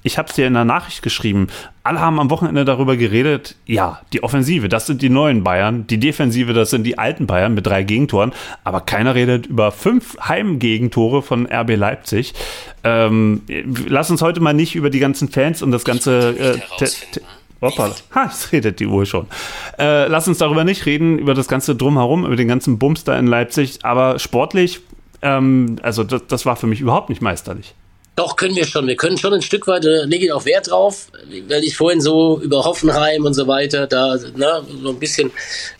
ich habe es dir in der Nachricht geschrieben. Alle haben am Wochenende darüber geredet, ja, die Offensive, das sind die neuen Bayern, die Defensive, das sind die alten Bayern mit drei Gegentoren, aber keiner redet über fünf Heimgegentore von RB Leipzig. Ähm, lass uns heute mal nicht über die ganzen Fans und das ganze äh, Hoppala. Ha, es redet die Uhr schon. Äh, lass uns darüber nicht reden, über das ganze Drumherum, über den ganzen Bums da in Leipzig. Aber sportlich, ähm, also das, das war für mich überhaupt nicht meisterlich.
Doch, können wir schon. Wir können schon ein Stück weit, da lege ich auch Wert drauf, weil ich vorhin so über Hoffenheim und so weiter da ne, so ein bisschen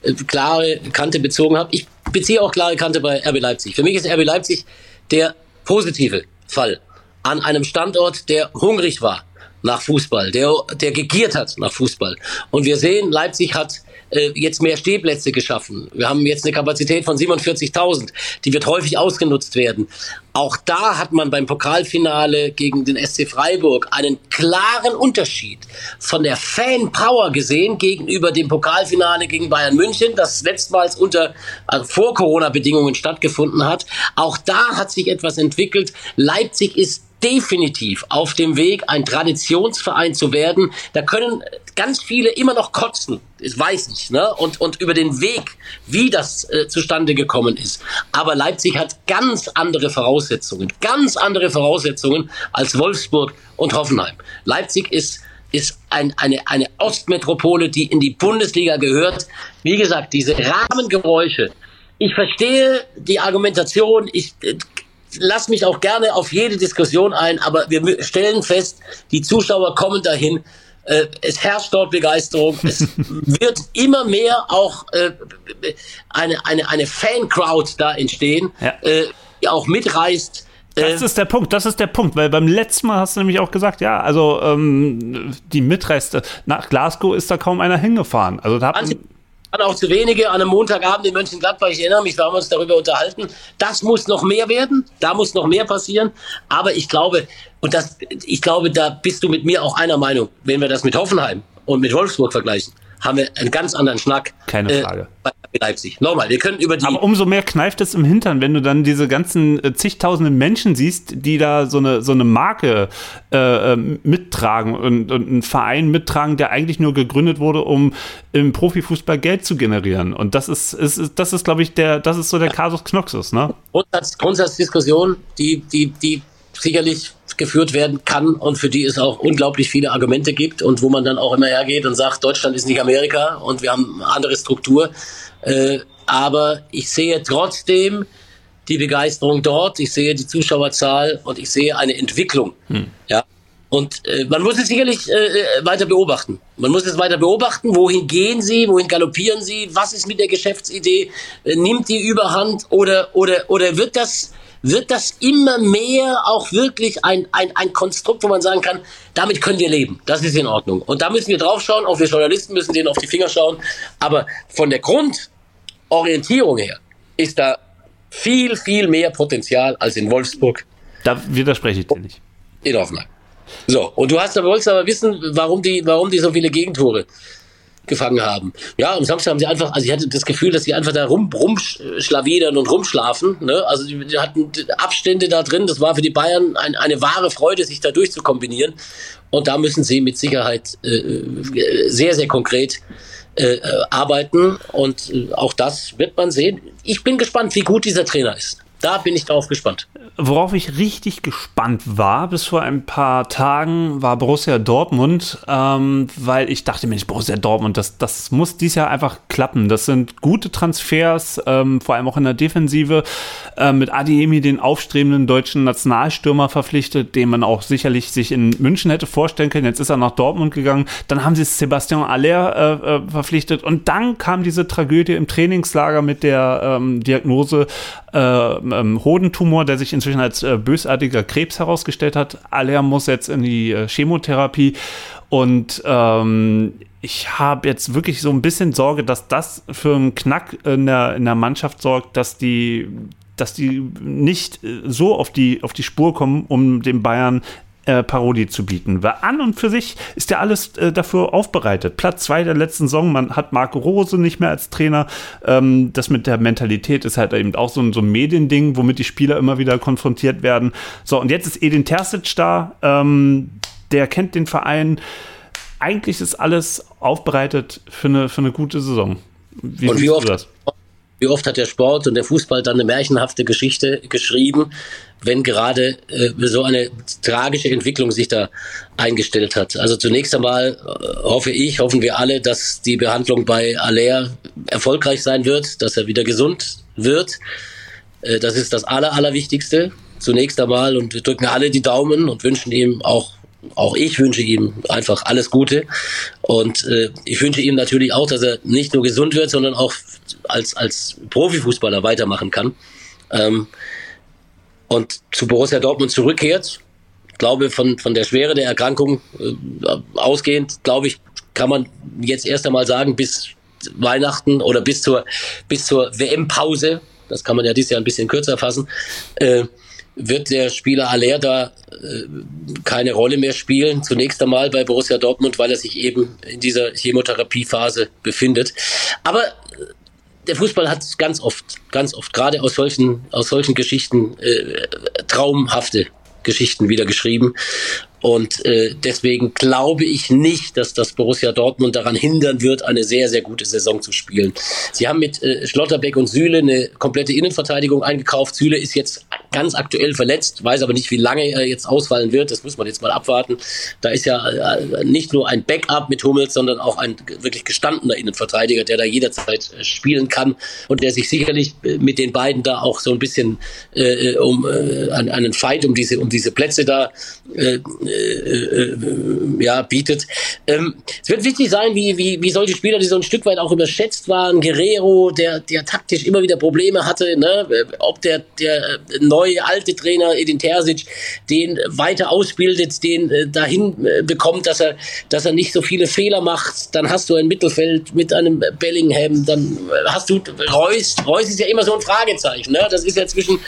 äh, klare Kante bezogen habe. Ich beziehe auch klare Kante bei RB Leipzig. Für mich ist RB Leipzig der positive Fall an einem Standort, der hungrig war nach Fußball, der, der gegiert hat nach Fußball. Und wir sehen, Leipzig hat äh, jetzt mehr Stehplätze geschaffen. Wir haben jetzt eine Kapazität von 47.000. Die wird häufig ausgenutzt werden. Auch da hat man beim Pokalfinale gegen den SC Freiburg einen klaren Unterschied von der Fan-Power gesehen gegenüber dem Pokalfinale gegen Bayern München, das letztmals unter also vor Corona-Bedingungen stattgefunden hat. Auch da hat sich etwas entwickelt. Leipzig ist definitiv auf dem Weg, ein Traditionsverein zu werden. Da können ganz viele immer noch kotzen, das weiß ich, ne? Und, und über den Weg, wie das äh, zustande gekommen ist. Aber Leipzig hat ganz andere Voraussetzungen, ganz andere Voraussetzungen als Wolfsburg und Hoffenheim. Leipzig ist ist ein, eine, eine Ostmetropole, die in die Bundesliga gehört. Wie gesagt, diese Rahmengeräusche. Ich verstehe die Argumentation. Ich äh, lass mich auch gerne auf jede Diskussion ein, aber wir stellen fest, die Zuschauer kommen dahin. Äh, es herrscht dort Begeisterung. Es wird immer mehr auch äh, eine, eine, eine Fan-Crowd da entstehen, ja. äh, die auch mitreißt.
Das äh, ist der Punkt, das ist der Punkt, weil beim letzten Mal hast du nämlich auch gesagt, ja, also ähm, die Mitreste nach Glasgow ist da kaum einer hingefahren. Also da hat
auch zu wenige an einem Montagabend in Mönchengladbach. Ich erinnere mich, wir haben uns darüber unterhalten. Das muss noch mehr werden. Da muss noch mehr passieren. Aber ich glaube, und das, ich glaube, da bist du mit mir auch einer Meinung, wenn wir das mit Hoffenheim und mit Wolfsburg vergleichen haben wir einen ganz anderen Schnack.
Keine äh, Frage.
Äh, Leipzig. Nochmal, wir können über die.
Aber umso mehr kneift es im Hintern, wenn du dann diese ganzen äh, zigtausenden Menschen siehst, die da so eine, so eine Marke äh, äh, mittragen und, und einen Verein mittragen, der eigentlich nur gegründet wurde, um im Profifußball Geld zu generieren. Und das ist, ist, das ist, glaube ich, der, das ist so der Kasus Knoxus, ne?
Grundsatz, Grundsatzdiskussion, die, die, die sicherlich geführt werden kann und für die es auch unglaublich viele Argumente gibt und wo man dann auch immer hergeht und sagt, Deutschland ist nicht Amerika und wir haben eine andere Struktur. Äh, aber ich sehe trotzdem die Begeisterung dort, ich sehe die Zuschauerzahl und ich sehe eine Entwicklung. Hm. Ja. Und äh, man muss es sicherlich äh, äh, weiter beobachten. Man muss es weiter beobachten. Wohin gehen sie? Wohin galoppieren sie? Was ist mit der Geschäftsidee? Äh, nimmt die Überhand oder oder oder wird das wird das immer mehr auch wirklich ein, ein, ein Konstrukt, wo man sagen kann, damit können wir leben. Das ist in Ordnung. Und da müssen wir drauf schauen. Auch wir Journalisten müssen denen auf die Finger schauen. Aber von der Grundorientierung her ist da viel, viel mehr Potenzial als in Wolfsburg.
Da widerspreche ich dir nicht.
In Hoffenheim. So, und du hast, wolltest aber wissen, warum die, warum die so viele Gegentore gefangen haben. Ja, am Samstag haben sie einfach, also ich hatte das Gefühl, dass sie einfach da rum, rumschlawidern und rumschlafen. Ne? Also die, hatten Abstände da drin. Das war für die Bayern ein, eine wahre Freude, sich da durchzukombinieren. Und da müssen sie mit Sicherheit äh, sehr, sehr konkret äh, arbeiten. Und äh, auch das wird man sehen. Ich bin gespannt, wie gut dieser Trainer ist. Da bin ich drauf gespannt.
Worauf ich richtig gespannt war, bis vor ein paar Tagen, war Borussia Dortmund, ähm, weil ich dachte, Mensch, Borussia Dortmund, das, das muss dies Jahr einfach klappen. Das sind gute Transfers, ähm, vor allem auch in der Defensive, äh, mit Adiemi den aufstrebenden deutschen Nationalstürmer verpflichtet, den man auch sicherlich sich in München hätte vorstellen können. Jetzt ist er nach Dortmund gegangen. Dann haben sie Sebastian Aller äh, äh, verpflichtet und dann kam diese Tragödie im Trainingslager mit der ähm, Diagnose äh, ähm, Hodentumor, der sich inzwischen als äh, bösartiger Krebs herausgestellt hat. Aller muss jetzt in die äh, Chemotherapie und ähm, ich habe jetzt wirklich so ein bisschen Sorge, dass das für einen Knack in der, in der Mannschaft sorgt, dass die dass die nicht äh, so auf die, auf die Spur kommen, um den Bayern äh, Parodie zu bieten. Weil an und für sich ist ja alles äh, dafür aufbereitet. Platz zwei der letzten Saison, man hat Marco Rose nicht mehr als Trainer. Ähm, das mit der Mentalität ist halt eben auch so ein, so ein Mediending, womit die Spieler immer wieder konfrontiert werden. So, und jetzt ist Edin Terzic da. Ähm, der kennt den Verein. Eigentlich ist alles aufbereitet für eine, für eine gute Saison.
Wie und wie oft, wie oft hat der Sport und der Fußball dann eine märchenhafte Geschichte geschrieben, wenn gerade äh, so eine tragische Entwicklung sich da eingestellt hat. Also zunächst einmal äh, hoffe ich, hoffen wir alle, dass die Behandlung bei Aller erfolgreich sein wird, dass er wieder gesund wird. Äh, das ist das Aller, Allerwichtigste zunächst einmal und wir drücken alle die Daumen und wünschen ihm auch auch ich wünsche ihm einfach alles Gute. Und äh, ich wünsche ihm natürlich auch, dass er nicht nur gesund wird, sondern auch als, als Profifußballer weitermachen kann. Ähm, und zu Borussia Dortmund zurückkehrt. Glaube, von, von der Schwere der Erkrankung äh, ausgehend, glaube ich, kann man jetzt erst einmal sagen, bis Weihnachten oder bis zur, bis zur WM-Pause, das kann man ja dieses Jahr ein bisschen kürzer fassen, äh, wird der Spieler Aller da äh, keine Rolle mehr spielen. Zunächst einmal bei Borussia Dortmund, weil er sich eben in dieser Chemotherapiephase befindet. Aber der Fußball hat ganz oft, ganz oft, gerade aus solchen, aus solchen Geschichten, äh, traumhafte Geschichten wieder geschrieben. Und äh, deswegen glaube ich nicht, dass das Borussia Dortmund daran hindern wird, eine sehr, sehr gute Saison zu spielen. Sie haben mit äh, Schlotterbeck und Süle eine komplette Innenverteidigung eingekauft. Süle ist jetzt ganz aktuell verletzt, weiß aber nicht, wie lange er jetzt ausfallen wird. Das muss man jetzt mal abwarten. Da ist ja äh, nicht nur ein Backup mit Hummels, sondern auch ein wirklich gestandener Innenverteidiger, der da jederzeit äh, spielen kann und der sich sicherlich äh, mit den beiden da auch so ein bisschen äh, um äh, einen Fight um diese um diese Plätze da äh, äh, äh, ja, bietet. Ähm, es wird wichtig sein, wie, wie, wie solche Spieler, die so ein Stück weit auch überschätzt waren, Guerrero, der, der taktisch immer wieder Probleme hatte, ne? ob der, der neue, alte Trainer Edin Terzic den weiter ausbildet, den äh, dahin äh, bekommt, dass er, dass er nicht so viele Fehler macht, dann hast du ein Mittelfeld mit einem Bellingham, dann hast du Reus, Reus ist ja immer so ein Fragezeichen, ne? das ist ja zwischen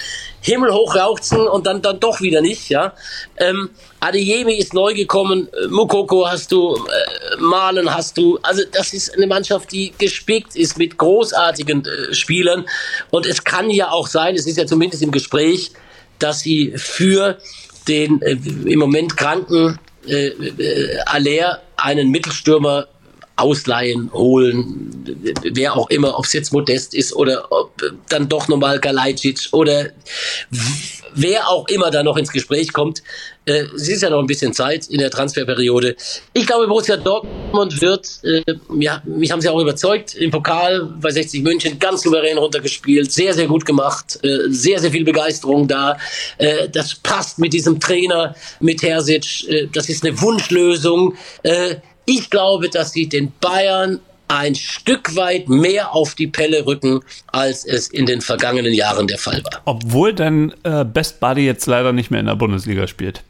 himmelhoch jauchzen und dann, dann doch wieder nicht, ja. Ähm, Adeyemi ist neu gekommen, äh, Mukoko hast du, äh, Malen hast du. Also das ist eine Mannschaft, die gespickt ist mit großartigen äh, Spielern. Und es kann ja auch sein, es ist ja zumindest im Gespräch, dass sie für den äh, im Moment kranken äh, äh, Aller einen Mittelstürmer ausleihen, holen, wer auch immer, ob es jetzt Modest ist oder dann doch nochmal Kalajdzic oder wer auch immer da noch ins Gespräch kommt. Äh, es ist ja noch ein bisschen Zeit in der Transferperiode. Ich glaube, Borussia Dortmund wird, äh, ja, mich haben sie auch überzeugt, im Pokal bei 60 München ganz souverän runtergespielt, sehr, sehr gut gemacht, äh, sehr, sehr viel Begeisterung da. Äh, das passt mit diesem Trainer, mit Terzic, äh, das ist eine Wunschlösung. Äh, ich glaube, dass sie den Bayern ein Stück weit mehr auf die Pelle rücken, als es in den vergangenen Jahren der Fall war.
Obwohl dein äh, Best Buddy jetzt leider nicht mehr in der Bundesliga spielt.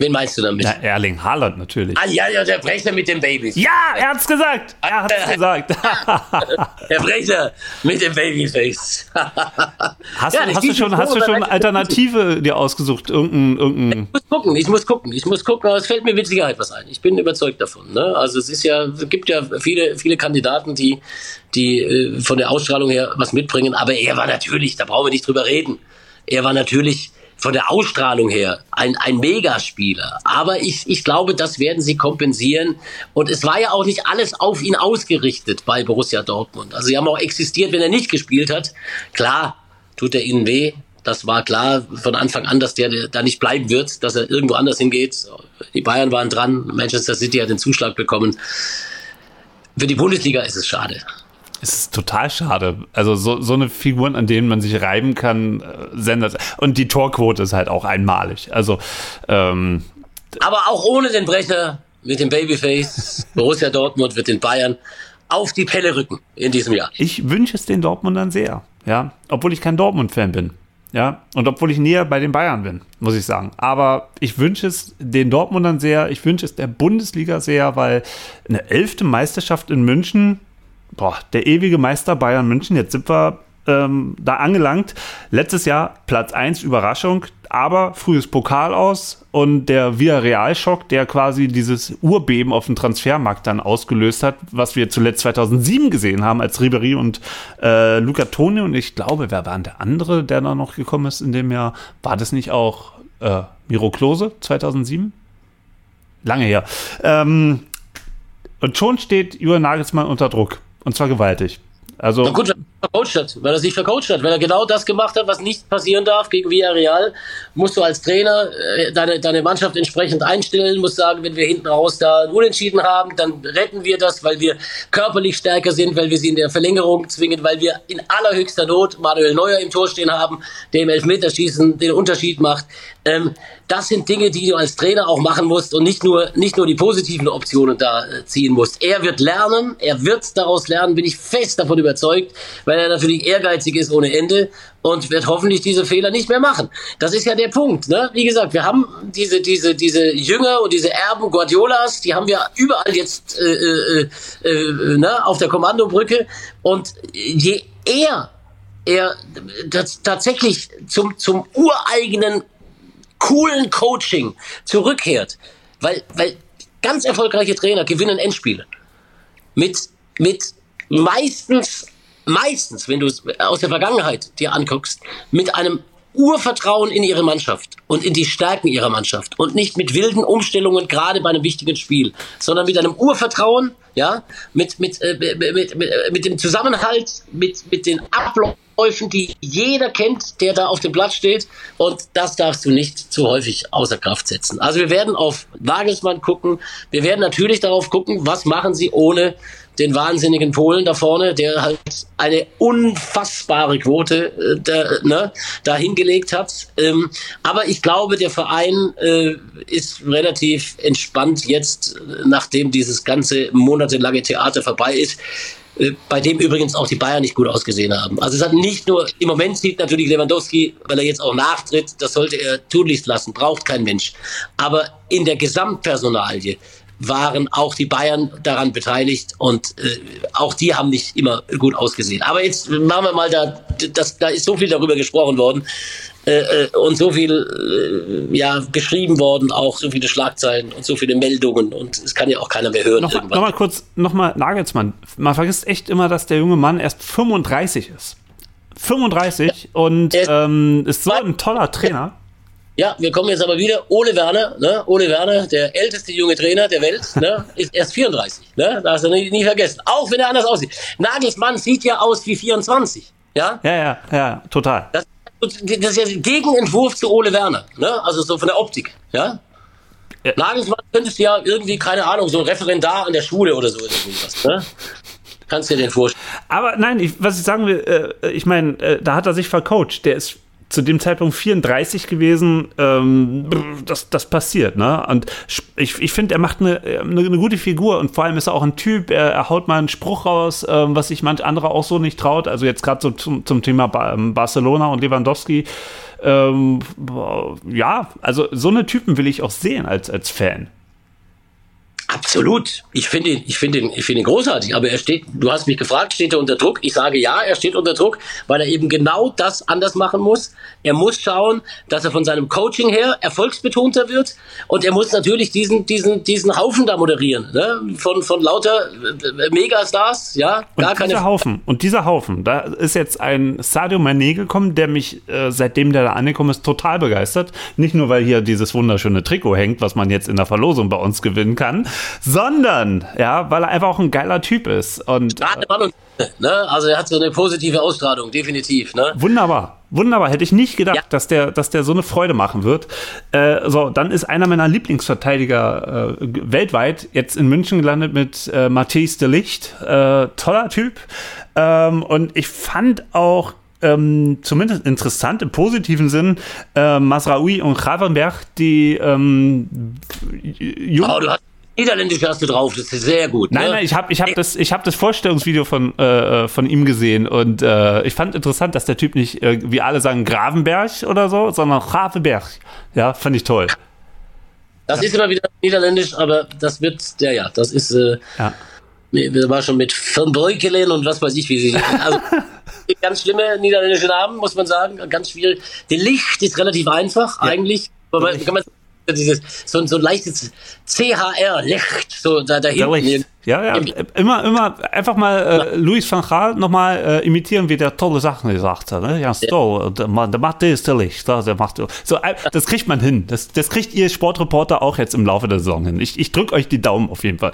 Wen meinst du damit?
Na, Erling Haaland natürlich.
Ah, ja, ja, der Brecher mit den Babys.
Ja, er hat's gesagt. Er hat's gesagt.
der Brecher mit dem Babyface.
hast, ja, du, hast du schon, hast du schon Alternative dir ausgesucht? Irgendein, irgendein
ich muss gucken, ich muss gucken, ich muss gucken, aber es fällt mir mit Sicherheit was ein. Ich bin überzeugt davon. Ne? Also es ist ja, es gibt ja viele, viele Kandidaten, die, die äh, von der Ausstrahlung her was mitbringen, aber er war natürlich, da brauchen wir nicht drüber reden. Er war natürlich von der Ausstrahlung her ein, ein Megaspieler. Aber ich, ich glaube, das werden sie kompensieren. Und es war ja auch nicht alles auf ihn ausgerichtet bei Borussia Dortmund. Also sie haben auch existiert, wenn er nicht gespielt hat. Klar, tut er ihnen weh. Das war klar von Anfang an, dass der, da nicht bleiben wird, dass er irgendwo anders hingeht. Die Bayern waren dran, Manchester City hat den Zuschlag bekommen. Für die Bundesliga ist es schade.
Es ist total schade. Also so, so eine Figuren, an denen man sich reiben kann, äh, Sender. Und die Torquote ist halt auch einmalig. Also ähm,
aber auch ohne den Brecher mit dem Babyface, Borussia Dortmund wird den Bayern auf die Pelle rücken in diesem Jahr.
Ich wünsche es den Dortmundern sehr, ja, obwohl ich kein Dortmund-Fan bin. Ja, und obwohl ich näher bei den Bayern bin, muss ich sagen. Aber ich wünsche es den Dortmundern sehr, ich wünsche es der Bundesliga sehr, weil eine elfte Meisterschaft in München boah, der ewige Meister Bayern München. Jetzt sind wir ähm, da angelangt. Letztes Jahr Platz 1, Überraschung, aber frühes Pokal aus und der Villarreal-Schock, der quasi dieses Urbeben auf dem Transfermarkt dann ausgelöst hat, was wir zuletzt 2007 gesehen haben, als Ribery und äh, Luca Toni und ich glaube, wer war denn der andere, der da noch gekommen ist in dem Jahr? War das nicht auch äh, Miro Klose 2007? Lange her. Ähm, und schon steht Jürgen Nagelsmann unter Druck. Und zwar gewaltig. Also,
Na gut, wenn er vercoacht hat, weil er sich vercoacht hat, wenn er genau das gemacht hat, was nicht passieren darf gegen Villarreal, musst du als Trainer äh, deine, deine Mannschaft entsprechend einstellen, musst sagen, wenn wir hinten raus da Unentschieden haben, dann retten wir das, weil wir körperlich stärker sind, weil wir sie in der Verlängerung zwingen, weil wir in allerhöchster Not Manuel Neuer im Tor stehen haben, der im Elfmeterschießen den Unterschied macht. Ähm, das sind Dinge, die du als Trainer auch machen musst und nicht nur, nicht nur die positiven Optionen da äh, ziehen musst. Er wird lernen, er wird daraus lernen, bin ich fest davon überzeugt, weil er natürlich ehrgeizig ist ohne Ende und wird hoffentlich diese Fehler nicht mehr machen. Das ist ja der Punkt. Ne? Wie gesagt, wir haben diese, diese, diese Jünger und diese Erben Guardiolas, die haben wir überall jetzt äh, äh, äh, ne, auf der Kommandobrücke. Und je eher er tatsächlich zum, zum ureigenen coolen Coaching zurückkehrt. Weil, weil ganz erfolgreiche Trainer gewinnen Endspiele. Mit, mit meistens, meistens, wenn du es aus der Vergangenheit dir anguckst, mit einem Urvertrauen in ihre Mannschaft und in die Stärken ihrer Mannschaft und nicht mit wilden Umstellungen gerade bei einem wichtigen Spiel, sondern mit einem Urvertrauen, ja, mit mit äh, mit, mit, mit dem Zusammenhalt, mit mit den Abläufen Abläufen, die jeder kennt, der da auf dem Platz steht. Und das darfst du nicht zu häufig außer Kraft setzen. Also wir werden auf Nagelsmann gucken. Wir werden natürlich darauf gucken, was machen sie ohne den wahnsinnigen Polen da vorne, der halt eine unfassbare Quote äh, da, ne, da hingelegt hat. Ähm, aber ich glaube, der Verein äh, ist relativ entspannt jetzt, nachdem dieses ganze monatelange Theater vorbei ist. Bei dem übrigens auch die Bayern nicht gut ausgesehen haben. Also es hat nicht nur, im Moment sieht natürlich Lewandowski, weil er jetzt auch nachtritt, das sollte er tunlichst lassen, braucht kein Mensch. Aber in der Gesamtpersonalie waren auch die Bayern daran beteiligt und äh, auch die haben nicht immer gut ausgesehen. Aber jetzt machen wir mal da, das, da ist so viel darüber gesprochen worden äh, äh und so viel äh, ja geschrieben worden, auch so viele Schlagzeilen und so viele Meldungen und es kann ja auch keiner mehr hören.
Nochmal noch mal kurz, nochmal Nagelsmann. Man vergisst echt immer, dass der junge Mann erst 35 ist. 35 und ähm, ist so ein toller Trainer.
Ja, wir kommen jetzt aber wieder. Ole Werner, ne? Ole Werner, der älteste junge Trainer der Welt, ne? ist erst 34. Ne? Da hast du nie, nie vergessen. Auch wenn er anders aussieht. Nagelsmann sieht ja aus wie 24. Ja,
ja, ja, ja total.
Das, das ist ja der Gegenentwurf zu Ole Werner. Ne? Also so von der Optik. Ja. ja. Nagelsmann könntest du ja irgendwie, keine Ahnung, so ein Referendar an der Schule oder so irgendwas. Ne? Kannst du dir den vorstellen.
Aber nein, ich, was ich sagen will, äh, ich meine, äh, da hat er sich vercoacht. Der ist zu dem Zeitpunkt 34 gewesen, ähm, das, das passiert, ne? Und ich, ich finde, er macht eine, eine, eine, gute Figur und vor allem ist er auch ein Typ, er, er haut mal einen Spruch raus, ähm, was sich manch andere auch so nicht traut. Also jetzt gerade so zum, zum Thema ba ähm, Barcelona und Lewandowski. Ähm, ja, also so eine Typen will ich auch sehen als, als Fan.
Absolut. Ich finde ihn, ich finde ihn, ich finde ihn großartig. Aber er steht, du hast mich gefragt, steht er unter Druck? Ich sage ja, er steht unter Druck, weil er eben genau das anders machen muss. Er muss schauen, dass er von seinem Coaching her erfolgsbetonter wird. Und er muss natürlich diesen, diesen, diesen Haufen da moderieren, ne? Von, von lauter äh, Megastars, ja.
Gar und keine dieser Haufen, und dieser Haufen, da ist jetzt ein Sadio Mané gekommen, der mich, äh, seitdem der da angekommen ist, total begeistert. Nicht nur, weil hier dieses wunderschöne Trikot hängt, was man jetzt in der Verlosung bei uns gewinnen kann, sondern ja, weil er einfach auch ein geiler Typ ist. Und,
und ne? Also er hat so eine positive Ausstrahlung, definitiv. Ne?
Wunderbar. Wunderbar, hätte ich nicht gedacht, ja. dass, der, dass der so eine Freude machen wird. Äh, so, dann ist einer meiner Lieblingsverteidiger äh, weltweit jetzt in München gelandet mit äh, Matthäus de Licht. Äh, toller Typ. Ähm, und ich fand auch ähm, zumindest interessant im positiven Sinn, äh, Masraoui und Gravenberg, die ähm,
oh, du hast Niederländisch hast du drauf, das ist sehr gut.
Nein, ne? nein, ich habe ich hab das, hab das Vorstellungsvideo von, äh, von ihm gesehen und äh, ich fand interessant, dass der Typ nicht, äh, wie alle sagen, Gravenberg oder so, sondern Gravenberg. Ja, fand ich toll.
Das ist immer wieder Niederländisch, aber das wird, ja, ja, das ist, äh, ja. wir waren schon mit Van Breukelen und was weiß ich, wie sie Also, ganz schlimme niederländische Namen, muss man sagen, ganz schwierig. Die Licht ist relativ einfach, ja. eigentlich. Aber kann man dieses, so, so ein leichtes CHR, Licht, so da, dahinten. Licht.
Ja, ja, immer, immer einfach mal äh, Louis van Gaal nochmal äh, imitieren, wie der tolle Sachen gesagt hat. Ne? Ja, toll, der, der macht das der Licht, der macht so, äh, das kriegt man hin. Das, das kriegt ihr Sportreporter auch jetzt im Laufe der Saison hin. Ich, ich drücke euch die Daumen auf jeden Fall.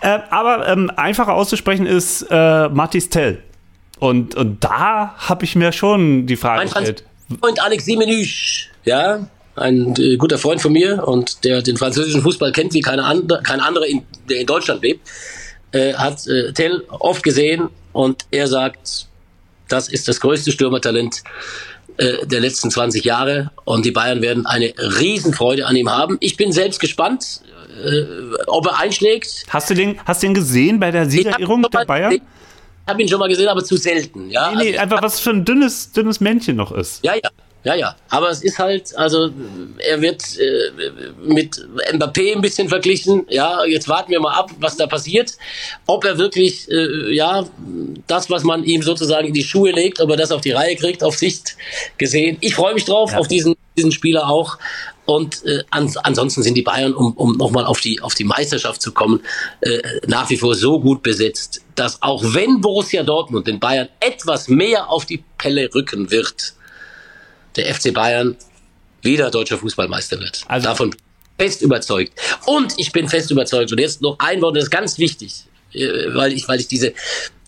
Äh, aber ähm, einfacher auszusprechen ist äh, Matis Tell. Und, und da habe ich mir schon die Frage gestellt.
Und Alex Simenüsch, ja, ein äh, guter Freund von mir und der den französischen Fußball kennt wie keine andere, kein anderer, in, der in Deutschland lebt, äh, hat äh, Tell oft gesehen und er sagt, das ist das größte Stürmertalent äh, der letzten 20 Jahre und die Bayern werden eine Riesenfreude an ihm haben. Ich bin selbst gespannt, äh, ob er einschlägt.
Hast du den, hast den gesehen bei der Siegerehrung der Bayern? Ich
habe ihn schon mal gesehen, aber zu selten. Ja?
Nee, nee, also, einfach was für ein dünnes, dünnes Männchen noch ist.
Ja, ja. Ja, ja. Aber es ist halt, also er wird äh, mit Mbappé ein bisschen verglichen. Ja, jetzt warten wir mal ab, was da passiert. Ob er wirklich, äh, ja, das, was man ihm sozusagen in die Schuhe legt, ob er das auf die Reihe kriegt, auf Sicht gesehen. Ich freue mich drauf, ja. auf diesen, diesen Spieler auch. Und äh, ans ansonsten sind die Bayern, um, um nochmal auf die, auf die Meisterschaft zu kommen, äh, nach wie vor so gut besetzt, dass auch wenn Borussia Dortmund den Bayern etwas mehr auf die Pelle rücken wird, der FC Bayern wieder deutscher Fußballmeister wird. Also Davon fest überzeugt. Und ich bin fest überzeugt, und jetzt noch ein Wort, das ist ganz wichtig, äh, weil ich, weil ich diese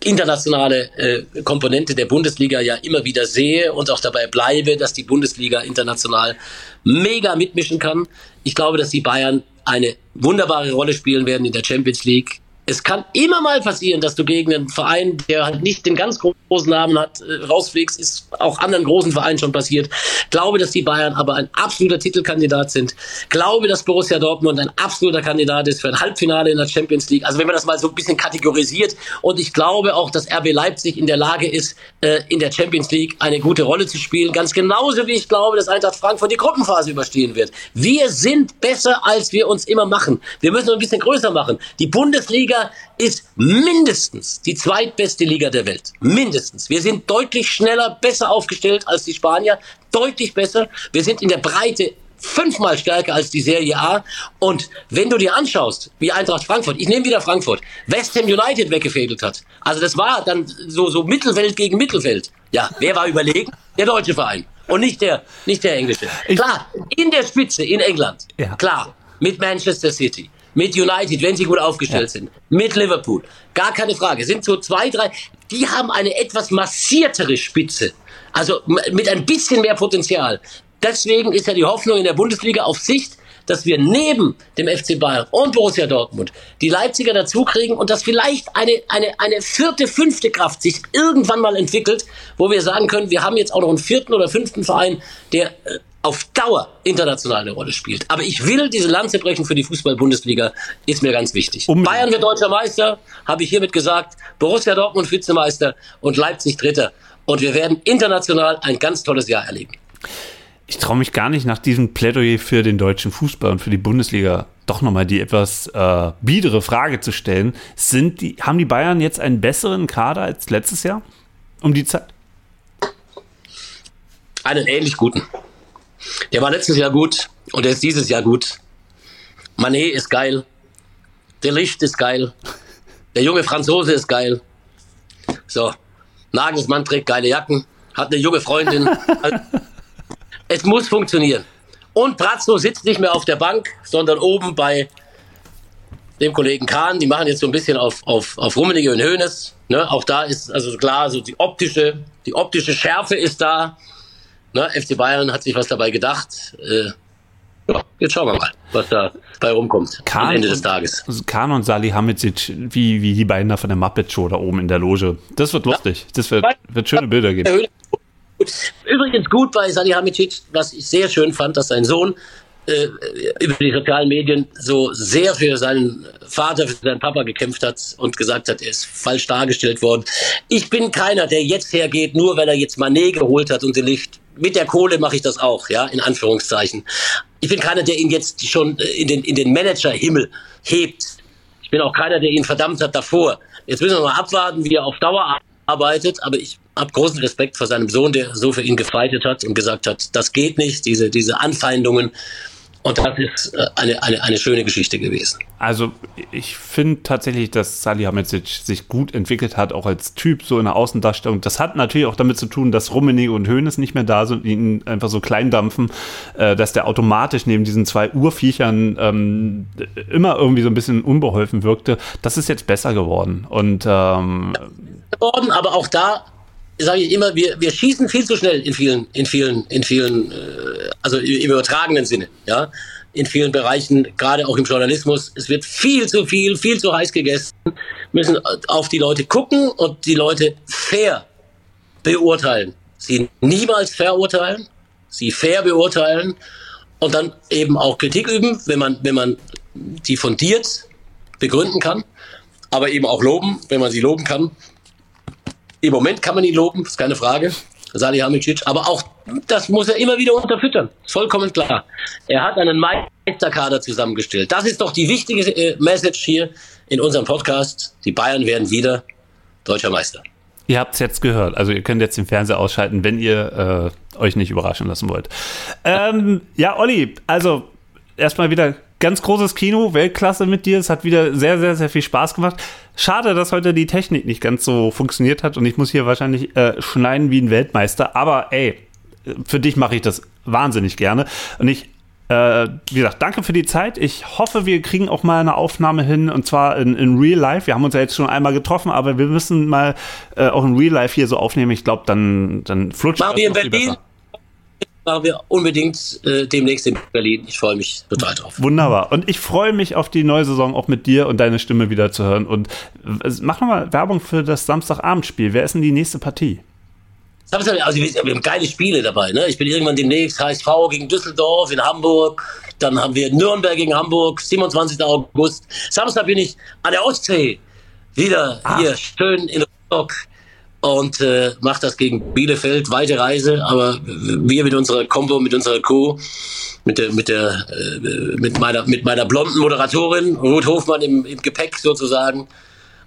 internationale äh, Komponente der Bundesliga ja immer wieder sehe und auch dabei bleibe, dass die Bundesliga international mega mitmischen kann. Ich glaube, dass die Bayern eine wunderbare Rolle spielen werden in der Champions League es kann immer mal passieren, dass du gegen einen Verein, der halt nicht den ganz großen Namen hat, äh, rausfliegst, ist auch anderen großen Vereinen schon passiert. Glaube, dass die Bayern aber ein absoluter Titelkandidat sind. Glaube, dass Borussia Dortmund ein absoluter Kandidat ist für ein Halbfinale in der Champions League. Also wenn man das mal so ein bisschen kategorisiert. Und ich glaube auch, dass RB Leipzig in der Lage ist, äh, in der Champions League eine gute Rolle zu spielen. Ganz genauso wie ich glaube, dass Eintracht Frankfurt die Gruppenphase überstehen wird. Wir sind besser, als wir uns immer machen. Wir müssen uns ein bisschen größer machen. Die Bundesliga Liga ist mindestens die zweitbeste Liga der Welt. Mindestens. Wir sind deutlich schneller, besser aufgestellt als die Spanier. Deutlich besser. Wir sind in der Breite fünfmal stärker als die Serie A. Und wenn du dir anschaust, wie Eintracht Frankfurt, ich nehme wieder Frankfurt, West Ham United weggefädelt hat. Also das war dann so, so Mittelfeld gegen Mittelfeld. Ja, wer war überlegen? Der deutsche Verein. Und nicht der, nicht der englische. Klar, in der Spitze in England.
Ja.
Klar, mit Manchester City. Mit United, wenn sie gut aufgestellt sind. Mit Liverpool. Gar keine Frage. Sind so zwei, drei. Die haben eine etwas massiertere Spitze. Also mit ein bisschen mehr Potenzial. Deswegen ist ja die Hoffnung in der Bundesliga auf Sicht, dass wir neben dem FC Bayern und Borussia Dortmund die Leipziger dazu kriegen und dass vielleicht eine, eine, eine vierte, fünfte Kraft sich irgendwann mal entwickelt, wo wir sagen können, wir haben jetzt auch noch einen vierten oder fünften Verein, der äh, auf Dauer international eine Rolle spielt. Aber ich will diese Lanze brechen für die Fußball-Bundesliga, ist mir ganz wichtig.
Unbedingt.
Bayern wird deutscher Meister, habe ich hiermit gesagt. Borussia Dortmund Vizemeister und Leipzig Dritter. Und wir werden international ein ganz tolles Jahr erleben.
Ich traue mich gar nicht nach diesem Plädoyer für den deutschen Fußball und für die Bundesliga doch nochmal die etwas äh, biedere Frage zu stellen. Sind die, haben die Bayern jetzt einen besseren Kader als letztes Jahr? Um die Zeit?
Einen ähnlich guten. Der war letztes Jahr gut und der ist dieses Jahr gut. Manet ist geil. Der Licht ist geil. Der junge Franzose ist geil. So. Nagelsmann trägt geile Jacken. Hat eine junge Freundin. Es muss funktionieren. Und Brazzo sitzt nicht mehr auf der Bank, sondern oben bei dem Kollegen Kahn. Die machen jetzt so ein bisschen auf, auf, auf Rummenigge und Hoeneß. Ne? Auch da ist also klar, so die optische, die optische Schärfe ist da. Ne? FC Bayern hat sich was dabei gedacht. Äh, ja, jetzt schauen wir mal, was da bei rumkommt am Ende des
und-
Tages.
Also Kahn und Salihamidzic, wie, wie die beiden da von der Muppet Show da oben in der Loge. Das wird lustig. Das wird, wird schöne Bilder geben.
Übrigens gut bei Salihamidzic, was ich sehr schön fand, dass sein Sohn äh, über die sozialen Medien so sehr für seinen Vater, für seinen Papa gekämpft hat und gesagt hat, er ist falsch dargestellt worden. Ich bin keiner, der jetzt hergeht, nur weil er jetzt Manet geholt hat und sie Licht. Mit der Kohle mache ich das auch, ja, in Anführungszeichen. Ich bin keiner, der ihn jetzt schon in den, in den Managerhimmel hebt. Ich bin auch keiner, der ihn verdammt hat davor. Jetzt müssen wir mal abwarten, wie er auf Dauer arbeitet, aber ich habe großen Respekt vor seinem Sohn, der so für ihn gefeitet hat und gesagt hat, das geht nicht, diese, diese Anfeindungen. Und das ist äh, eine, eine, eine schöne Geschichte gewesen.
Also ich finde tatsächlich, dass Salihamidzic sich gut entwickelt hat, auch als Typ, so in der Außendarstellung. Das hat natürlich auch damit zu tun, dass Rummenigge und Hoeneß nicht mehr da sind und ihn einfach so klein dampfen, äh, dass der automatisch neben diesen zwei Urviechern ähm, immer irgendwie so ein bisschen unbeholfen wirkte. Das ist jetzt besser geworden. Und ähm,
Geworden, aber auch da sage ich immer, wir, wir schießen viel zu schnell in vielen, in vielen, in vielen, äh, also im übertragenen Sinne, ja, in vielen Bereichen, gerade auch im Journalismus. Es wird viel zu viel, viel zu heiß gegessen. Müssen auf die Leute gucken und die Leute fair beurteilen. Sie niemals verurteilen, sie fair beurteilen und dann eben auch Kritik üben, wenn man, wenn man die fundiert begründen kann, aber eben auch loben, wenn man sie loben kann. Im Moment kann man ihn loben, ist keine Frage. Salihamidzic, aber auch das muss er immer wieder unterfüttern. Vollkommen klar. Er hat einen Meisterkader zusammengestellt. Das ist doch die wichtige äh, Message hier in unserem Podcast. Die Bayern werden wieder deutscher Meister.
Ihr habt es jetzt gehört. Also ihr könnt jetzt den Fernseher ausschalten, wenn ihr äh, euch nicht überraschen lassen wollt. Ähm, ja, Olli, also erstmal wieder ganz großes Kino, Weltklasse mit dir. Es hat wieder sehr, sehr, sehr viel Spaß gemacht. Schade, dass heute die Technik nicht ganz so funktioniert hat und ich muss hier wahrscheinlich äh, schneiden wie ein Weltmeister. Aber ey, für dich mache ich das wahnsinnig gerne. Und ich äh, wie gesagt, danke für die Zeit. Ich hoffe, wir kriegen auch mal eine Aufnahme hin und zwar in, in Real Life. Wir haben uns ja jetzt schon einmal getroffen, aber wir müssen mal äh, auch in Real Life hier so aufnehmen. Ich glaube, dann, dann flutscht
Machen wir in Berlin.
besser.
Machen wir unbedingt äh, demnächst in Berlin. Ich freue mich total drauf.
Wunderbar. Und ich freue mich auf die neue Saison auch mit dir und deine Stimme wieder zu hören. Und äh, mach nochmal Werbung für das Samstagabendspiel. Wer ist denn die nächste Partie?
Also wir haben geile Spiele dabei. Ne? Ich bin irgendwann demnächst HSV gegen Düsseldorf in Hamburg. Dann haben wir Nürnberg gegen Hamburg, 27. August. Samstag bin ich an der Ostsee. Wieder hier schön in Rostock und äh, mache das gegen Bielefeld. Weite Reise, aber wir mit unserer Combo, mit unserer Crew, mit der, mit der, äh, mit meiner, mit meiner blonden Moderatorin Ruth Hofmann im, im Gepäck sozusagen.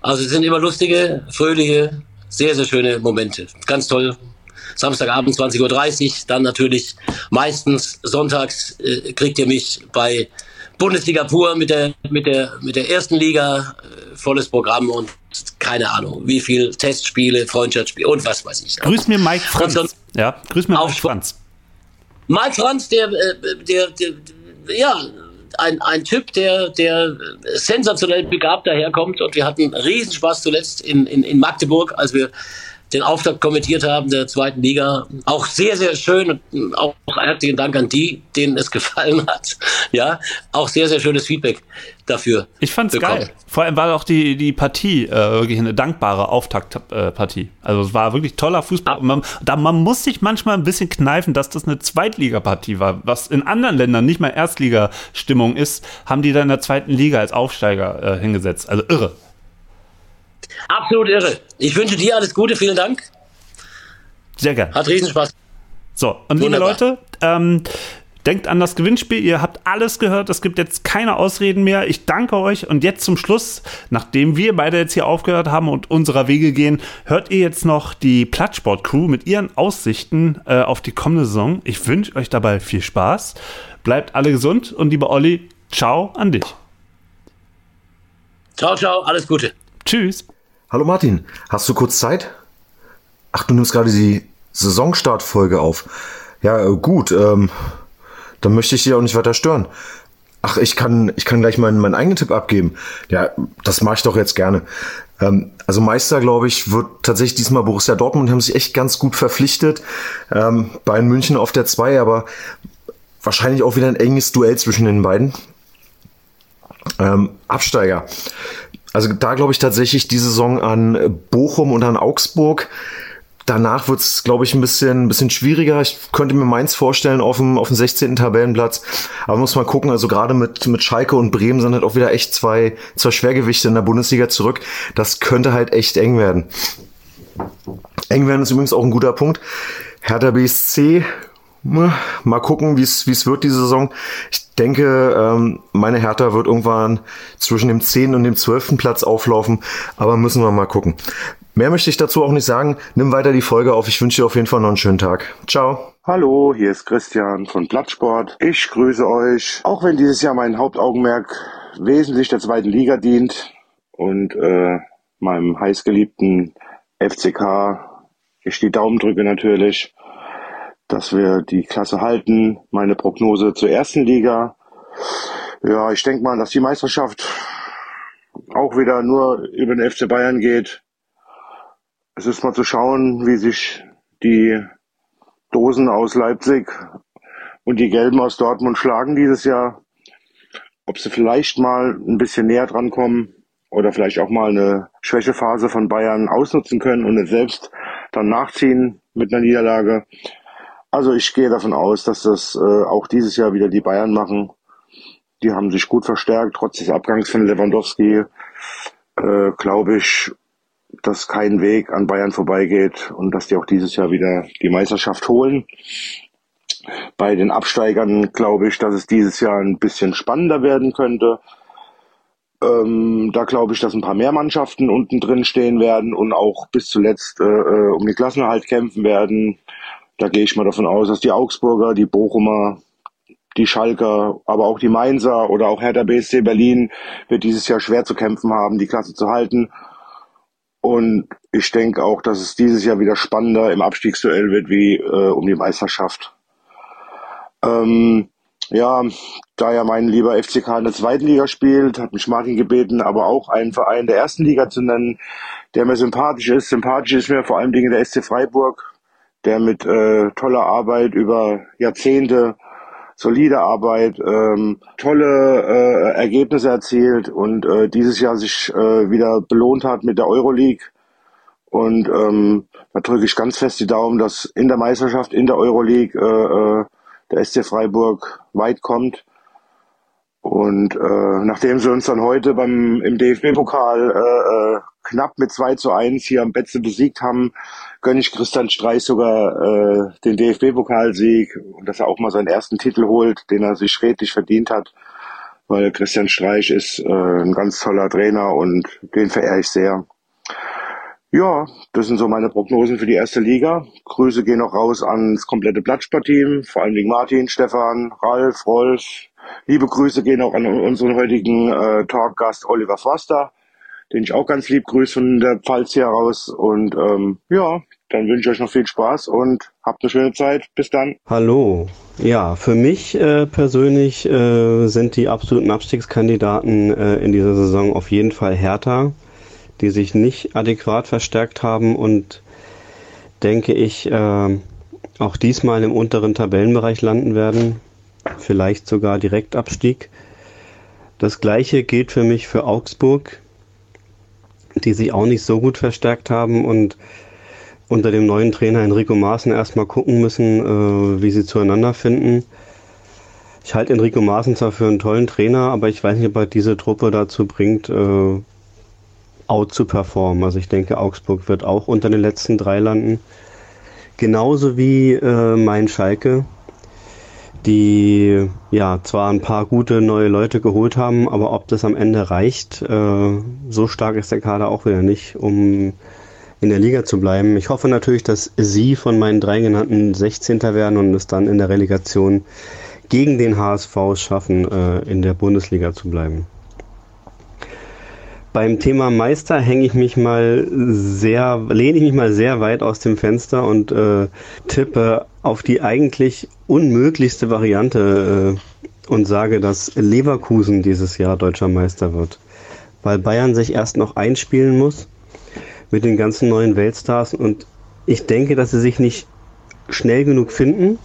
Also es sind immer lustige, fröhliche, sehr, sehr schöne Momente. Ganz toll. Samstagabend 20.30 Uhr, dann natürlich meistens sonntags äh, kriegt ihr mich bei Bundesliga pur mit der, mit der, mit der ersten Liga, äh, volles Programm und keine Ahnung, wie viel Testspiele, Freundschaftsspiele und was weiß ich.
Grüß mir Mike Franz.
sonst
Ja, grüß mir Mike Franz.
Mike Franz, der, äh, der, der, ja, ein, ein Typ, der, der sensationell begabt daherkommt und wir hatten Riesenspaß zuletzt in, in, in Magdeburg, als wir den Auftakt kommentiert haben der zweiten Liga. Auch sehr, sehr schön und auch herzlichen Dank an die, denen es gefallen hat. Ja, auch sehr, sehr schönes Feedback dafür.
Ich fand's bekommen. geil. Vor allem war auch die, die Partie äh, wirklich eine dankbare Auftaktpartie. Äh, also es war wirklich toller Fußball. Man, da, man muss sich manchmal ein bisschen kneifen, dass das eine Zweitligapartie war. Was in anderen Ländern nicht mal Erstligastimmung ist, haben die da in der zweiten Liga als Aufsteiger äh, hingesetzt. Also irre.
Absolut irre. Ich wünsche dir alles Gute, vielen Dank.
Sehr gerne.
Hat Riesenspaß.
So, und liebe Leute, ähm, denkt an das Gewinnspiel. Ihr habt alles gehört. Es gibt jetzt keine Ausreden mehr. Ich danke euch. Und jetzt zum Schluss, nachdem wir beide jetzt hier aufgehört haben und unserer Wege gehen, hört ihr jetzt noch die Plattsport-Crew mit ihren Aussichten äh, auf die kommende Saison. Ich wünsche euch dabei viel Spaß. Bleibt alle gesund. Und lieber Olli, ciao an dich.
Ciao, ciao. Alles Gute.
Tschüss.
Hallo Martin, hast du kurz Zeit? Ach, du nimmst gerade die Saisonstartfolge auf. Ja, äh, gut, ähm, dann möchte ich dich auch nicht weiter stören. Ach, ich kann, ich kann gleich meinen, meinen eigenen Tipp abgeben. Ja, das mache ich doch jetzt gerne. Ähm, also Meister, glaube ich, wird tatsächlich diesmal Borussia Dortmund, haben sich echt ganz gut verpflichtet. Ähm, Bayern München auf der 2, aber wahrscheinlich auch wieder ein enges Duell zwischen den beiden. Ähm, Absteiger. Also da glaube ich tatsächlich die Saison an Bochum und an Augsburg. Danach wird es, glaube ich, ein bisschen, ein bisschen schwieriger. Ich könnte mir Mainz vorstellen auf dem, auf dem 16. Tabellenplatz. Aber muss mal gucken, also gerade mit, mit Schalke und Bremen sind halt auch wieder echt zwei, zwei Schwergewichte in der Bundesliga zurück. Das könnte halt echt eng werden. Eng werden ist übrigens auch ein guter Punkt. Hertha BSC Mal gucken, wie es wird diese Saison. Ich denke, ähm, meine Hertha wird irgendwann zwischen dem 10. und dem 12. Platz auflaufen, aber müssen wir mal gucken. Mehr möchte ich dazu auch nicht sagen. Nimm weiter die Folge auf. Ich wünsche dir auf jeden Fall noch einen schönen Tag. Ciao.
Hallo, hier ist Christian von Plattsport. Ich grüße euch. Auch wenn dieses Jahr mein Hauptaugenmerk wesentlich der zweiten Liga dient und äh, meinem heißgeliebten FCK ich die Daumen drücke natürlich dass wir die Klasse halten. Meine Prognose zur ersten Liga. Ja, ich denke mal, dass die Meisterschaft auch wieder nur über den FC Bayern geht. Es ist mal zu schauen, wie sich die Dosen aus Leipzig und die Gelben aus Dortmund schlagen dieses Jahr. Ob sie vielleicht mal ein bisschen näher dran kommen oder vielleicht auch mal eine Schwächephase von Bayern ausnutzen können und es selbst dann nachziehen mit einer Niederlage. Also ich gehe davon aus, dass das äh, auch dieses Jahr wieder die Bayern machen. Die haben sich gut verstärkt, trotz des Abgangs von Lewandowski. Äh, Glaube ich, dass kein Weg an Bayern vorbeigeht und dass die auch dieses Jahr wieder die Meisterschaft holen. Bei den Absteigern glaube ich, dass es dieses Jahr ein bisschen spannender werden könnte. Ähm, da glaube ich, dass ein paar mehr Mannschaften unten drin stehen werden und auch bis zuletzt äh, äh um die Klassenerhalt kämpfen werden. Da gehe ich mal davon aus, dass die Augsburger, die Bochumer, die Schalker, aber auch die Mainzer oder auch Hertha BSC Berlin wird dieses Jahr schwer zu kämpfen haben, die Klasse zu halten. Und ich denke auch, dass es dieses Jahr wieder spannender im Abstiegsduell wird wie äh, um die Meisterschaft. Ähm, ja, da ja mein lieber FCK in der zweiten Liga spielt, hat mich Martin gebeten, aber auch einen Verein der ersten Liga zu nennen, der mir sympathisch ist. Sympathisch ist mir vor allem Dinge der SC Freiburg der mit äh, toller Arbeit über Jahrzehnte, solide Arbeit, ähm, tolle äh, Ergebnisse erzielt und äh, dieses Jahr sich äh, wieder belohnt hat mit der Euroleague. Und ähm, da drücke ich ganz fest die Daumen, dass in der Meisterschaft, in der Euroleague äh, äh, der SC Freiburg weit kommt. Und äh, nachdem sie uns dann heute beim im DFB-Pokal äh, äh, knapp mit 2 zu 1 hier am Betze besiegt haben, gönne ich Christian Streich sogar äh, den DFB-Pokalsieg und dass er auch mal seinen ersten Titel holt, den er sich redlich verdient hat, weil Christian Streich ist äh, ein ganz toller Trainer und den verehre ich sehr. Ja, das sind so meine Prognosen für die erste Liga. Grüße gehen noch raus ans komplette Platzsportteam, vor allem wegen Martin, Stefan, Ralf, Rolf. Liebe Grüße gehen auch an unseren heutigen äh, Talkgast Oliver Foster den ich auch ganz lieb grüße von der Pfalz hier raus. Und ähm, ja, dann wünsche ich euch noch viel Spaß und habt eine schöne Zeit. Bis dann.
Hallo, Ja, für mich äh, persönlich äh, sind die absoluten Abstiegskandidaten äh, in dieser Saison auf jeden Fall Hertha, die sich nicht adäquat verstärkt haben und denke ich äh, auch diesmal im unteren Tabellenbereich landen werden, vielleicht sogar Direktabstieg. Das gleiche gilt für mich für Augsburg, die sich auch nicht so gut verstärkt haben und unter dem neuen Trainer Enrico Maaßen erstmal gucken müssen, äh, wie sie zueinander finden. Ich halte Enrico Maaßen zwar für einen tollen Trainer, aber ich weiß nicht, ob er diese Truppe dazu bringt, äh, out zu performen. Also ich denke, Augsburg wird auch unter den letzten drei landen. Genauso wie äh, mein Schalke, die ja zwar ein paar gute neue Leute geholt haben, aber ob das am Ende reicht, äh, so stark ist der Kader auch wieder nicht, um in der Liga zu bleiben. Ich hoffe natürlich, dass sie von meinen drei genannten 16. werden und es dann in der Relegation gegen den HSV schaffen, äh, in der Bundesliga zu bleiben. Beim Thema Meister hänge ich mich mal sehr, lehne ich mich mal sehr weit aus dem Fenster und äh, tippe auf die eigentlich unmöglichste Variante äh, und sage, dass Leverkusen dieses Jahr deutscher Meister wird. Weil Bayern sich erst noch einspielen muss mit den ganzen neuen Weltstars und ich denke, dass sie sich nicht schnell genug finden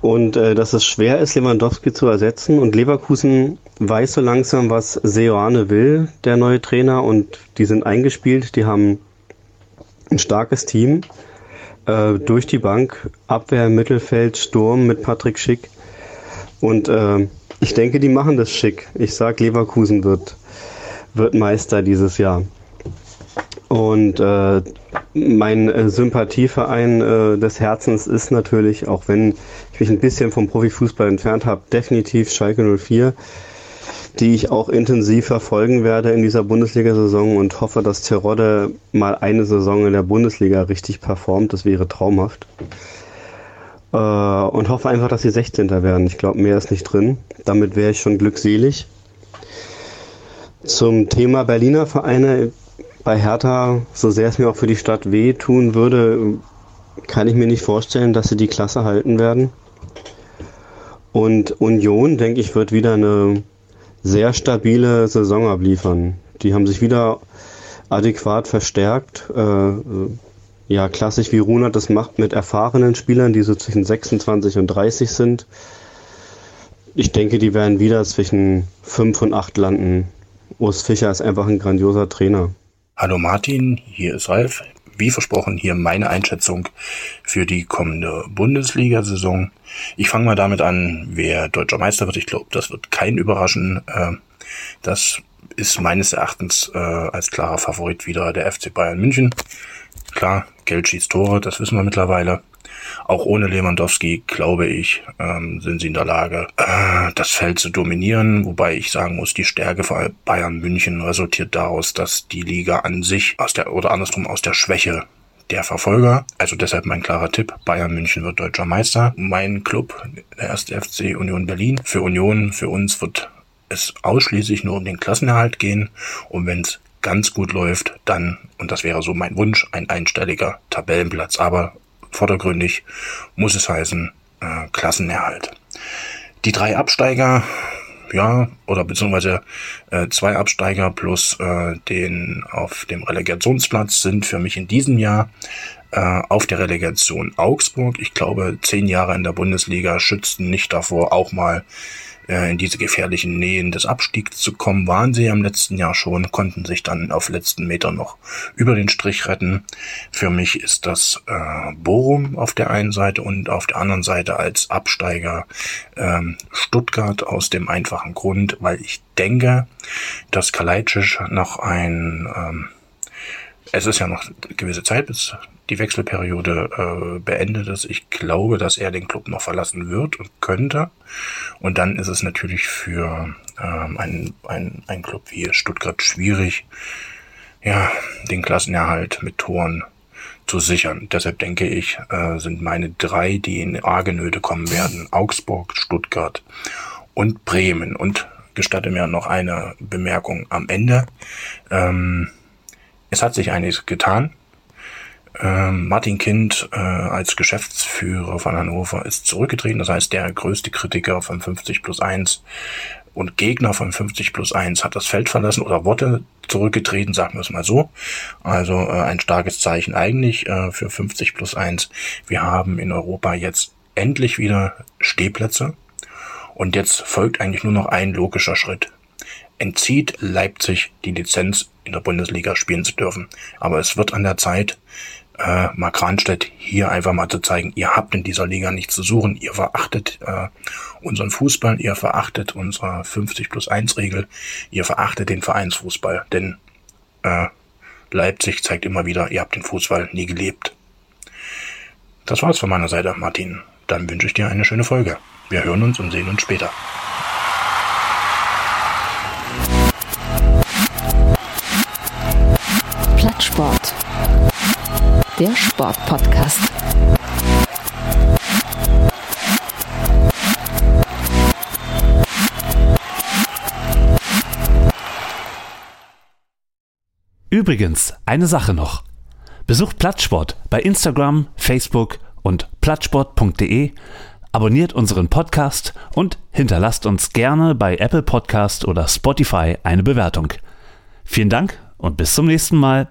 und äh, dass es schwer ist, Lewandowski zu ersetzen. Und Leverkusen weiß so langsam, was Seoane will, der neue Trainer, und die sind eingespielt, die haben ein starkes Team. Äh, durch die Bank, Abwehr, Mittelfeld, Sturm mit Patrick Schick. Und äh, ich denke, die machen das schick. Ich sag, Leverkusen wird, wird Meister dieses Jahr. Und äh, mein äh, Sympathieverein äh, des Herzens ist natürlich, auch wenn ich mich ein bisschen vom Profifußball entfernt habe, definitiv Schalke 04, die ich auch intensiv verfolgen werde in dieser Bundesliga-Saison und hoffe, dass Terodde mal eine Saison in der Bundesliga richtig performt. Das wäre traumhaft. Äh, und hoffe einfach, dass sie 16. werden. Ich glaube, mehr ist nicht drin. Damit wäre ich schon glückselig. Zum Thema Berliner Vereine bei Hertha, so sehr es mir auch für die Stadt weh tun würde, kann ich mir nicht vorstellen, dass sie die Klasse halten werden. Und Union, denke ich, wird wieder eine sehr stabile Saison abliefern. Die haben sich wieder adäquat verstärkt. Äh, ja, klassisch wie Runert das macht mit erfahrenen Spielern, die so zwischen 26 und 30 sind. Ich denke, die werden wieder zwischen 5 und 8 landen. Urs Fischer ist einfach ein grandioser Trainer.
Hallo Martin, hier ist Ralf. Wie versprochen, hier meine Einschätzung für die kommende Bundesliga-Saison. Ich fange mal damit an, wer deutscher Meister wird. Ich glaube, das wird kein überraschen. Äh, das ist meines Erachtens äh, als klarer Favorit wieder der FC Bayern München. Klar, Geld schießt Tore, das wissen wir mittlerweile. Auch ohne Lewandowski, glaube ich, ähm, sind sie in der Lage, äh, das Feld zu dominieren. Wobei ich sagen muss, die Stärke von Bayern München resultiert daraus, dass die Liga an sich aus der, oder andersrum aus der Schwäche der Verfolger. Also deshalb mein klarer Tipp. Bayern München wird deutscher Meister. Mein Club, der erste FC Union Berlin. Für Union, für uns wird es ausschließlich nur um den Klassenerhalt gehen. Und wenn es ganz gut läuft, dann, und das wäre so mein Wunsch, ein einstelliger Tabellenplatz. Aber vordergründig muss es heißen äh, Klassenerhalt. Die drei Absteiger, ja, oder beziehungsweise äh, zwei Absteiger plus äh, den auf dem Relegationsplatz sind für mich in diesem Jahr äh, auf der Relegation Augsburg. Ich glaube, zehn Jahre in der Bundesliga schützten nicht davor, auch mal in diese gefährlichen Nähen des Abstiegs zu kommen, waren sie im letzten Jahr schon, konnten sich dann auf letzten Meter noch über den Strich retten. Für mich ist das äh, Bochum auf der einen Seite und auf der anderen Seite als Absteiger ähm, Stuttgart aus dem einfachen Grund, weil ich denke, dass Kalajdzic noch ein ähm, es ist ja noch gewisse Zeit, bis die Wechselperiode äh, beendet ist. Ich glaube, dass er den Club noch verlassen wird und könnte. Und dann ist es natürlich für ähm, einen, ein, ein Club wie Stuttgart schwierig, ja, den Klassenerhalt mit Toren zu sichern. Deshalb denke ich, äh, sind meine drei, die in arge Nöte kommen werden, Augsburg, Stuttgart und Bremen. Und gestatte mir noch eine Bemerkung am Ende. Ähm, es hat sich einiges getan Ähm, Martin Kind äh, als Geschäftsführer von Hannover ist zurückgetreten. Das heißt, der größte Kritiker von 50 plus 1 und Gegner von 50 plus 1 hat das Feld verlassen oder wurde zurückgetreten, sagen wir es mal so. Also äh, ein starkes Zeichen eigentlich äh, für 50 plus 1. Wir haben in Europa jetzt endlich wieder Stehplätze. Und jetzt folgt eigentlich nur noch ein logischer Schritt. Entzieht Leipzig die Lizenz in der Bundesliga spielen zu dürfen. Aber es wird an der Zeit, äh, Mark Kranstedt hier einfach mal zu zeigen, ihr habt in dieser Liga nichts zu suchen, ihr verachtet äh, unseren Fußball, ihr verachtet unsere 50 plus 1 Regel, ihr verachtet den Vereinsfußball, denn äh, Leipzig zeigt immer wieder, ihr habt den Fußball nie gelebt. Das war's von meiner Seite, Martin. Dann wünsche ich dir eine schöne Folge. Wir hören uns und sehen uns später.
Der Sportpodcast.
Übrigens, eine Sache noch. Besucht Plattsport bei Instagram, Facebook und plattsport.de, abonniert unseren Podcast und hinterlasst uns gerne bei Apple Podcast oder Spotify eine Bewertung. Vielen Dank und bis zum nächsten Mal.